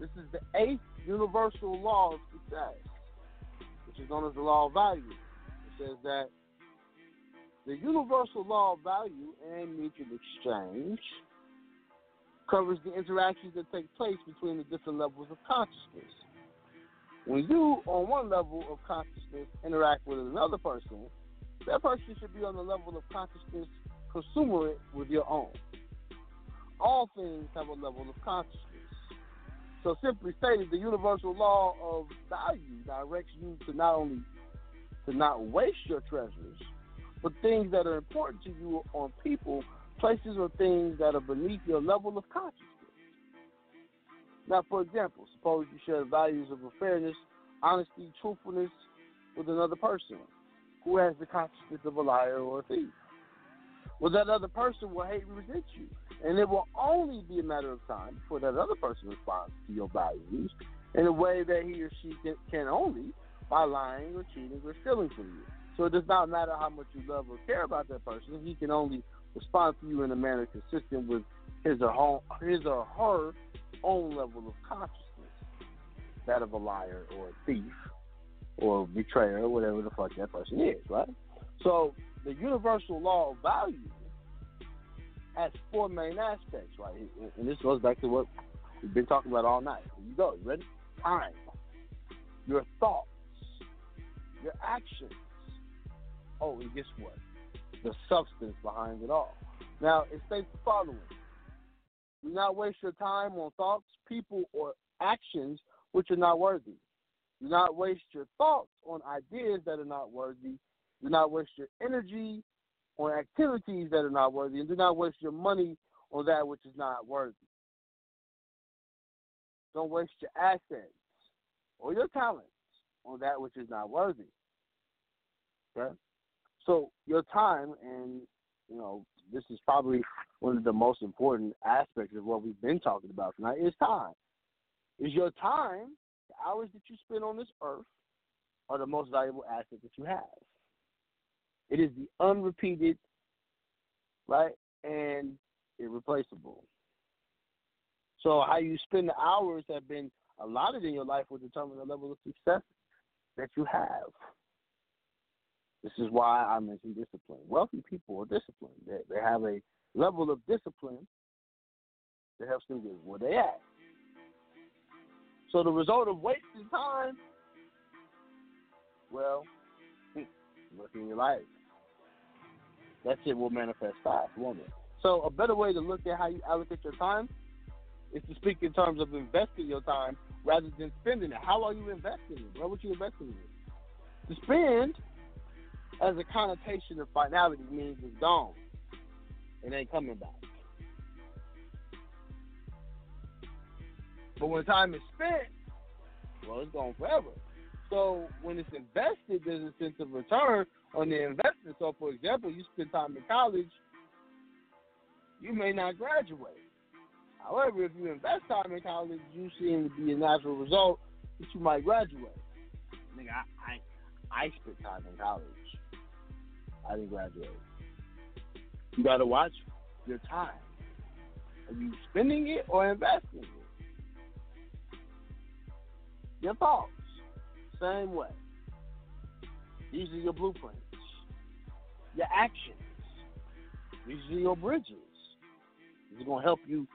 this is the eighth universal law of success, which is known as the law of value. It says that the universal law of value and mutual exchange covers the interactions that take place between the different levels of consciousness. When you, on one level of consciousness, interact with another person, that person should be on the level of consciousness consumerate with your own. All things have a level of consciousness. So simply stated, the universal law of value directs you to not only to not waste your treasures, but things that are important to you on people, places, or things that are beneath your level of consciousness. Now, for example, suppose you share values of fairness, honesty, truthfulness with another person who has the consciousness of a liar or a thief. Well, that other person will hate and resent you. And it will only be a matter of time before that other person responds to your values in a way that he or she can, can only by lying or cheating or stealing from you. So it does not matter how much you love or care about that person. He can only respond to you in a manner consistent with his or his or her own level of consciousness, that of a liar or a thief or a betrayer or whatever the fuck that person is, right? So the universal law of value has four main aspects, right? And this goes back to what we've been talking about all night. Here you go. You ready? Time, your thoughts, your actions. Oh, and guess what? The substance behind it all. Now, it states the following Do not waste your time on thoughts, people, or actions which are not worthy. Do not waste your thoughts on ideas that are not worthy. Do not waste your energy on activities that are not worthy, and do not waste your money on that which is not worthy. Don't waste your assets or your talents on that which is not worthy. Okay? So your time, and you know, this is probably one of the most important aspects of what we've been talking about tonight, is time. Is your time, the hours that you spend on this earth, are the most valuable asset that you have. It is the unrepeated, right, and irreplaceable. So how you spend the hours that have been allotted in your life will determine the level of success that you have. This is why I mentioned discipline. Wealthy people are disciplined. They, they have a level of discipline that helps them get where they at. So the result of wasting time, well, hmm, look in your life. That shit will manifest fast, won't it? So a better way to look at how you allocate your time is to speak in terms of investing your time rather than spending it. How are you investing it? Where would you invest in it? To spend as a connotation of finality means it's gone. It ain't coming back. But when time is spent, well, it's gone forever. So when it's invested, there's a sense of return on the investment. So, for example, you spend time in college, you may not graduate. However, if you invest time in college, you seem to be a natural result that you might graduate. Nigga, I, I, I spent time in college. I didn't graduate. You got to watch your time. Are you spending it or investing it? Your thoughts, same way. These are your blueprints. Your actions. These are your bridges. Are going to help you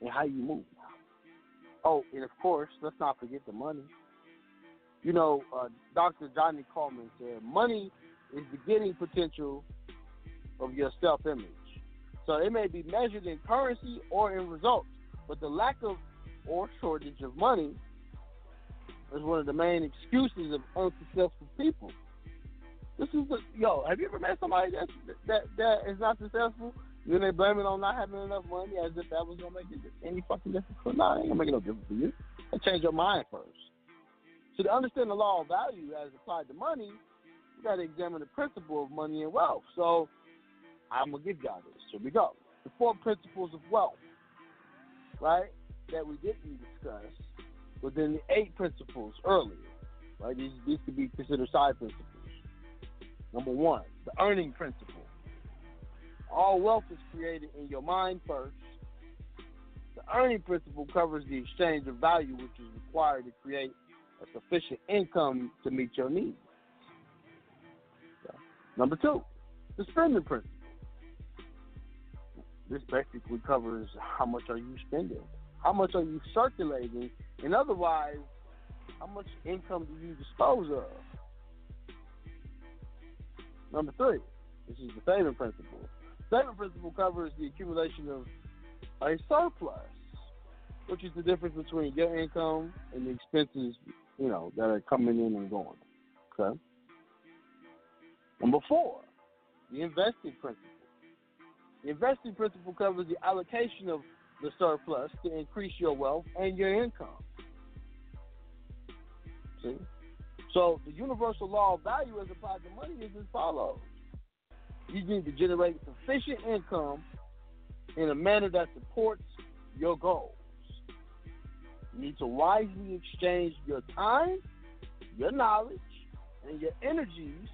in how you move. Oh, and of course, let's not forget the money. You know, uh, Dr. Johnnie Colemon said, money is the getting potential of your self image. So it may be measured in currency or in results, but the lack of or shortage of money is one of the main excuses of unsuccessful people. This is the yo. Have you ever met somebody that that that is not successful? Then they blame it on not having enough money, as if that was gonna make any fucking difference. No, nah, it ain't gonna make no difference for you. And change your mind first. So to understand the law of value as applied to money, got to examine the principle of money and wealth. So I'm gonna give y'all this. Here we go. The four principles of wealth, right? That we didn't discuss within the eight principles earlier. Right? These these could be considered side principles. Number one, the earning principle. All wealth is created in your mind first. The earning principle covers the exchange of value which is required to create a sufficient income to meet your needs. Number two, the spending principle. This basically covers how much are you spending, how much are you circulating, and otherwise, how much income do you dispose of? Number three, this is the saving principle. Saving principle covers the accumulation of a surplus, which is the difference between your income and the expenses, you know, that are coming in and going. Okay. Number four, the investing principle. The investing principle covers the allocation of the surplus to increase your wealth and your income. See? So the universal law of value as applied to money is as follows. You need to generate sufficient income in a manner that supports your goals. You need to wisely exchange your time, your knowledge, and your energies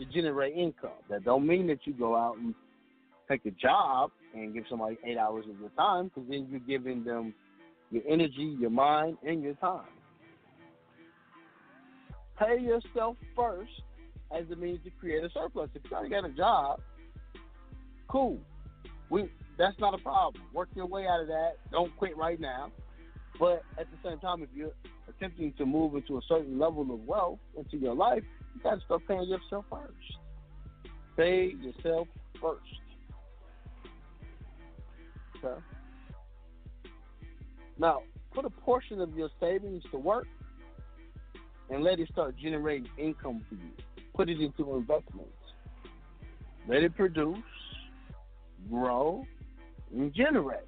to generate income. That don't mean that you go out and take a job and give somebody eight hours of your time, because then you're giving them your energy, your mind, and your time. Pay yourself first as a means to create a surplus. If you already got a job, cool. We that's not a problem. Work your way out of that. Don't quit right now. But at the same time, if you're attempting to move into a certain level of wealth into your life, you got to start paying yourself first. Pay yourself first. Okay. Now, put a portion of your savings to work and let it start generating income for you. Put it into investments. Let it produce, grow, and generate.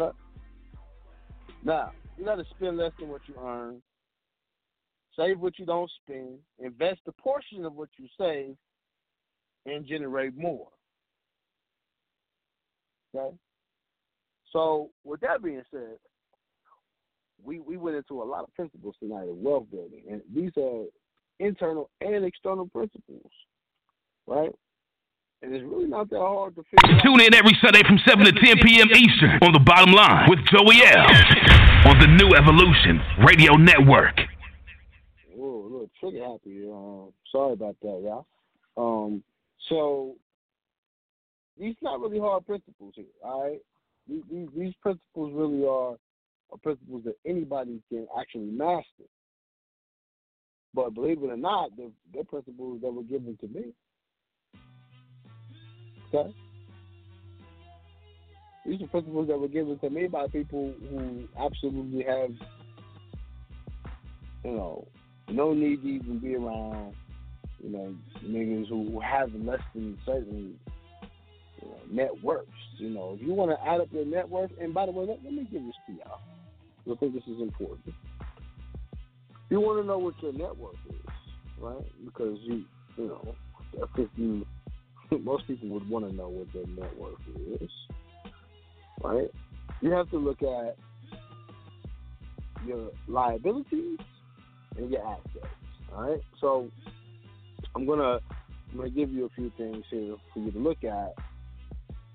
Okay. Now, you got to spend less than what you earn. Save what you don't spend. Invest a portion of what you save and generate more. Okay? So, with that being said, we, we went into a lot of principles tonight of wealth building, and these are internal and external principles, right? And it's really not that hard to figure out. Tune in every Sunday from 7 to 10 p.m. Eastern on the bottom line with Joey L. on the New Evolution Radio Network. Whoa, a little trigger happy. Um, sorry about that, y'all. Um, so these not really hard principles here, all right? These, these, these principles really are, are principles that anybody can actually master. But believe it or not, they're, they're principles that were given to me. Okay? These are principles that were given to me by people who absolutely have, you know, no need to even be around, you know, niggas who have less than certain you know, net worths. You know, if you want to add up your net worth, and by the way, let, let me give this to y'all. I think this is important. You want to know what your net worth is, right? Because you, you know, if you, most people would want to know what their net worth is, right? You have to look at your liabilities and your assets. All right. So I'm gonna I'm gonna give you a few things here for you to look at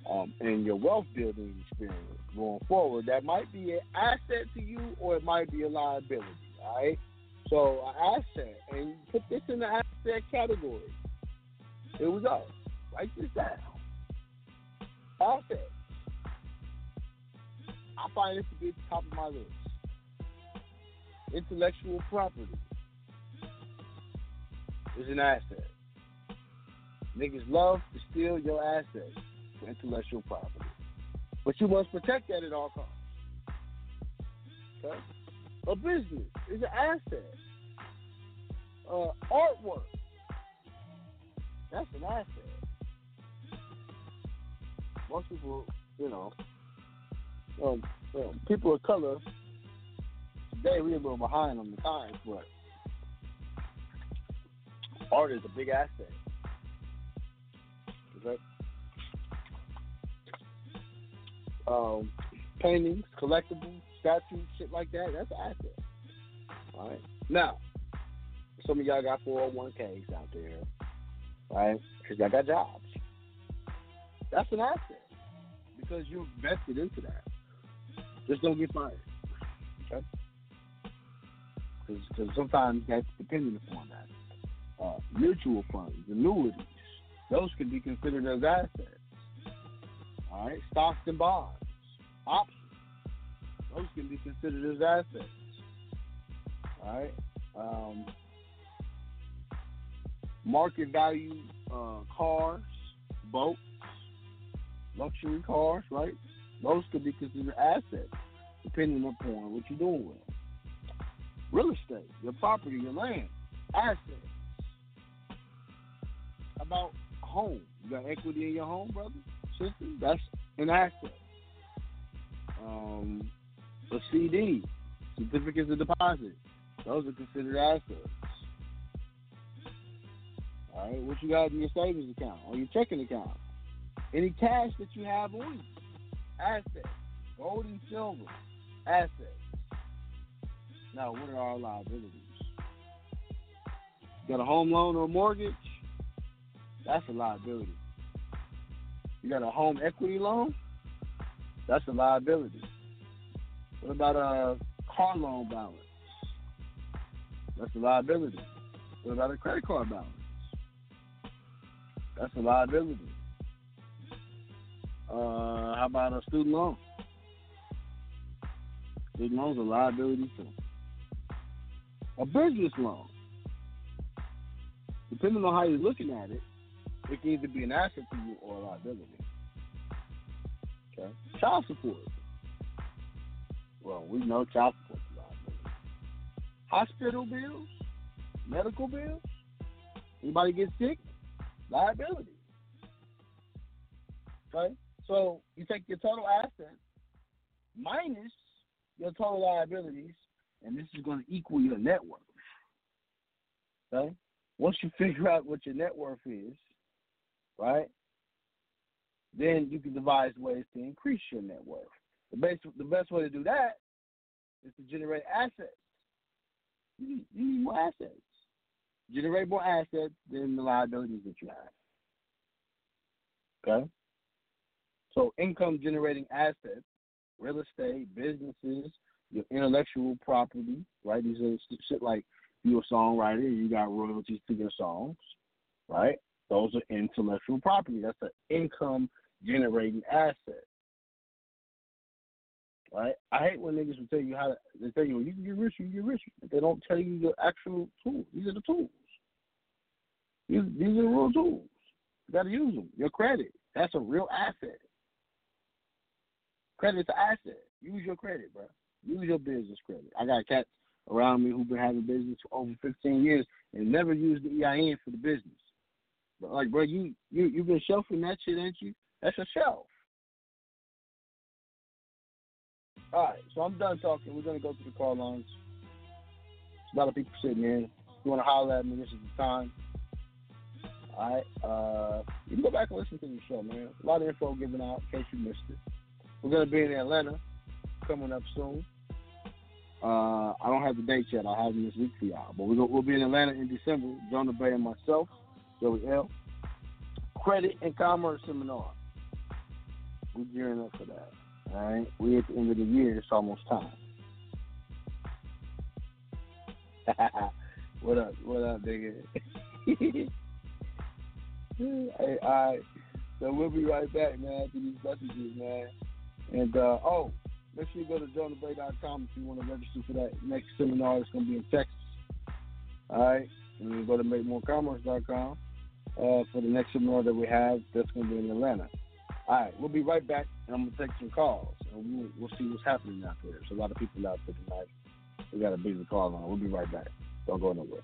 um, in your wealth building experience going forward. That might be an asset to you, or it might be a liability. All right. So an asset, and put this in the asset category. Here we go. Write this down. Asset. I find this to be at the top of my list. Intellectual property is an asset. Niggas love to steal your assets for intellectual property. But you must protect that at all costs. Okay? A business is an asset. Uh, artwork, that's an asset. Most people, you know, um, um, people of color, today we're a little behind on the times, but art is a big asset. Um, paintings, collectibles, statues, shit like that, that's an asset. All right? Now, some of y'all got 401ks out there, right? Because y'all got jobs. That's an asset because you invested into that. Just don't get fired. Okay? Because sometimes that's dependent upon that. Uh, mutual funds, annuities, those can be considered as assets. All right, stocks and bonds, options, those can be considered as assets. All right, um, market value uh, cars, boats, luxury cars, right? Those could be considered assets, depending upon what you're doing with them. Real estate, your property, your land, assets. About home? You got equity in your home, brother, sister? That's an asset. Um, a CD, certificates of deposit. Those are considered assets. All right, what you got in your savings account or your checking account? Any cash that you have on you? Assets. Gold and silver. Assets. Now, what are our liabilities? Got a home loan or a mortgage? That's a liability. You got a home equity loan? That's a liability. What about a car loan balance? That's a liability. What about a credit card balance? That's a liability. Uh, how about a student loan? Student loans a liability too. A business loan, depending on how you're looking at it, it can either be an asset to you or a liability. Okay. Child support. Well, we know child support is a liability. Hospital bills, medical bills. Anybody get sick? Liability. Okay? So you take your total assets minus your total liabilities, and this is going to equal your net worth. Okay? Once you figure out what your net worth is, right, then you can devise ways to increase your net worth. The best, the best way to do that is to generate assets. You need, you need more assets. Generate more assets than the liabilities that you have. Okay? So income generating assets, real estate, businesses, your intellectual property, right? These are shit like you're a songwriter, you got royalties to your songs, right? Those are intellectual property. That's an income generating asset. Right? I hate when niggas will tell you how to they tell you you can get rich, you can get rich, but they don't tell you the actual tools. These are the tools. These, these are the real tools. You gotta use them. Your credit. That's a real asset. Credit's an asset. Use your credit, bro. Use your business credit. I got cats around me who've been having business for over 15 years and never used the EIN for the business. But like, bro, you you you've been shelving that shit, ain't you? That's a shelf. All right, so I'm done talking. We're gonna go to the call lines. A lot of people sitting in. If you want to holler at me, this is the time. All right, uh, you can go back and listen to the show, man. A lot of info given out in case you missed it. We're gonna be in Atlanta coming up soon. Uh, I don't have the date yet. I'll have them this week for y'all. But we'll, we'll be in Atlanta in December. Jonah Bay and myself, Joey L. Credit and Commerce Seminar. We're gearing up for that. All right, we at the end of the year. It's almost time. what up? What up, nigga? hey, all right. So we'll be right back, man. After these messages, man. And uh, oh, make sure you go to johnabay.com if you want to register for that next seminar. It's going to be in Texas. All right, and you go to makemorecommerce.com uh, for the next seminar that we have. That's going to be in Atlanta. All right, we'll be right back, and I'm gonna take some calls, and we'll, we'll see what's happening out there. There's a lot of people out there tonight. We got a busy call on. We'll be right back. Don't go nowhere.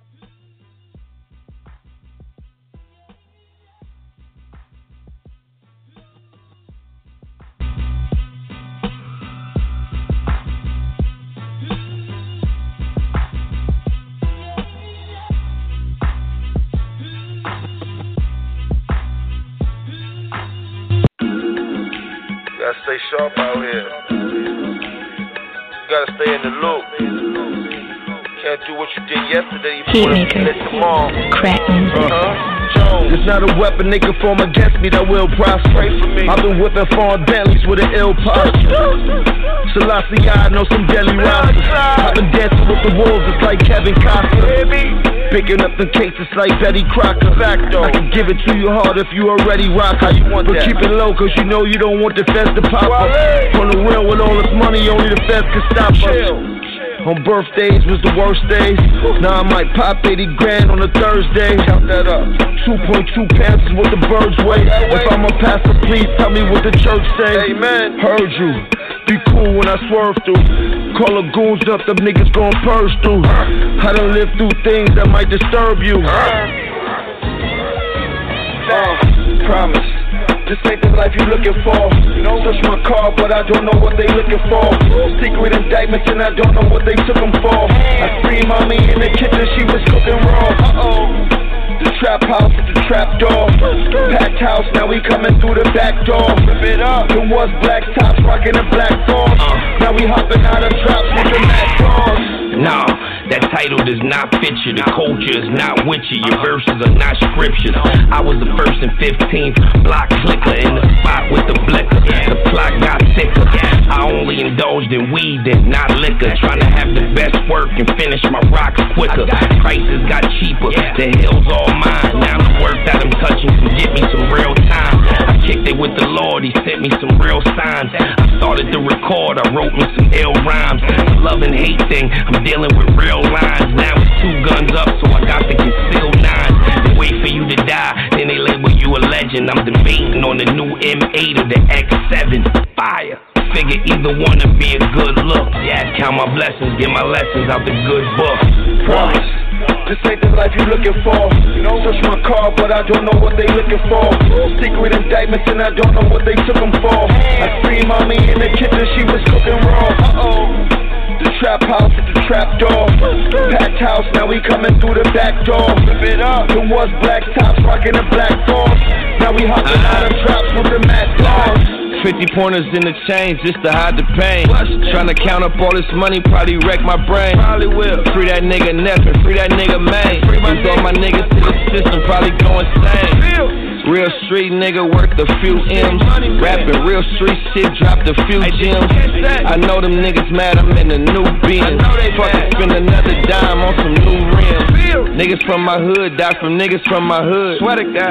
Stay in the loop. Can't do what you did yesterday. You wanna be lit tomorrow. Uh-huh. It's not a weapon they can form against me that will prosper. I've been whipping foreign Bentleys with an ill posture. Selassie, I know some deadly rosters. I've been dancing with the wolves, it's like Kevin Costner. Picking up the cases like Betty Crocker. I can give it to you hard if you already rock. How you want but keep it low, cause you know you don't want the feds to pop up. On the real with all this money, only the feds can stop us. On birthdays was the worst days. Now I might pop 80 grand on a Thursday. Count that up. 2.2 pounds is what the birds weigh. If I'm a pastor, please tell me what the church say. Amen. Heard you. Be cool when I swerve through. Call the goons up, them niggas gon' purge through. I done lived through things that might disturb you. Uh, promise. This ain't the life you looking for. Search my car, but I don't know what they looking for. Secret indictments, and I don't know what they took them for. I free mommy in the kitchen, she was cooking raw. Uh oh. Trap house with the trap door. Packed house, now we coming through the back door. Rip it up. It was black tops, rocking a black force. Uh. Now we hopping out of drops with the dogs. Nah, that title does not fit you. The culture is not with you. Your verses are not scriptures. I was the first and 15th block clicker in the spot with the blicker. The plot got thicker. I only indulged in weed and not liquor. Trying to have the best work and finish my rocks quicker. Prices got cheaper. The hill's all mine. Now the work that I'm touching can get me some real time. I kicked it with the Lord. He sent me some real signs. I started to record. I wrote me some ill rhymes. The love and hate thing. I'm dealing with real lines. Now it's two guns up, so I got the concealed nine. They wait for you to die, then they label you a legend. I'm debating on the new M8 or the X7. Fire. Figure either one to be a good look. Yeah, count my blessings, get my lessons out the good book. Promise. This ain't the life you looking for. Search my car, but I don't know what they looking for. Secret indictments, and I don't know what they took them for. I free mommy in the kitchen, she was cooking raw. Uh oh. The trap house with the trap door. Packed house, now we coming through the back door. Rip it up. Was black tops, rocking a black force. Now we hopping out of drops with the mad dogs. 50 pointers in the chains just to hide the pain. Trying to count up all this money probably wreck my brain. Probably will. Free that nigga Neff and free that nigga Maine. Free all my niggas to the system probably go insane. Real street nigga worth a few M's. Rapping real street shit, dropped a few gems. I know them niggas mad, I'm in a new Benz. Fucking spend another dime on some new rims. Niggas from my hood die from niggas from my hood.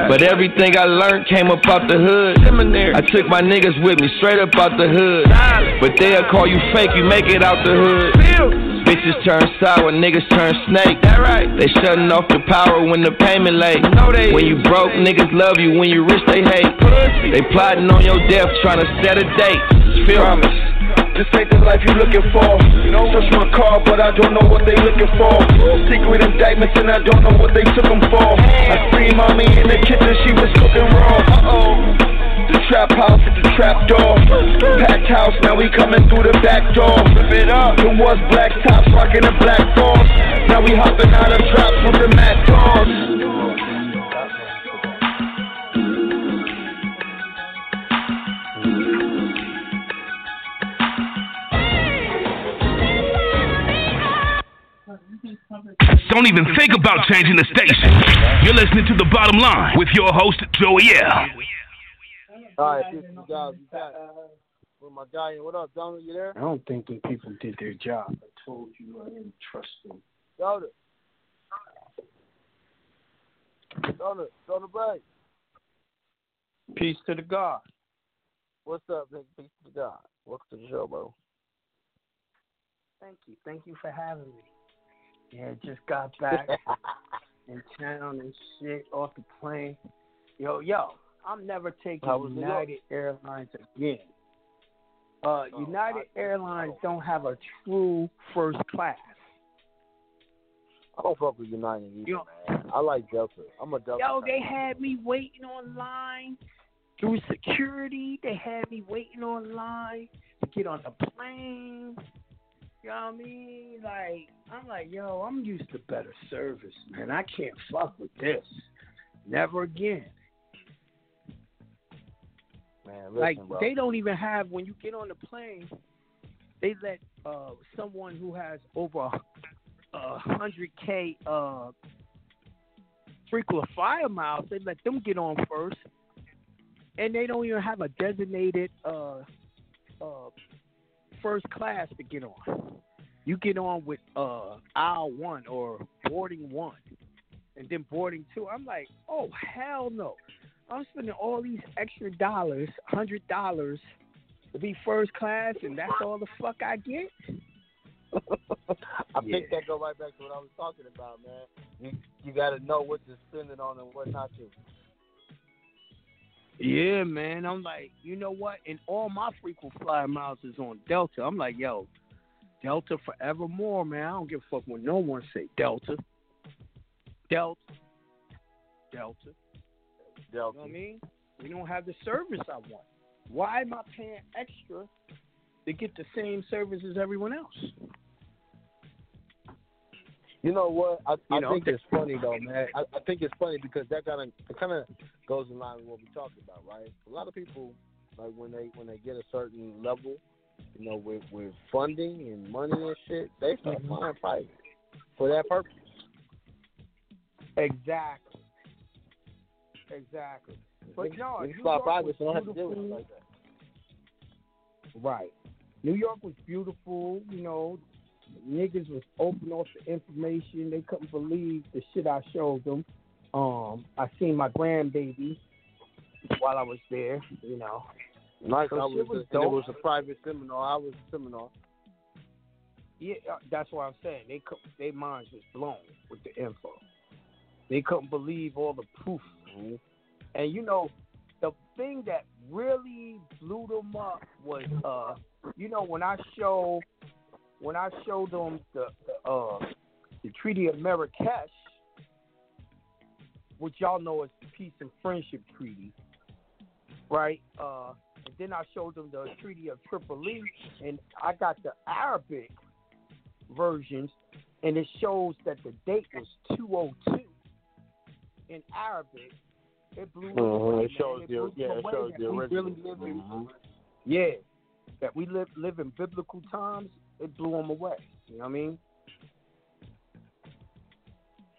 But everything I learned came up out the hood. I took my niggas with me straight up out the hood. But they'll call you fake, you make it out the hood. Bitches turn sour, niggas turn snake. That right. They shutting off the power when the payment late. No, they When you broke, niggas love you. When you rich, they hate. They plotting on your death, trying to set a date. Feel me? This ain't the life you looking for. You know, touch my car, but I don't know what they looking for. Secret indictments, and I don't know what they took them for. I see mommy in the kitchen, she was cooking wrong. Uh oh. The trap house at the trap door. Packed house, now we coming through the back door. Rip it up. It was black tops, rocking the black balls. Now we hopping out of traps with the mad dogs. Don't even think about changing the station. You're listening to the bottom line with your host, Joey L. All right, peace, you guys. We back. With my guy, what up, Donald? You there? I don't think the people did their job. I told you I didn't trust them. Donald. Donald, Donald Bray. Peace to the God. What's up, nigga? Peace to the God. Welcome to the show, bro. Thank you. Thank you for having me. Yeah, just got back in town and shit off the plane. Yo, yo, I'm never taking? United Airlines again. Uh, United Airlines don't have a true first class. I don't fuck with United either, man. I like Delta. I'm a Delta. Yo, fan. they had me waiting online through security. They had me waiting online to get on the plane. You know what I mean? Like, I'm like, yo, I'm used to better service, man. I can't fuck with this. Never again. Man, listen, like, bro. they don't even have when you get on the plane. They let uh someone who has over a a hundred k uh frequent flyer miles. They let them get on first, and they don't even have a designated uh uh first class to get on. You get on with uh aisle one or boarding one, and then boarding two. I'm like, oh hell no! I'm spending all these extra dollars, hundred dollars, to be first class, and that's all the fuck I get. I think that go right back to what I was talking about, man. You you got to know what to spend it on and what not to. Yeah, man. I'm like, you know what? And all my frequent flyer miles is on Delta. I'm like, yo, Delta forevermore, man. I don't give a fuck when no one say Delta. Delta. Delta. Delta. You know what I mean? We don't have the service I want. Why am I paying extra to get the same service as everyone else? You know what? I, I know, think it's funny though, man. I, I think it's funny because that kind of it kind of goes in line with what we talked about, right? A lot of people like when they when they get a certain level, you know, with with funding and money and shit, they start mm-hmm. flying private for that purpose. Exactly. Exactly. But no, New York was so don't have to deal with beautiful. it like that. Right. New York was beautiful, you know. Niggas was open off the information. They couldn't believe the shit I showed them. Um, I seen my grandbaby while I was there, you know. Nice. So I was, was and it was a private seminar. I was a seminar. Yeah, uh, that's what I'm saying. They their minds was blown with the info. They couldn't believe all the proof. And you know, the thing that really blew them up was, uh, you know, when I show, when I showed them the, the uh, the Treaty of Marrakesh, which y'all know is the Peace and Friendship Treaty, right? Uh, and then I showed them the Treaty of Tripoli, and I got the Arabic versions, and it shows that the date was 202 in Arabic. It blew Mhm. away, It shows the- yeah, it shows that the we original. really live in, Mhm. yeah, that we live live in biblical times. It blew them away. You know what I mean?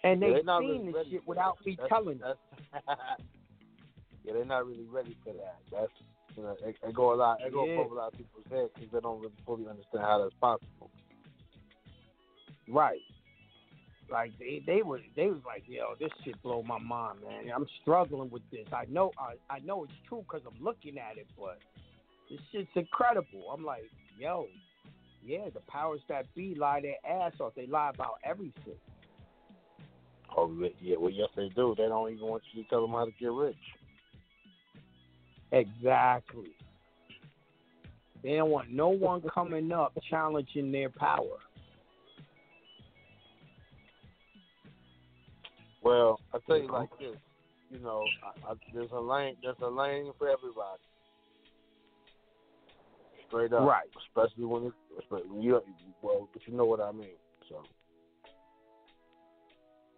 And they they not seen really this shit without that. me That's- telling them. that's- they're not really ready for that. That's you know, it, it go a lot. It go Yeah. over a lot of people's heads because they don't really fully understand how that's possible. Right. Like they they were they was like, yo, this shit blow my mind, man. I'm struggling with this. I know I I know it's true because I'm looking at it, but this shit's incredible. I'm like, yo, yeah, the powers that be lie their ass off. They lie about everything. Oh yeah, well yes they do. They don't even want you to tell them how to get rich. Exactly. They don't want no one coming up challenging their power. Well, I tell you mm-hmm. like this, you know, I, I, there's a lane, there's a lane for everybody. Straight up, Right. Especially when especially when you, well, but you know what I mean. So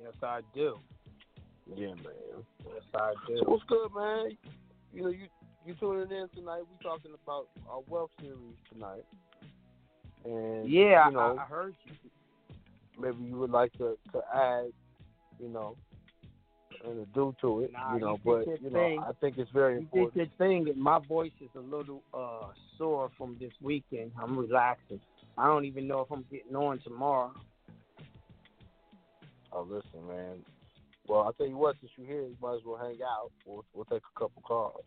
Yes, I do. yeah, man. Yes, I do. So what's good, man? You know, you you tuning in tonight. We talking about our wealth series tonight, and Yeah, you know, I, I heard you. maybe you would like to to add, you know, and to do to it, Nah, you know. you but you know, thing. I think it's very You important. did your thing, and my voice is a little uh sore from this weekend. I'm relaxing. I don't even know if I'm getting on tomorrow. Oh, listen, man. Well, I'll tell you what. Since you're here, you might as well hang out. We'll we'll take a couple calls.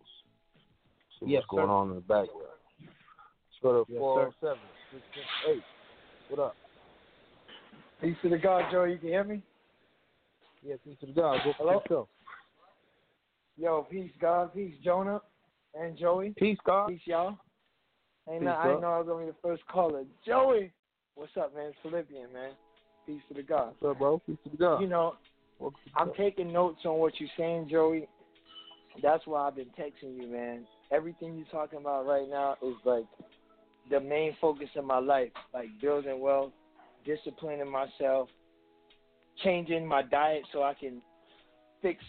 See Yes, what's going sir. on in the background. Let's go to Yes, four sir. zero seven six six eight. What up? Peace to the God, Joe. You can hear me? Yeah, peace to the God. Go Hello? Hello? Yo, peace, God. Peace, Jonah and Joey. Peace, God. Peace, y'all. Ain't Peace, no, I know I was gonna be the first caller. Joey, what's up, man? It's Philippian, man. Peace to the God. What's up, bro? Peace to the God. You know, I'm taking notes on what you're saying, Joey. That's why I've been texting you, man. Everything you're talking about right now is like the main focus of my life, like building wealth, disciplining myself, changing my diet so I can fix,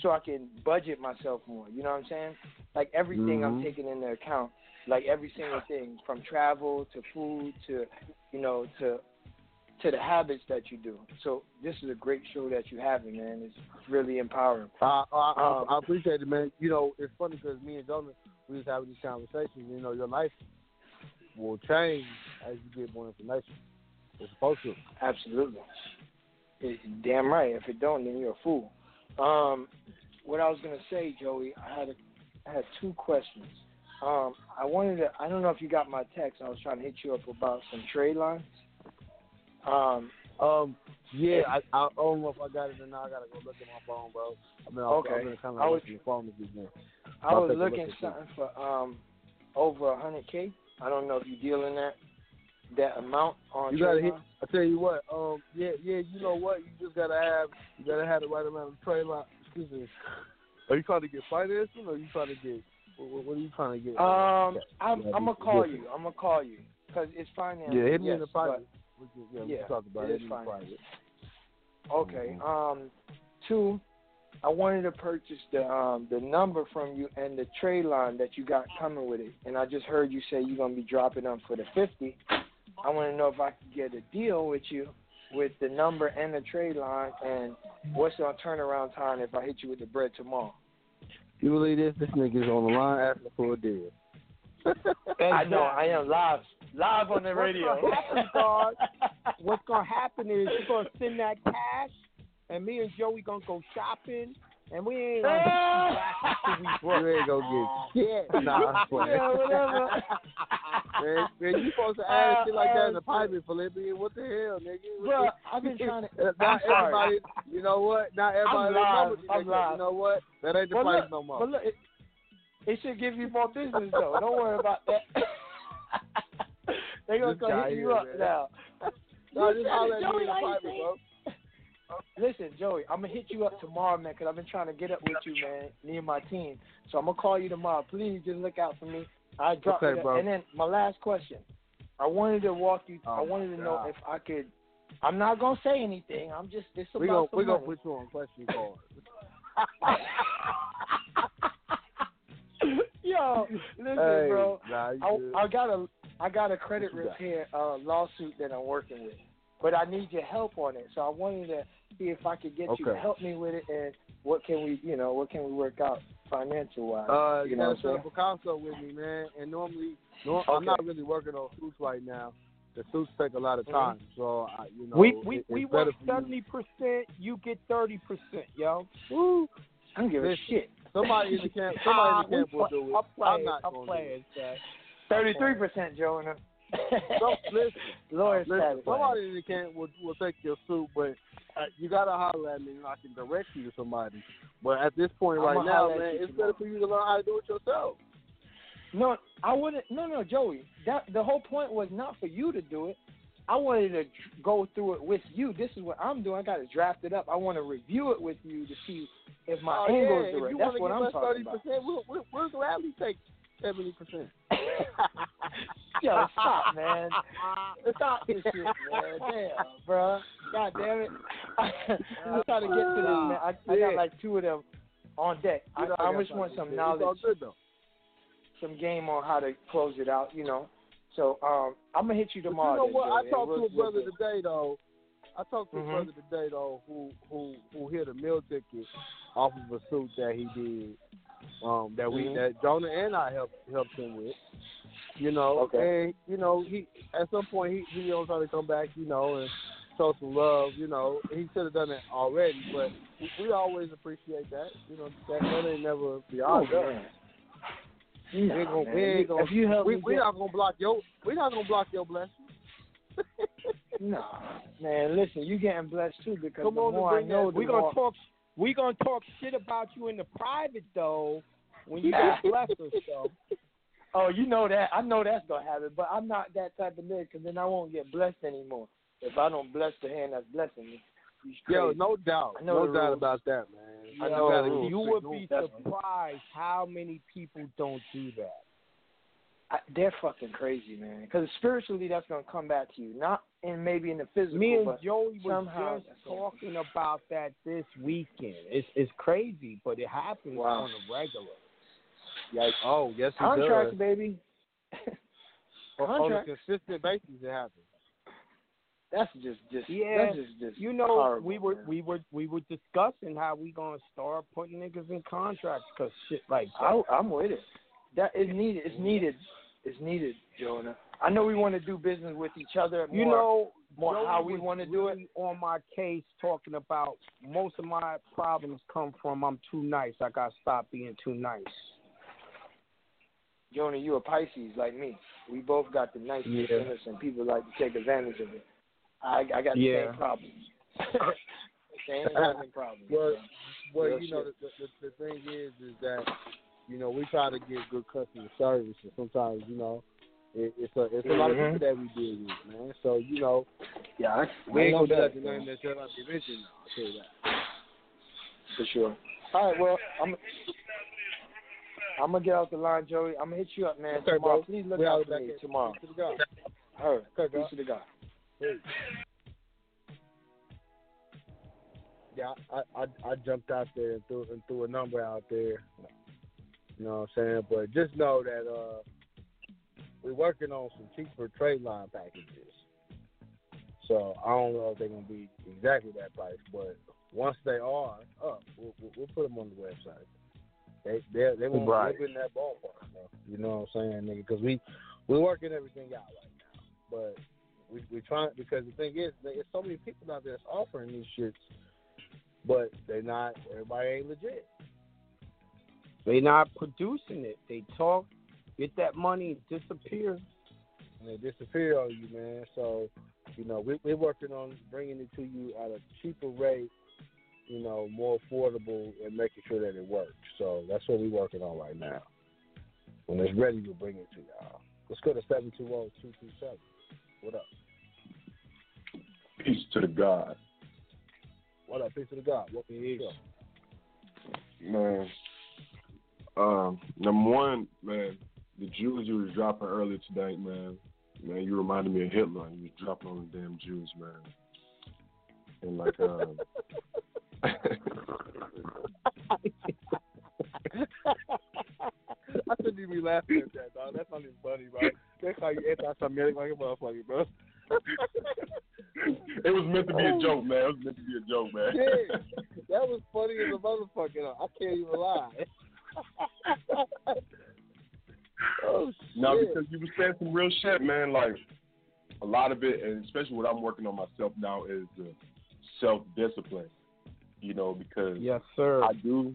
so I can budget myself more. You know what I'm saying? Like everything I'm Mhm. taking into account, like every single thing, from travel to food to, you know, to to the habits that you do. So this is a great show that you're having, man. It's really empowering. Uh, I, I, Um, I appreciate it, man. You know, it's funny because me and Jonah, we was having these conversations. You know, your life will change as you get more information. It's supposed to. Absolutely. It, damn right. If it don't, then you're a fool. Um, what I was gonna say, Joey, I had a, I had two questions. Um, I wanted to. I don't know if you got my text. I was trying to hit you up about some trade lines. Um, Um, yeah, I, I don't know if I got it or not. I gotta go look at my phone, bro. I mean, Okay. been kind I of was- looking at your phone this. I was look looking it. something for um over a hundred k. I don't know if you deal in that that amount on You gotta hit. I tell you what. Um, yeah, yeah. You know what? You just gotta have. You gotta have the right amount of trade line. Excuse me. Are you trying to get financing, or are you trying to get? What, what are you trying to get? Um, I'm I'm gonna call you. I'm gonna call you because it's finance. Yeah, hit me yes, in the private. but- We can, yeah, we yeah, can talk about it it, is in the fine. private. Okay. Mm-hmm. Um, two, I wanted to purchase the um the number from you and the trade line that you got coming with it, and I just heard you say you're gonna be dropping them for the fifty. I want to know if I could get a deal with you with the number and the trade line, and what's the turnaround time if I hit you with the bread tomorrow. You believe this? This nigga's on the line asking for a deal. I know I am live, live on the What's radio. gonna happen, God? What's gonna happen is you're gonna send that cash, and me and Joey gonna go shopping, and we ain't gonna be back until we broke. You ain't gonna get shit. Nah, I'm playing. Yeah, whatever. man, man, you supposed to add shit like that in the private, Philippian. What the hell, nigga? Bro, I've been trying to. Uh, I'm Not everybody, you know what? Not everybody live. knows I'm live. You know what? That ain't the But price look, no more. But look, it, it should give you more business though. Don't worry about that. they gonna This go hit you here, up man. now. No, just holler at me in the private, bro. Listen, Joey, I'm gonna hit you up tomorrow, man, 'cause I've been trying to get up with you, man, me and my team. So I'm gonna call you tomorrow. Please just look out for me. I dropped Okay, it. bro. And then my last question. I wanted to walk you. I Oh, wanted to know if I could. I'm not gonna say anything. I'm just. It's about We gonna we gonna put you on question card. Yo, listen, Hey, bro. nah, I. I got a I got a credit repair uh, lawsuit that I'm working with, but I need your help on it. So I wanted to see if I could get you to help me with it, and what can we, you know, what can we work out financial wise. Uh, you know got what I'm a Picasso with me, man. And normally, nor- Okay. I'm not really working on suits right now. The suits take a lot of Mhm. time, so I, you know, we we it- we it's work better for you. seventy percent. You get thirty percent, yo. Woo. I don't give a Listen, shit. Somebody in the camp, somebody Ah, in the camp will do it. I'm playing, not I'm gonna playing, do it. Thirty-three percent, Jonah. So, listen, Lord listen, somebody in the camp will will take your suit, but uh, you gotta holler at me, and I can direct you to somebody. But at this point I'ma right now, man, it's better for you to learn how to do it yourself. No, I wouldn't. No, no, Joey. That the whole point was not for you to do it. I wanted to go through it with you. This is what I'm doing. I got to draft it up. I want to review it with you to see if my oh, yeah, are right. That's what I'm talking about. percent, we'll, we'll, we'll gladly take seventy percent. Yo, stop, man. Stop this shit, man. Damn, bro. God damn it. I'm trying to get to this, man. I, I got like two of them on deck. I, I just want some to say. It's all knowledge, some game on how to close it out, you know. So um, I'm gonna hit you But tomorrow. you know then, what? I talked to a brother today though. I talked to Mhm. a brother today though who who who hit a meal ticket off of a suit that he did. Um, that we Mhm. that Jonah and I helped helped him with. You know, Okay. and you know he at some point he he gonna try to come back. You know, and show some love. You know, he should have done it already, but we, we always appreciate that. You know, that that ain't never beyond Oh, us. man. We Nah, gonna, man. we ain't gonna, If you help we, me we get- not gonna block your we not gonna block your blessing. No, man. Listen, you getting blessed too because Come the on, more I know, that- We gonna more. talk. We gonna talk shit about you in the private though. When you got blessed us though. Oh, you know that. I know that's gonna happen, but I'm not that type of nigga. Because then I won't get blessed anymore if I don't bless the hand that's blessing me. You Yo, no doubt, I know no doubt rules. about that, man. I know the rules. you would be surprised how many people don't do that. I, they're fucking crazy, man. Because spiritually, that's gonna come back to you, not in maybe in the physical. Me and Joey was somehow just talking about that this weekend. It's it's crazy, but it happens Wow. on a regular. Yikes. Oh, yes, he Contracts, does. baby. On- On a Contract. consistent basis, it happens. That's just, just, Yeah, that's just, just you know, horrible, we were man. we were we were discussing how we gonna start putting niggas in contracts because shit like that. I, I'm with it. That is needed. It's needed. It's needed, Jonah. I know we want to do business with each other. you know, more Joey how we want to do it. On my case, talking about most of my problems come from I'm too nice. I got to stop being too nice. Jonah, you a Pisces like me. We both got the niceness Yeah. in us, and people like to take advantage of it. I, I got the Yeah. same problems. same problems. Well, well, Real you know, the, the, the thing is, is that you know we try to give good customer service, and sometimes you know it, it's a it's a lot of Mhm. people that we deal with, man. So you know, Yeah, I, we ain't gonna do that, that to man. name that not be mentioned. I'll tell you that. For sure. All right, well, I'm I'm gonna get out the line, Joey. I'm gonna hit you up, man. Okay, tomorrow. bro. Please look We out for me tomorrow. to the God. All right. Okay, Peace to the God. Yeah, I, I I jumped out there and threw and threw a number out there. You know what I'm saying? But just know that uh we're working on some cheaper trade line packages. So I don't know if they're gonna be exactly that price, but once they are up, we'll, we'll put them on the website. They they they won't Right. in that ballpark, bro. You know what I'm saying, nigga? Because we we're working everything out right now, but we we trying because the thing is, there's so many people out there that's offering these shits, but they're not. Everybody ain't legit. They not producing it. They talk, get that money, disappear. and they disappear on you, man. So, you know, we, we're working on bringing it to you at a cheaper rate, you know, more affordable, and making sure that it works. So that's what we're working on right now. When it's ready, we'll bring it to y'all. Let's go to seven two zero two two seven. What up? Peace to the God. What up? Peace to the God. Welcome to the show. Man. Um, number one, man, the Jews you was dropping earlier tonight, man. Man, you reminded me of Hitler. You was dropping on the damn Jews, man. And like, um, I shouldn't even be laughing at that, dog. That's not even funny, bro. That's how you anti-Semitic like a motherfucker, bro. it was meant to be a oh. joke, man. It was meant to be a joke, man. Yeah, that was funny as a motherfucker. I can't even lie. oh shit! Because you were saying some real shit, man. Like a lot of it, and especially what I'm working on myself now is uh, self-discipline. You know, because Yes, sir. I do,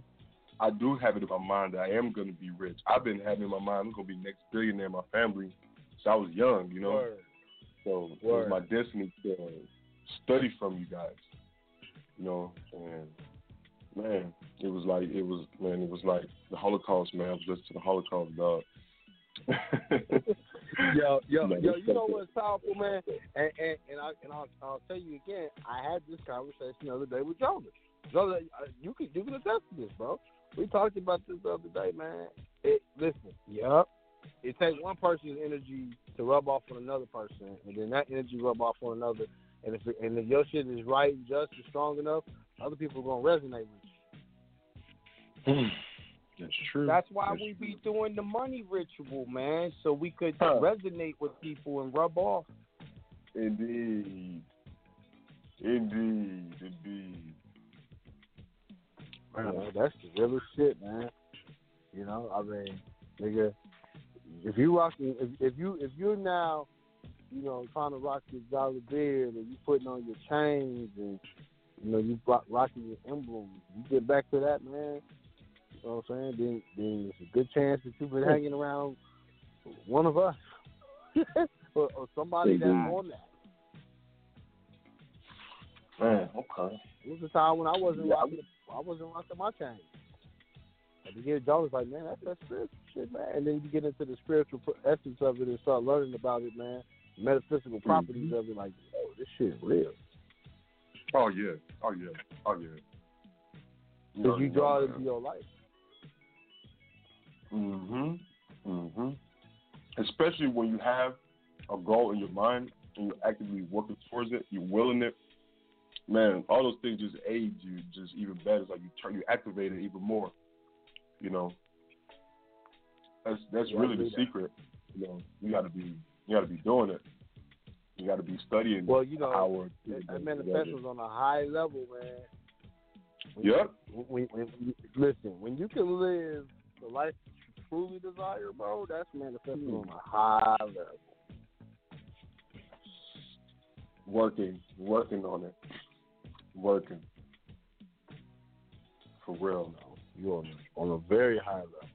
I do have it in my mind that I am going to be rich. I've been having in my mind I'm going to be next billionaire in my family since I was young. You know, Word. so it was my destiny to study from you guys. You know, and man, it was like it was man, it was like the Holocaust, man. I was listening to the Holocaust, dog. yo, yo, Man, yo, you know what's powerful, man? And and, and I and I'll, I'll tell you again. I had this conversation the other day with Jonas. Jonas, uh, you can you can attest to this, bro. We talked about this the other day, man. It, listen, yep. It takes one person's energy to rub off on another person, and then that energy rub off on another. And if and if your shit is right and just and strong enough, other people are gonna resonate with you. That's true. That's why we be doing the money ritual, man, so we could resonate with people and rub off. Indeed. Indeed. Indeed. That's the realest shit, man. You know, I mean, nigga, if you rocking, if, if you if you're now, you know, trying to rock your dollar beard and you putting on your chains and you know you rock, rocking your emblems, you get back to that, man. You know what I'm saying? Then then it's a good chance that you've been hanging around one of us or, or somebody that's on that. Man, okay. It was a time when I wasn't Yeah, rocking. I wasn't rocking my chain. At the beginning, John was like, "Man, that's that spiritual shit, man." And then you get into the spiritual essence of it and start learning about it, man. Metaphysical properties of it, like, oh, this shit real. Oh yeah. Oh yeah. Oh yeah. Because you draw it into your life. Mhm. Mhm. Especially when you have a goal in your mind and you're actively working towards it, you're willing it. Man, all those things just aid you just even better. It's like you turn you activate it even more. You know. That's that's Yeah, really the that. secret. You know, you gotta be you gotta be doing it. You gotta be studying Well, you know, hour. that, manifesto's on a high level, man. When Yep. You, when, when, when, listen, when you can live the life you truly desire, bro, that's manifesting hmm. on a high level. Working, working on it. Working. For real. Now. You're on, on a very high level.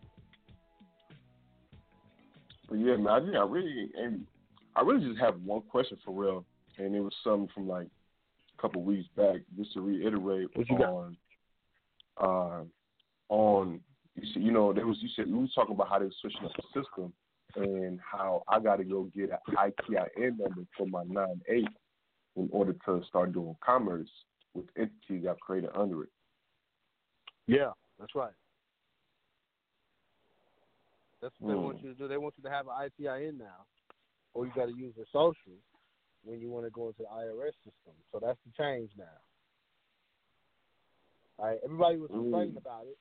But yeah, man, I think I really and I really just have one question for real, and it was something from like a couple weeks back, just to reiterate What you got? on uh, on you see, you know, there was you said we was talking about how they were switching up the system and how I got to go get an ITIN number for my nine eight in order to start doing commerce with entities I've created under it. Yeah, that's right. That's what they Mm. want you to do. They want you to have an ITIN now, or you got to use your social when you want to go into the IRS system. So that's the change now. All right, everybody was complaining Mm. about it,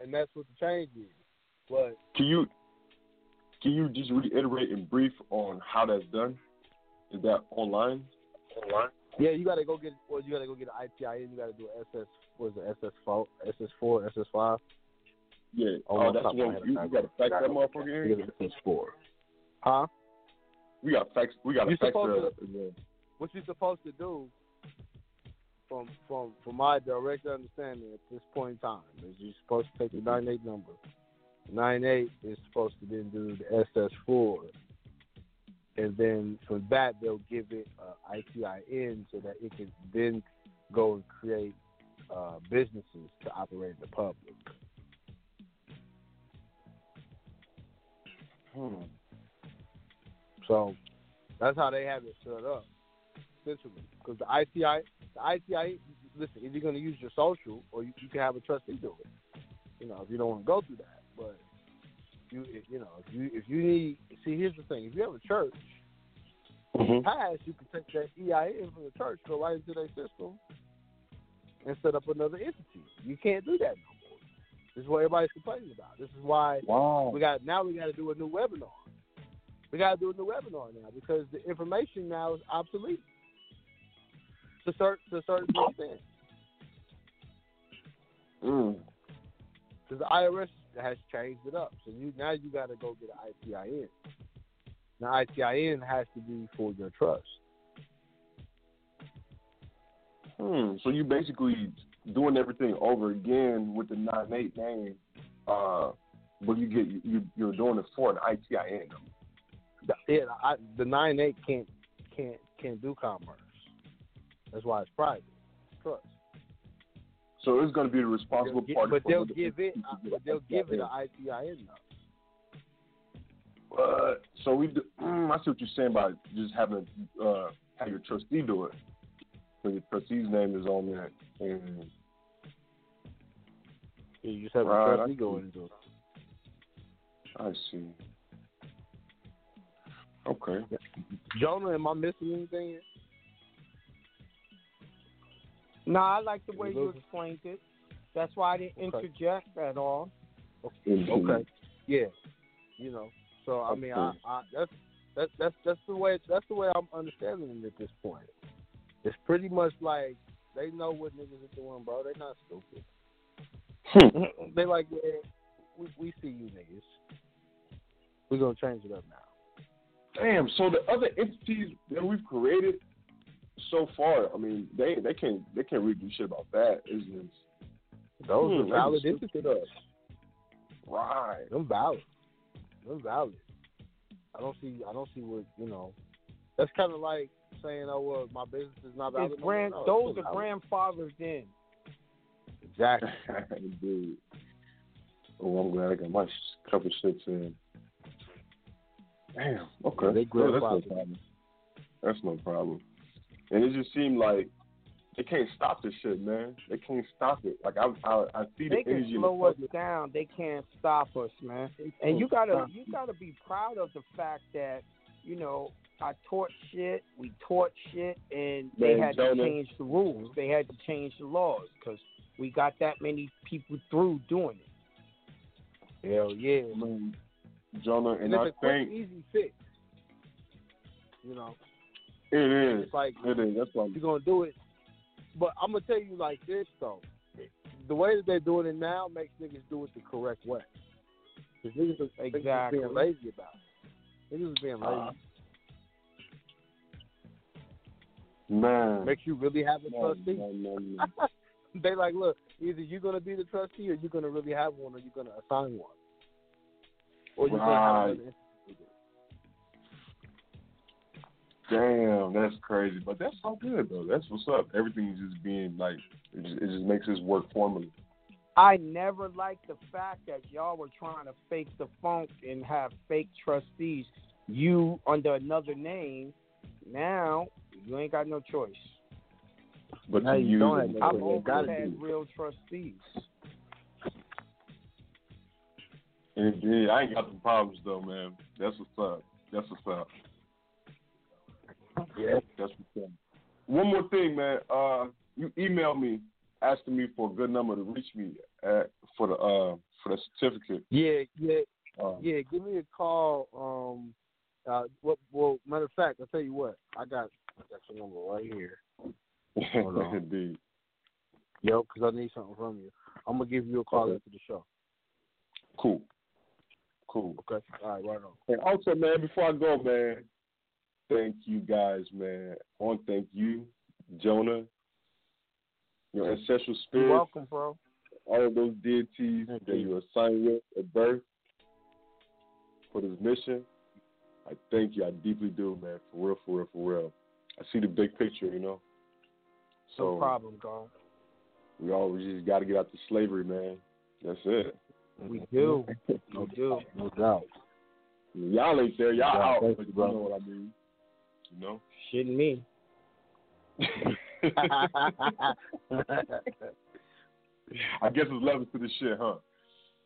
and that's what the change is. But Can you can you just reiterate in brief on how that's done? Is that online? Online. Yeah, you got to go get well, you got to go get an ITIN. You got to do an SS. What is it? SS four, SS four, SS five. Yeah. Oh, Oh, that's top of my one. head, You, you got to fax that motherfucker in. SS four. Huh? We got fax. We got to fax the. the what you're supposed to do from from from my direct understanding at this point in time is you're supposed to take the nine eight number. Nine eight is supposed to then do the SS four. And then from that they'll give it a ITIN so that it can then go and create uh, businesses to operate in the public. hmm. So that's how they have it set up, essentially. Because the ITI, the ITI, listen, if you're going to use your social or you, you can have a trustee do it. You know, if you don't want to go through that, but you, you know, if you if you need, see, here's the thing: if you have a church, past you can take that EIN from the church, go right into their system, and set up another entity. You can't do that no more. This is what everybody's complaining about. This is why wow. we got now we got to do a new webinar. We got to do a new webinar now because the information now is obsolete to certain to a certain extent. Mm. Because the IRS has changed it up, so you now you got to go get an ITIN. The ITIN has to be for your trust. Hmm. So you basically doing everything over again with the nine eight name, uh, but you get you you're doing it for an ITIN. The, yeah, I, the nine eight can't can't can't do commerce. That's why it's private. It's trust. So it's going to be the responsible They'll party. but they'll the- give it. uh, But they'll give it an ITIN though. Uh, so we do, mm, I see what you're saying by just having uh have your trustee do it. So your trustee's name is on that, and yeah, You just have a Right, I trustee see. go into it. I see. Okay. Jonah, am I missing anything? Here? No, I like the way You you explained it. That's why I didn't interject at all. Mm-hmm. Okay. Yeah. You know. So I mean, I, I that's that's that's that's the way that's the way I'm understanding it at this point. It's pretty much like they know what niggas are doing, bro. They're not stupid. Hmm. they like, yeah, we we see you niggas. We're gonna change it up now. Damn. So the other entities that we've created so far, I mean, they they can't they can't really do shit about that. It's just Those hmm, are valid just switched entities. it up. Right. Them valid. Them valid. I don't see. I don't see what you know. That's kind of like saying, "Oh well, my business is not valid." It's grand, No, those still are valid. grandfathers in. Exactly. Dude. Oh, I'm glad I got my sh- couple shits in. Damn. Okay. Yeah, they No, that's no problem. That's no problem. And it just seemed like they can't stop this shit, man. They can't stop it. Like I, I, I see the They can energy. in the slow us down. They can't stop us, man. And you gotta you gotta be proud of the fact that you know I taught shit, we taught shit, and they Man, had to change the rules. They had to change the laws because we got that many people through doing it. Hell yeah, man. Jonah, and, And it's I think easy fix. You know, it is. it's like It is. That's why. you're gonna do it. But I'm gonna tell you like this though, the way that they're doing it now makes niggas do it the correct way. Cause niggas are, niggas are Exactly. being lazy about it. Niggas are being lazy. Uh, Man. Makes you really have a No, trustee. no, no, no. they like, look, either you're gonna be the trustee or you're gonna really have one, or you're gonna assign one, or you're gonna have Right. Damn, that's crazy. But that's so good though. That's what's up. Everything's just being like it just, it just makes this work formally. I never liked the fact that y'all were trying to fake the funk and have fake trustees. You under another name. Now you ain't got no choice. But Now you use don't have no I've choice. Always had do real trustees. Indeed, I ain't got the problems though, man. That's what's up. That's what's up. Yeah. That's what's. One more thing, man. Uh, you emailed me asking me for a good number to reach me at for the uh for the certificate. Yeah, yeah, Uh, yeah. Give me a call. Um, uh, what? Well, matter of fact, I'll tell you what. I got, I got your number right here. Hold on. Indeed. Yo, because I need something from you. I'm gonna give you a call Okay. after the show. Cool. Cool. Okay. All right. Right on. And also, man, before I go, man, thank you guys, man. I want to thank you, Jonah, your ancestral spirit, You're welcome, bro. all of those deities that you were assigned with at birth for this mission. I thank you. I deeply do, man. For real, for real, for real. I see the big picture, you know. So No problem, dog. we always just got to get out to slavery, man. That's it. We do. We do. No doubt. Y'all ain't there. Y'all Yeah, out. thank but you, you know what I mean. You know. Shitting me. I guess it's levels to this shit, huh?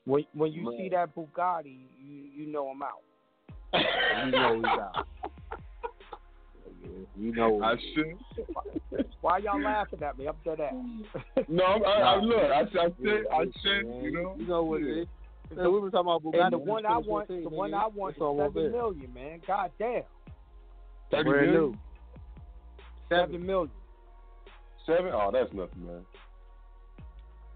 When when you Man. see that Bugatti, you you know I'm out. you know he's out. You know. I should. Why y'all laughing at me? I'm dead ass. No, I'm, I, I look. I, I said, I said, man. you know. You know what it is. So we were talking about Bugatti. And the one I want, the one. I want It's is all over seven there. million, man. God damn, Thirty Brand million? new. seven million. Seven? Oh, that's nothing, man.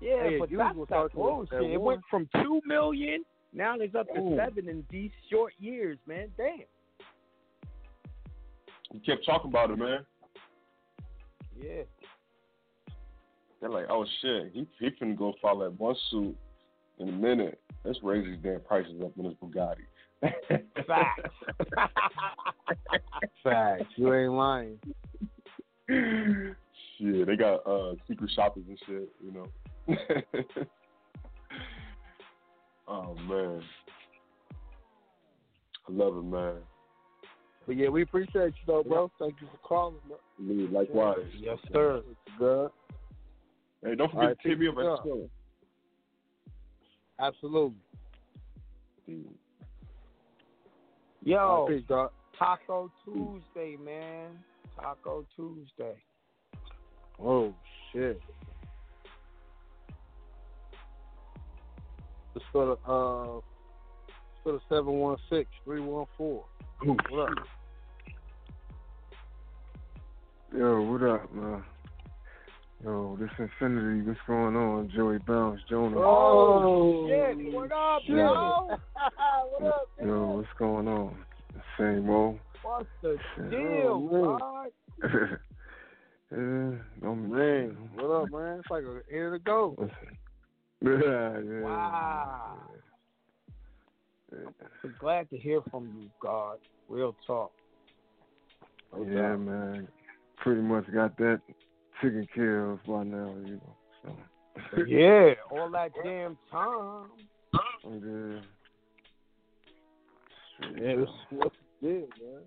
Yeah, Hey, but you that's was that talking bullshit. It went from two million, now it's up to Ooh. seven in these short years, man. Damn. You kept talking about it, man. Yeah. They're like, oh shit, he he finna go follow that one suit in a minute. Let's raise these damn prices up in this Bugatti. Facts. Facts. You ain't lying. shit, they got uh secret shoppers and shit, you know. oh man. I love it, man. But yeah, we appreciate you though, bro. Thank you for calling. Bro. Me, likewise. Yes, sir. Good. Hey, don't forget right, to hit me up peace at out. the show. Absolutely. Yo, peace, dog. Taco Tuesday, man. Taco Tuesday. Oh shit. It's for the uh it's for the seven one six three one four. What up? Yo, what up, man? Yo, this Infinity, what's going on? Joey Bounce, Jonah. Oh, oh shit. What up, Shit. yo? what up, Yo, what's going on? Same old. What's the Shit. deal, Oh, God? yeah, don't Man, what up, man? It's like a year to go. Yeah, yeah. Wow. I'm glad to hear from you, God. Real talk. Yeah, man. Pretty much got that taken care of by now, you know. So. Yeah, all that damn time. Yeah. Yeah, this is what's the deal, man.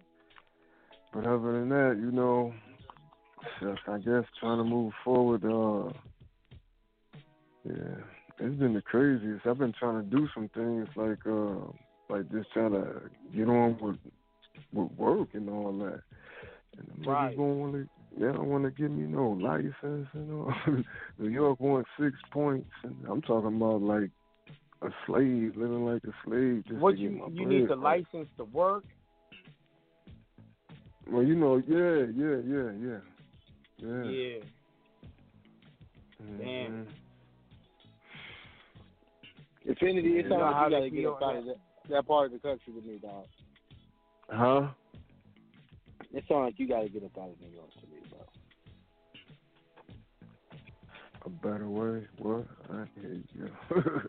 But other than that, you know, just I guess trying to move forward. Uh, yeah, it's been the craziest. I've been trying to do some things like, uh, like just trying to get on with with work and all that. And the Right. niggas don't want to. They don't want to give me no license and all. New York wants six points, and I'm talking about like a slave, living like a slave. Just What to you get my you bread. need the license to work? Well, you know, yeah, yeah, yeah, yeah, yeah. Yeah. Mhm. Damn. Infinity, it You sounds know how you gotta get feel up out of that, that part of the country with me, dog. Huh? It sounds like you gotta get up out of New York to me, A better way? What? I hate you.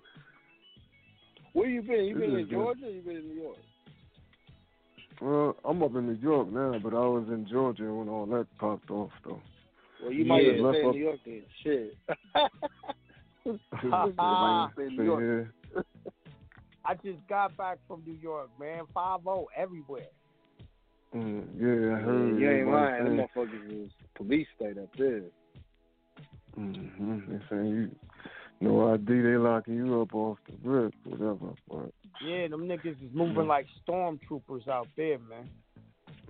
Where you been? You been in good. Georgia or you been in New York? well, I'm up in New York now, but I was in Georgia when all that popped off, though. Well, you might Yeah, well stay in New York then. Shit. Stay in New Stay York. here. I just got back from New York, man. Five zero everywhere. Mm, yeah, I heard. you ain't lying. Them motherfuckers is police state up there. Mhm. They saying you no ID, they locking you up off the rip, whatever. But Yeah, them niggas is moving like stormtroopers out there, man.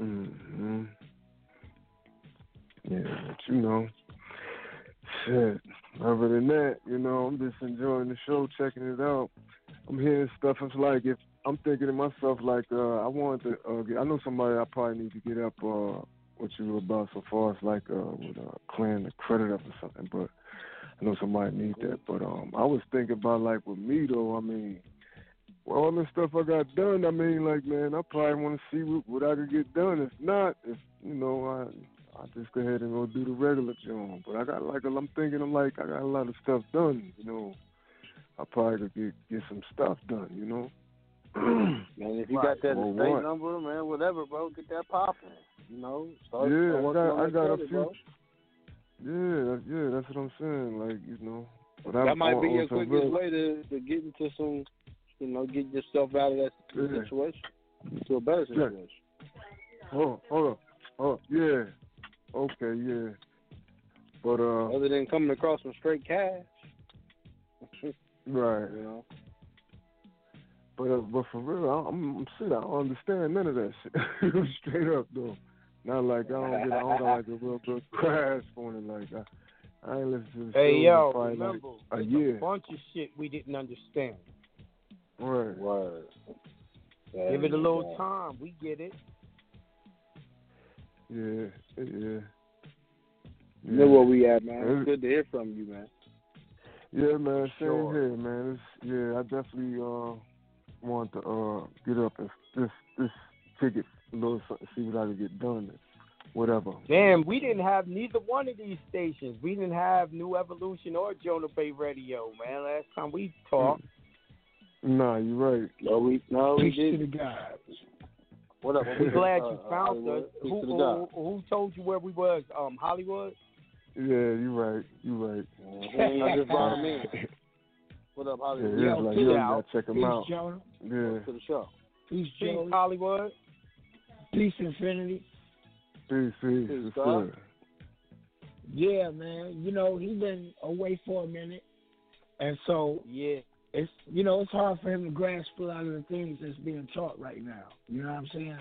Mm hmm Yeah, but you know, shit. Other than that, you know, I'm just enjoying the show, checking it out. I'm hearing stuff. It's like if I'm thinking to myself, like uh, I want to. Uh, get, I know somebody I probably need to get up. Uh, what you about so far as like uh, with uh, clearing the credit up or something, but I know somebody needs that. But um, I was thinking about like with me though. I mean, with all the stuff I got done, I mean, like, man, I probably want to see what, what I could get done. If not, if you know, I I just go ahead and go do the regular job. But I got like, I'm thinking, I'm like, I got a lot of stuff done. You know, I probably could get get some stuff done. You know. Man, if you got that Or estate what? number, man, whatever, bro, get that popping. You know, start, Yeah, start I got- I got a few- bro. Yeah, that- yeah, that's what I'm saying. Like, you know, I'm That might on- be your quickest real- way to to get into some, you know, get yourself out of that Yeah. situation to a better Yeah. situation. Hold on, hold on. Oh, yeah. Okay, yeah. But uh, Other than coming across some straight cash, right. you know. But uh, but for real, I- I'm, I'm shit. I don't understand none of that shit. Straight up though. Not like I don't get. I don't got like a real good grasp on it. Like I, I ain't listened to the Hey show in yo, probably remember, like a there's year. a bunch of shit we didn't understand. Right. Word. Give it a little time. We get it. Yeah, yeah. You know where we at, man. It's good to hear from you, man. Yeah, man. Same Sure. here, man. It's, yeah, I definitely uh want to uh get up and this this ticket a little something, see what I can get done. whatever. Damn, we didn't have neither one of these stations. We didn't have New Evolution or Jonah Bay Radio, man. Last time we talked. Nah, you're right. No, we no, we Peace to did. the gods. What up? We're glad Uh, you found Hollywood. us. Who, to who, who told you where we was? Um, Hollywood. Yeah, you're right. You're right. I just brought him in. What up, Hollywood? yeah, like, you gotta check him Peace, out. Jonah. Yeah. to the show. Peace, Joey. Peace, Hollywood. Peace Infinity. Peace, peace. Peace, What's Yeah, man. You know, he's been away for a minute. And so Yeah. it's you know, it's hard for him to grasp a lot of the things that's being taught right now. You know what I'm saying?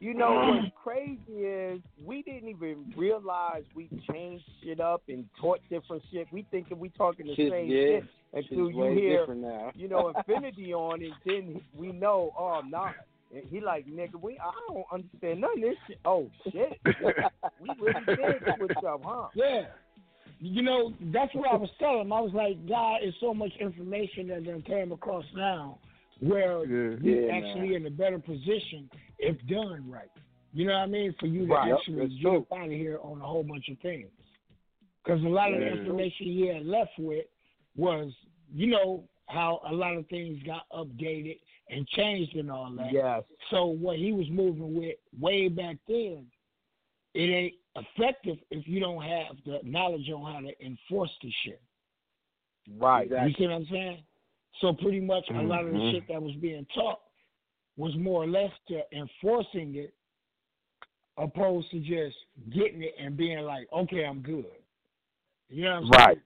You know mm-hmm. what's crazy is we didn't even realize we changed shit up and taught different shit. We thinking we talking the Shit, same yeah. shit Shit's until you hear, different now. you know, Infinity on it. Then we know, oh, nah. And he like, nigga, we I don't understand none of this shit. Oh shit, we really did switch up, huh? Yeah. You know, that's what I was telling him. I was like, God, it's so much information that done came across now where Yeah. you're Yeah, actually in a better position if done right. You know what I mean? For you to Right. actually That's get true. up out of here on a whole bunch of things. Because a lot of the information he had left with was, you know, how a lot of things got updated and changed and all that. Yes. So what he was moving with way back then, it ain't effective if you don't have the knowledge on how to enforce the shit. Right. Exactly. You see what I'm saying? So pretty much a lot of the Mhm. shit that was being taught was more or less to enforcing it, opposed to just getting it and being like, okay, I'm good. You know what I'm saying?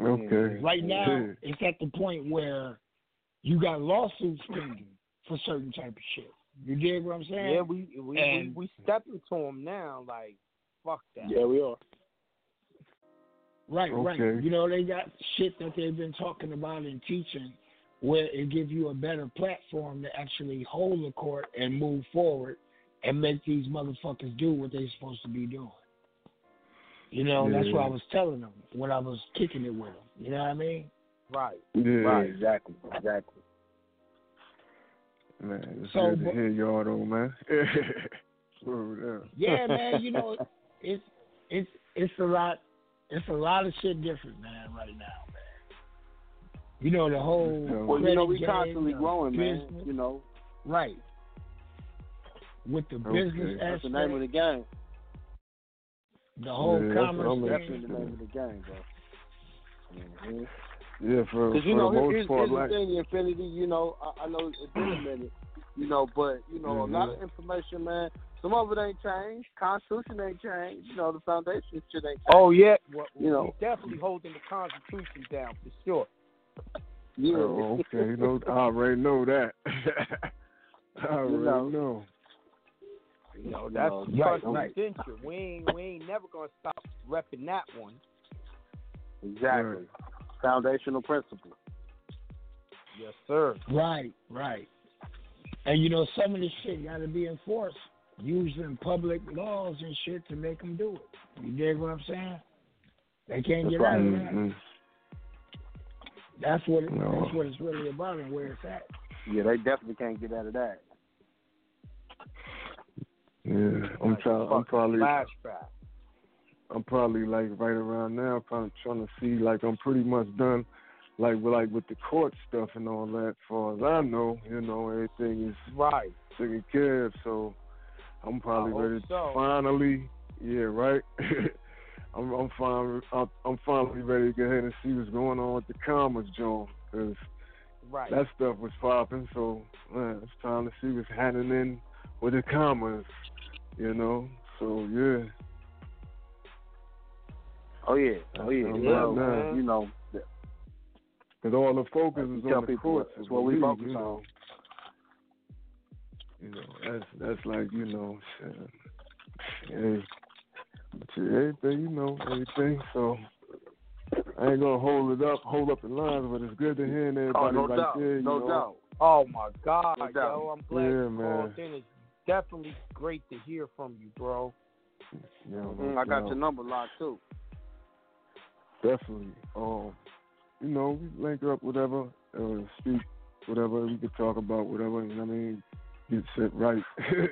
Right. Okay. Right now, Yeah. it's at the point where you got lawsuits pending for certain type of shit. You dig what I'm saying? Yeah, we we we, And- we stepping to him now. Like, fuck that. Yeah, we are. Right, right. You know, they got shit that they've been talking about and teaching where it gives you a better platform to actually hold the court and move forward and make these motherfuckers do what they're supposed to be doing. You know, that's what I was telling them when I was kicking it with them. You know what I mean? Right. Yeah. Right, exactly, exactly. Man, it's So, good to but- hear y'all though, man. Yeah, man, you know, it's it's it's a lot it's a lot of shit different, man, right now, man. You know, the whole Well, you know, we game, constantly the growing, man. You know, Right. With the business Okay. that's aspect, the name of the game. the whole Yeah, commerce I'm thing. Definitely the name of the game, bro. Mm-hmm. Yeah, for, Because for know, the most here's, part, here's like, the thing, Infinity. You know, I, I know it's been a minute. You know, but you know, a lot of information, man. Some of it ain't changed. Constitution ain't changed. You know, the foundation shit ain't. Changed. Oh yeah, well, You know. definitely holding the Constitution down for sure. Yeah. oh, okay, no, I already know that. I already You know. know. You know, that's know, right, right. right. We ain't we ain't never gonna stop repping that one. Exactly. Foundational principle. Yes, sir. Right, right. And you know, some of this shit got to be enforced using public laws and shit to make them do it. You dig what I'm saying? They can't That's get right. out of that. Mhm. That's what it, No. that's what it's really about and where it's at. Yeah, they definitely can't get out of that. Yeah, I'm trying. I'm probably. flashback. I'm probably like right around now, kind of trying to see like I'm pretty much done, like with like with the court stuff and all that. far as I know, you know, everything is Right. taken care of. So I'm probably ready to so. finally, yeah, right. I'm I'm finally I'm, I'm finally ready to go ahead and see what's going on with the commas, John, because Right. that stuff was popping. So man, it's time to see what's happening with the commas, you know. So yeah. Oh yeah. Oh yeah. That's You right know, you know, Because all the focus is on the courts. that's what we focus you know. on. You know, that's that's like you know, shit. Hey, but yeah, everything you know, everything. So I ain't gonna hold it up, hold up the lines, but it's good to hear Oh, everybody no right doubt. there. No know. doubt. Oh my God, No doubt. yo! I'm glad Yeah, you man. called in. It's definitely great to hear from you, bro. Yeah, no Mm, I got your number locked too. Definitely. Um, you know, we link up, whatever, uh, speak, whatever. We could talk about whatever. You know what I mean, get shit right.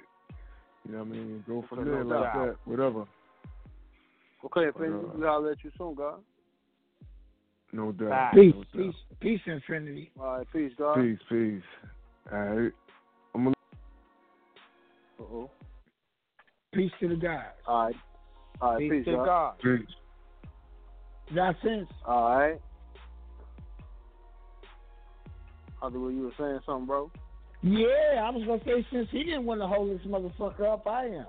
You know what I mean? Go from Okay, there no like doubt. that, whatever. Okay, But, Infinity, uh, we gotta let you soon, God. No doubt. Peace, no doubt. peace, peace, infinity. All right, peace, God. Peace, peace. All right. I'm gonna Uh-oh. Peace to the guys. All right. All right, Peace peace, to God. God. Peace. Got sense? All right. Hollywood, you were saying something, bro? Yeah, I was gonna say since he didn't want to hold this motherfucker up, I am.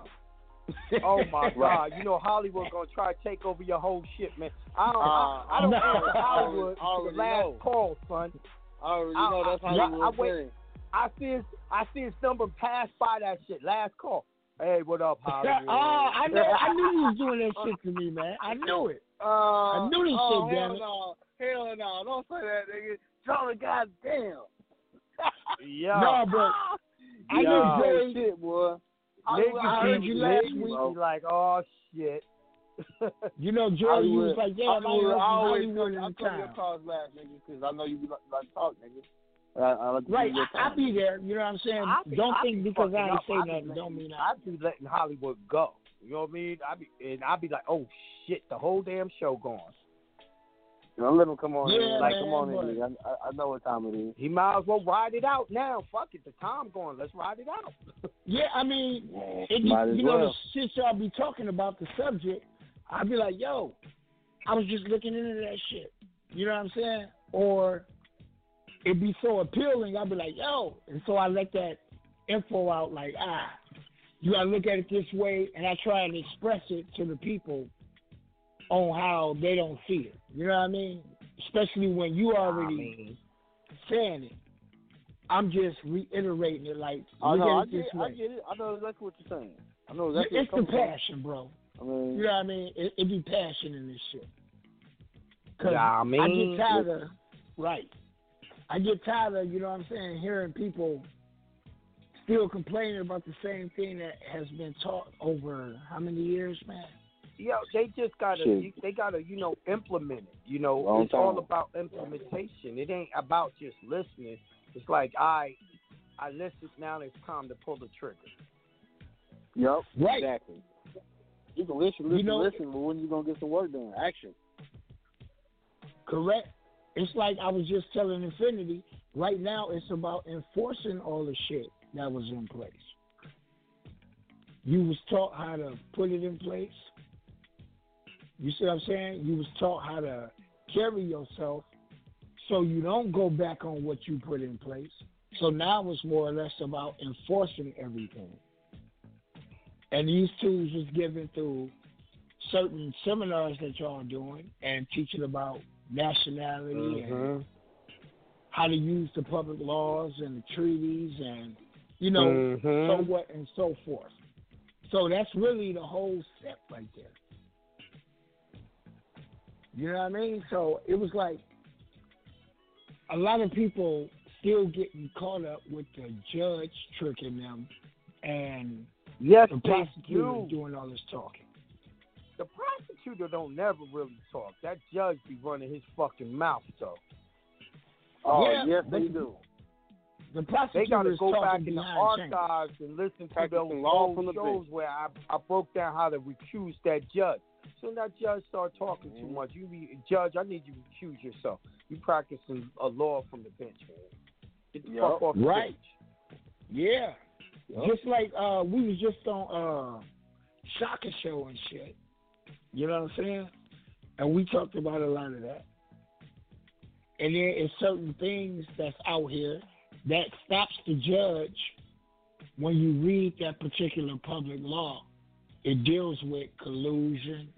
Oh my Right. God! You know Hollywood gonna try to take over your whole shit, man. I don't, Uh, I, I don't no. answer Hollywood I already to the last know. call, son. I already I- know that's I- Hollywood I wait- saying. I see his, I see his number pass by that shit. Last call. Hey, what up, Hollywood? Oh, I know. I knew you was doing that shit to me, man. I knew it. Uh, I knew this oh, shit, damn it. no. Hell no. Don't say that, nigga. Tell the goddamn. Yeah. No, but I Yeah. knew Joey. shit, boy. Niggas I heard you last week. be like, oh shit. You know, Joey, you was like, damn, I love I always come, I come your calls last, nigga, because I know you be like, like talk, nigga. I, I like Right, give you your I, I'll be there. You know what I'm saying? Be- don't I think be because I ain't say I nothing, letting- don't mean I be letting Hollywood go. You know what I mean? I be and I be like, oh shit, the whole damn show gone. Don't let him come on Yeah, in. Like, man, come on in. I, I, I know what time it is. He might as well ride it out now. Fuck it, the time going. Let's ride it out. Yeah, I mean, it, Might as you know, well. the shit y'all be talking about the subject, I'd be like, yo, I was just looking into that shit. You know what I'm saying? Or it'd be so appealing, I'd be like, yo. And so I let that info out, like, ah, you gotta look at it this way, and I try and express it to the people on how they don't see it. You know what I mean? Especially when you already saying it. I'm just reiterating it, like, I know, I get it. I get it. I know exactly what you're saying. I know exactly it's the passion, bro. I mean, You know what I mean? It, it be passion in this shit. Cause Yeah, I mean, I get tired of right. I get tired of you know what I'm saying, hearing people still complaining about the same thing that has been taught over how many years, man? Yo, they just gotta, Shit. they gotta, you know, implement it. You know, Long it's all about implementation. It ain't about just listening. It's like I, I listened. Now it's time to pull the trigger. Yep, Right. exactly. You can listen, listen, You know- listen, but when you gonna get some work done? Action. Correct. It's like I was just telling Infinity. Right now, it's about enforcing all the shit that was in place. You was taught how to put it in place. You see what I'm saying? You was taught how to carry yourself so you don't go back on what you put in place. So now it's more or less about enforcing everything. And these tools was given through certain seminars that y'all are doing and teaching about nationality and how to use the public laws and the treaties and you know Mhm. so what and so forth. So that's really the whole step right there. You know what I mean? So it was like a lot of people still getting caught up with the judge tricking them and Yes, the prosecutor do. doing all this talking. The prosecutor don't never really talk. That judge be running his fucking mouth though. Oh, Yeah, yes, but they do. The prosecutor They gotta go back in the behind chambers. archives and listen to Practicing those law old from the shows where I, I broke down how to recuse that judge. So that judge start talking Mm-hmm. too much. You be judge, I need you to recuse yourself. You practicing a law from the bench, man. Get the fuck off the Right. bench. Yeah. Yup. Just like uh we was just on uh Shaka Show and shit. You know what I'm saying? And we talked about a lot of that. And there is certain things that's out here that stops the judge when you read that particular public law. It deals with collusion,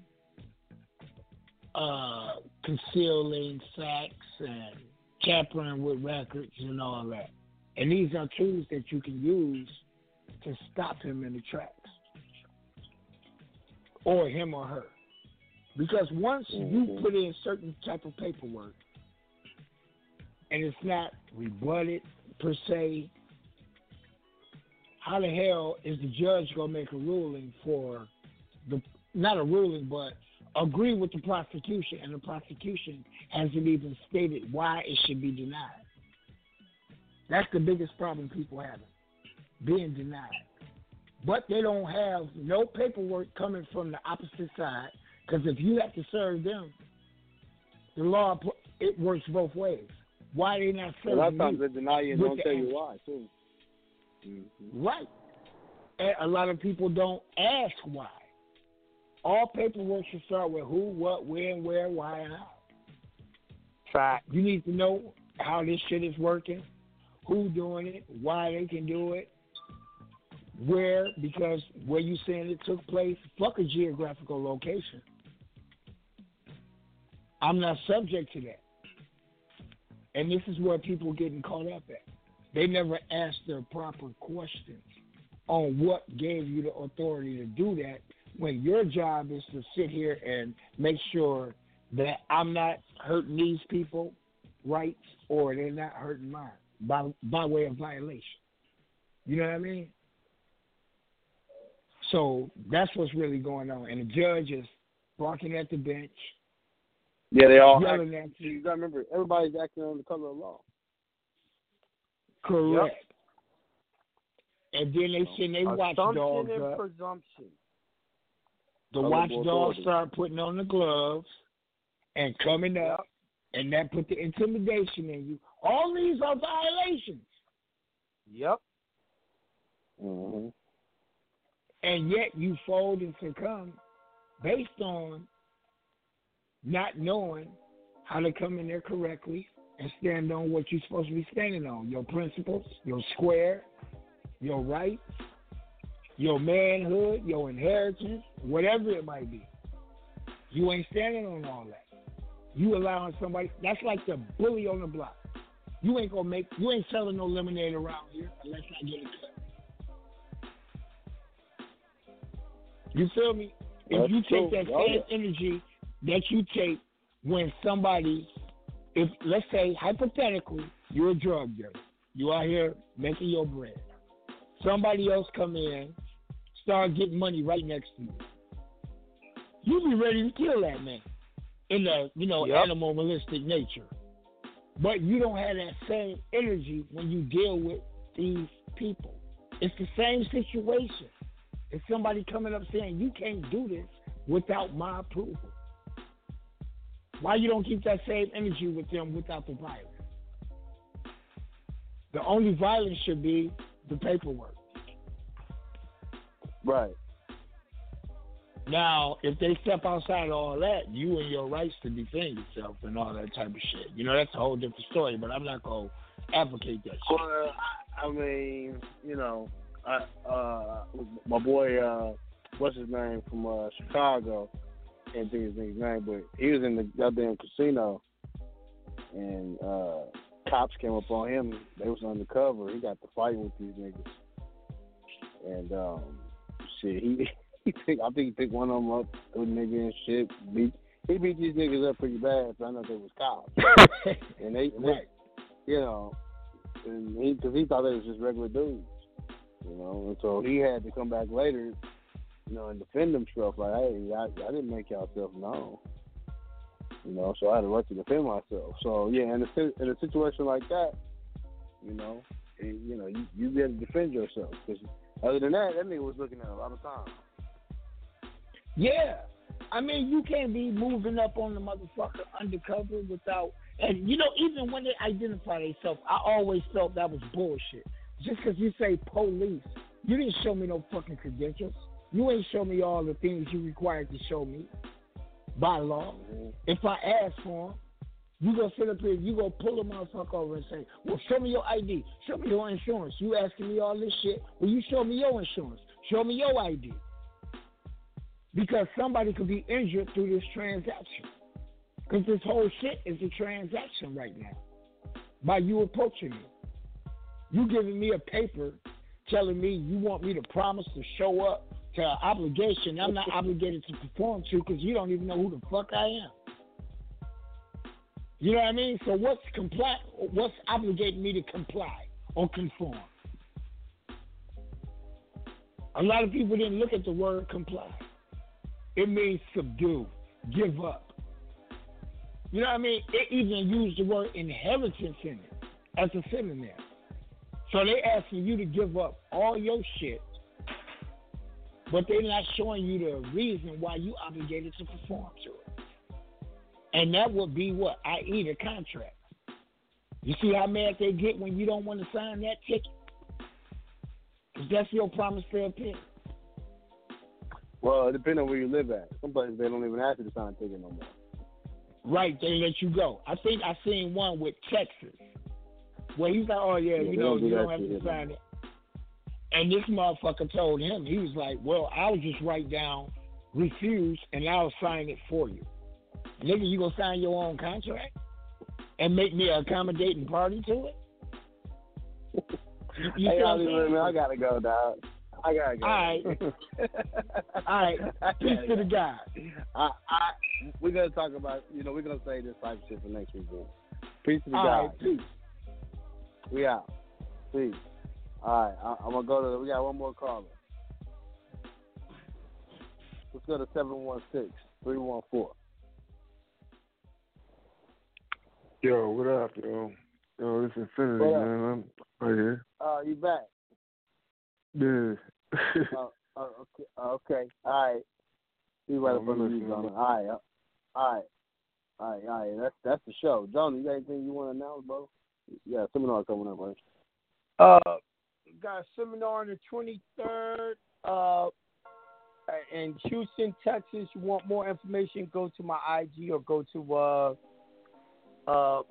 uh, concealing facts, and tampering with records and all that. And these are tools that you can use to stop him in the tracks, or him or her. Because once you put in certain type of paperwork, and it's not rebutted per se, how the hell is the judge gonna make a ruling for the not a ruling, but agree with the prosecution, and the prosecution hasn't even stated why it should be denied. That's the biggest problem people have being denied. but they don't have no paperwork coming from the opposite side. Because if you have to serve them, the law it works both ways. Why they not serving A lot of times they deny you and don't the tell you why too. Mm-hmm. Right. And a lot of people don't ask why. All paperwork should start with who, what, when, where, why, and how. Fact. You need to know how this shit is working, who doing it, why they can do it, where, because where you saying it took place, fuck a geographical location. I'm not subject to that. And this is where people getting caught up at. They never ask their proper questions on what gave you the authority to do that when your job is to sit here and make sure that I'm not hurting these people rights or they're not hurting mine by by way of violation. You know what I mean? So that's what's really going on. And the judge is barking at the bench. Yeah, they all Yelling act, at you. gotta remember, everybody's acting under the color of law. Correct. And then they send they watchdogs Assumption and up. presumption. The Other watchdogs start putting on the gloves and coming up, and that put the intimidation in you. All these are violations, Yep. Mm-hmm. and yet you fold and succumb based on not knowing how to come in there correctly and stand on what you're supposed to be standing on your principles, your square, your rights, your manhood, your inheritance, whatever it might be. You ain't standing on all that. You allowing somebody that's like the bully on the block. You ain't gonna make you ain't selling no lemonade around here unless I get a cut. You feel me? If That's you true. take that Oh, same energy that you take when somebody if let's say hypothetically you're a drug dealer. You out here making your bread. Somebody else come in, start getting money right next to you. You be ready to kill that man in the you know Yep. animalistic nature. But you don't have that same energy when you deal with these people. It's the same situation. It's somebody coming up saying you can't do this without my approval. Why you don't keep that same energy with them without the violence? The only violence should be the paperwork. Right. Now, if they step outside of all that, you and your rights to defend yourself and all that type of shit. You know, that's a whole different story, but I'm not going to advocate that shit. Well, I I mean, you know, I, uh, my boy, uh, what's his name from uh, Chicago? Can't think of his name, but he was in the goddamn casino, and uh, cops came up on him. They was undercover. He got to fighting with these niggas, and um, shit, he. He picked, I think he picked one of them up, threw the nigga and shit. Beat, he beat these niggas up pretty bad. So I know they was cops, and they, they you know, and he because he thought they was just regular dudes, you know, and so he had to come back later, you know, and defend himself. Like, hey, I, I didn't make y'all self known, you know, so I had a right to defend myself. So yeah, in a in a situation like that, you know, it, you know, you you be able to defend yourself because other than that, that nigga was looking at a lot of time. Yeah. I mean, you can't be moving up on the motherfucker undercover without. And, you know, even when they identify themselves, I always felt that was bullshit. Just because you say police, you didn't show me no fucking credentials. You ain't show me all the things you required to show me by law. If I ask for them, you gonna sit up here, you gonna pull a motherfucker over and say, "Well, show me your ID, show me your insurance." You asking me all this shit? Well, you show me your insurance, show me your ID, because somebody could be injured through this transaction. Because this whole shit is a transaction right now. By you approaching me, you giving me a paper telling me you want me to promise to show up to obligation I'm not obligated to perform to because you don't even know who the fuck I am. You know what I mean? So what's comply? What's obligating me to comply or conform? A lot of people didn't look at the word comply. It means subdue, give up. You know what I mean? It even used the word inheritance in it as a synonym. So they asking you to give up all your shit but they're not showing you the reason why you obligated to perform to it. And that would be what? I.e. the contract. You see how mad they get when you don't want to sign that ticket? Because that's your promise to appear. Well, it depends on where you live at. Some places they don't even ask you to sign a ticket no more. Right, they let you go. I think I seen one with Texas where he's like, "Oh yeah, Yeah, you know, you don't have to sign it." And this motherfucker told him, he was like, "Well, I'll just write down refuse, and I'll sign it for you." Nigga, you gonna sign your own contract and make me an accommodating party to it? You hey, what I'm Hollywood, saying? man, I gotta go, dog. I gotta go. All right. All right. Peace to the guy. I, I, we're gonna talk about, you know, we're gonna say this type of shit for next weekend. Peace to the All guy. right, peace. We out. Peace. All right, I, I'm gonna go to. We got one more caller. Let's go to seven one six three one four. Yo, what up, yo? Yo, this Infinity, What man. I'm right here. Uh, you back? Yeah. oh, oh, okay. Okay. All right. You right Oh, up on the I'm news listening, on it. man. All right. uh, All right. All right. All right. That's that's the show. Johnny, you got anything you want to announce, bro? Yeah, seminar coming up, right? Uh, got a seminar on the 23rd. Uh, in Houston, Texas. You want more information? Go to my IG or go to uh, uh,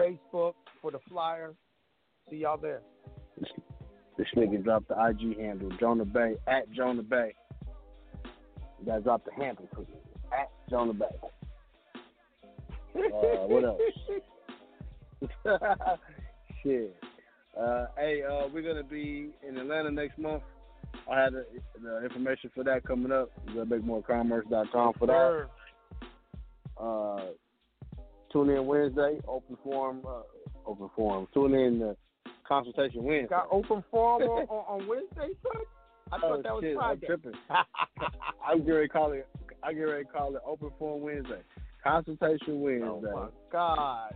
Facebook for the flyer. See y'all there. This nigga dropped the IG handle, Jonah Bay, at Jonah Bay. You gotta drop the handle, please. At Jonah Bay. Uh, what else? Shit. Uh, hey, uh, we're gonna be in Atlanta next month. I had the, the information for that coming up. Go to makemorecommerce.com for that. Uh, tune in Wednesday, open forum, uh, open forum. Tune in the consultation Wednesday. Got open forum on, on, Wednesday, son? I thought Oh, that was shit, I'm Friday. tripping. I'm getting ready to call it. I get ready to call it Open Forum Wednesday, Consultation Wednesday. Oh my God.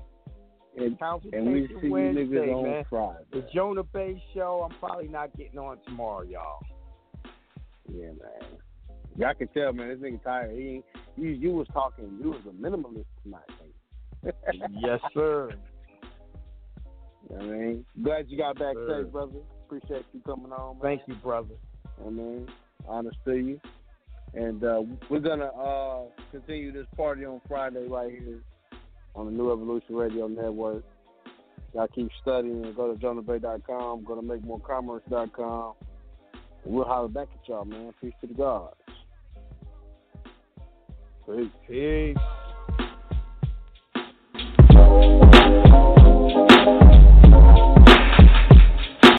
And, and we see Wednesday, you niggas on man. Friday. The Jonah Bay show. I'm probably not getting on tomorrow, y'all. Yeah, man. Y'all can tell, man. This nigga tired. He ain't, you you was talking. You was a minimalist tonight. Man. yes, sir. You know I mean, glad you got back safe, brother. Appreciate you coming on. Man. Thank you, brother. I mean, honest to you. And uh, we're gonna uh, continue this party on Friday right here on the New Evolution Radio Network. Y'all keep studying go to jonahbay.com, go to makemorecommerce.com. We'll holler back at y'all, man. Peace to the gods. Peace. Peace.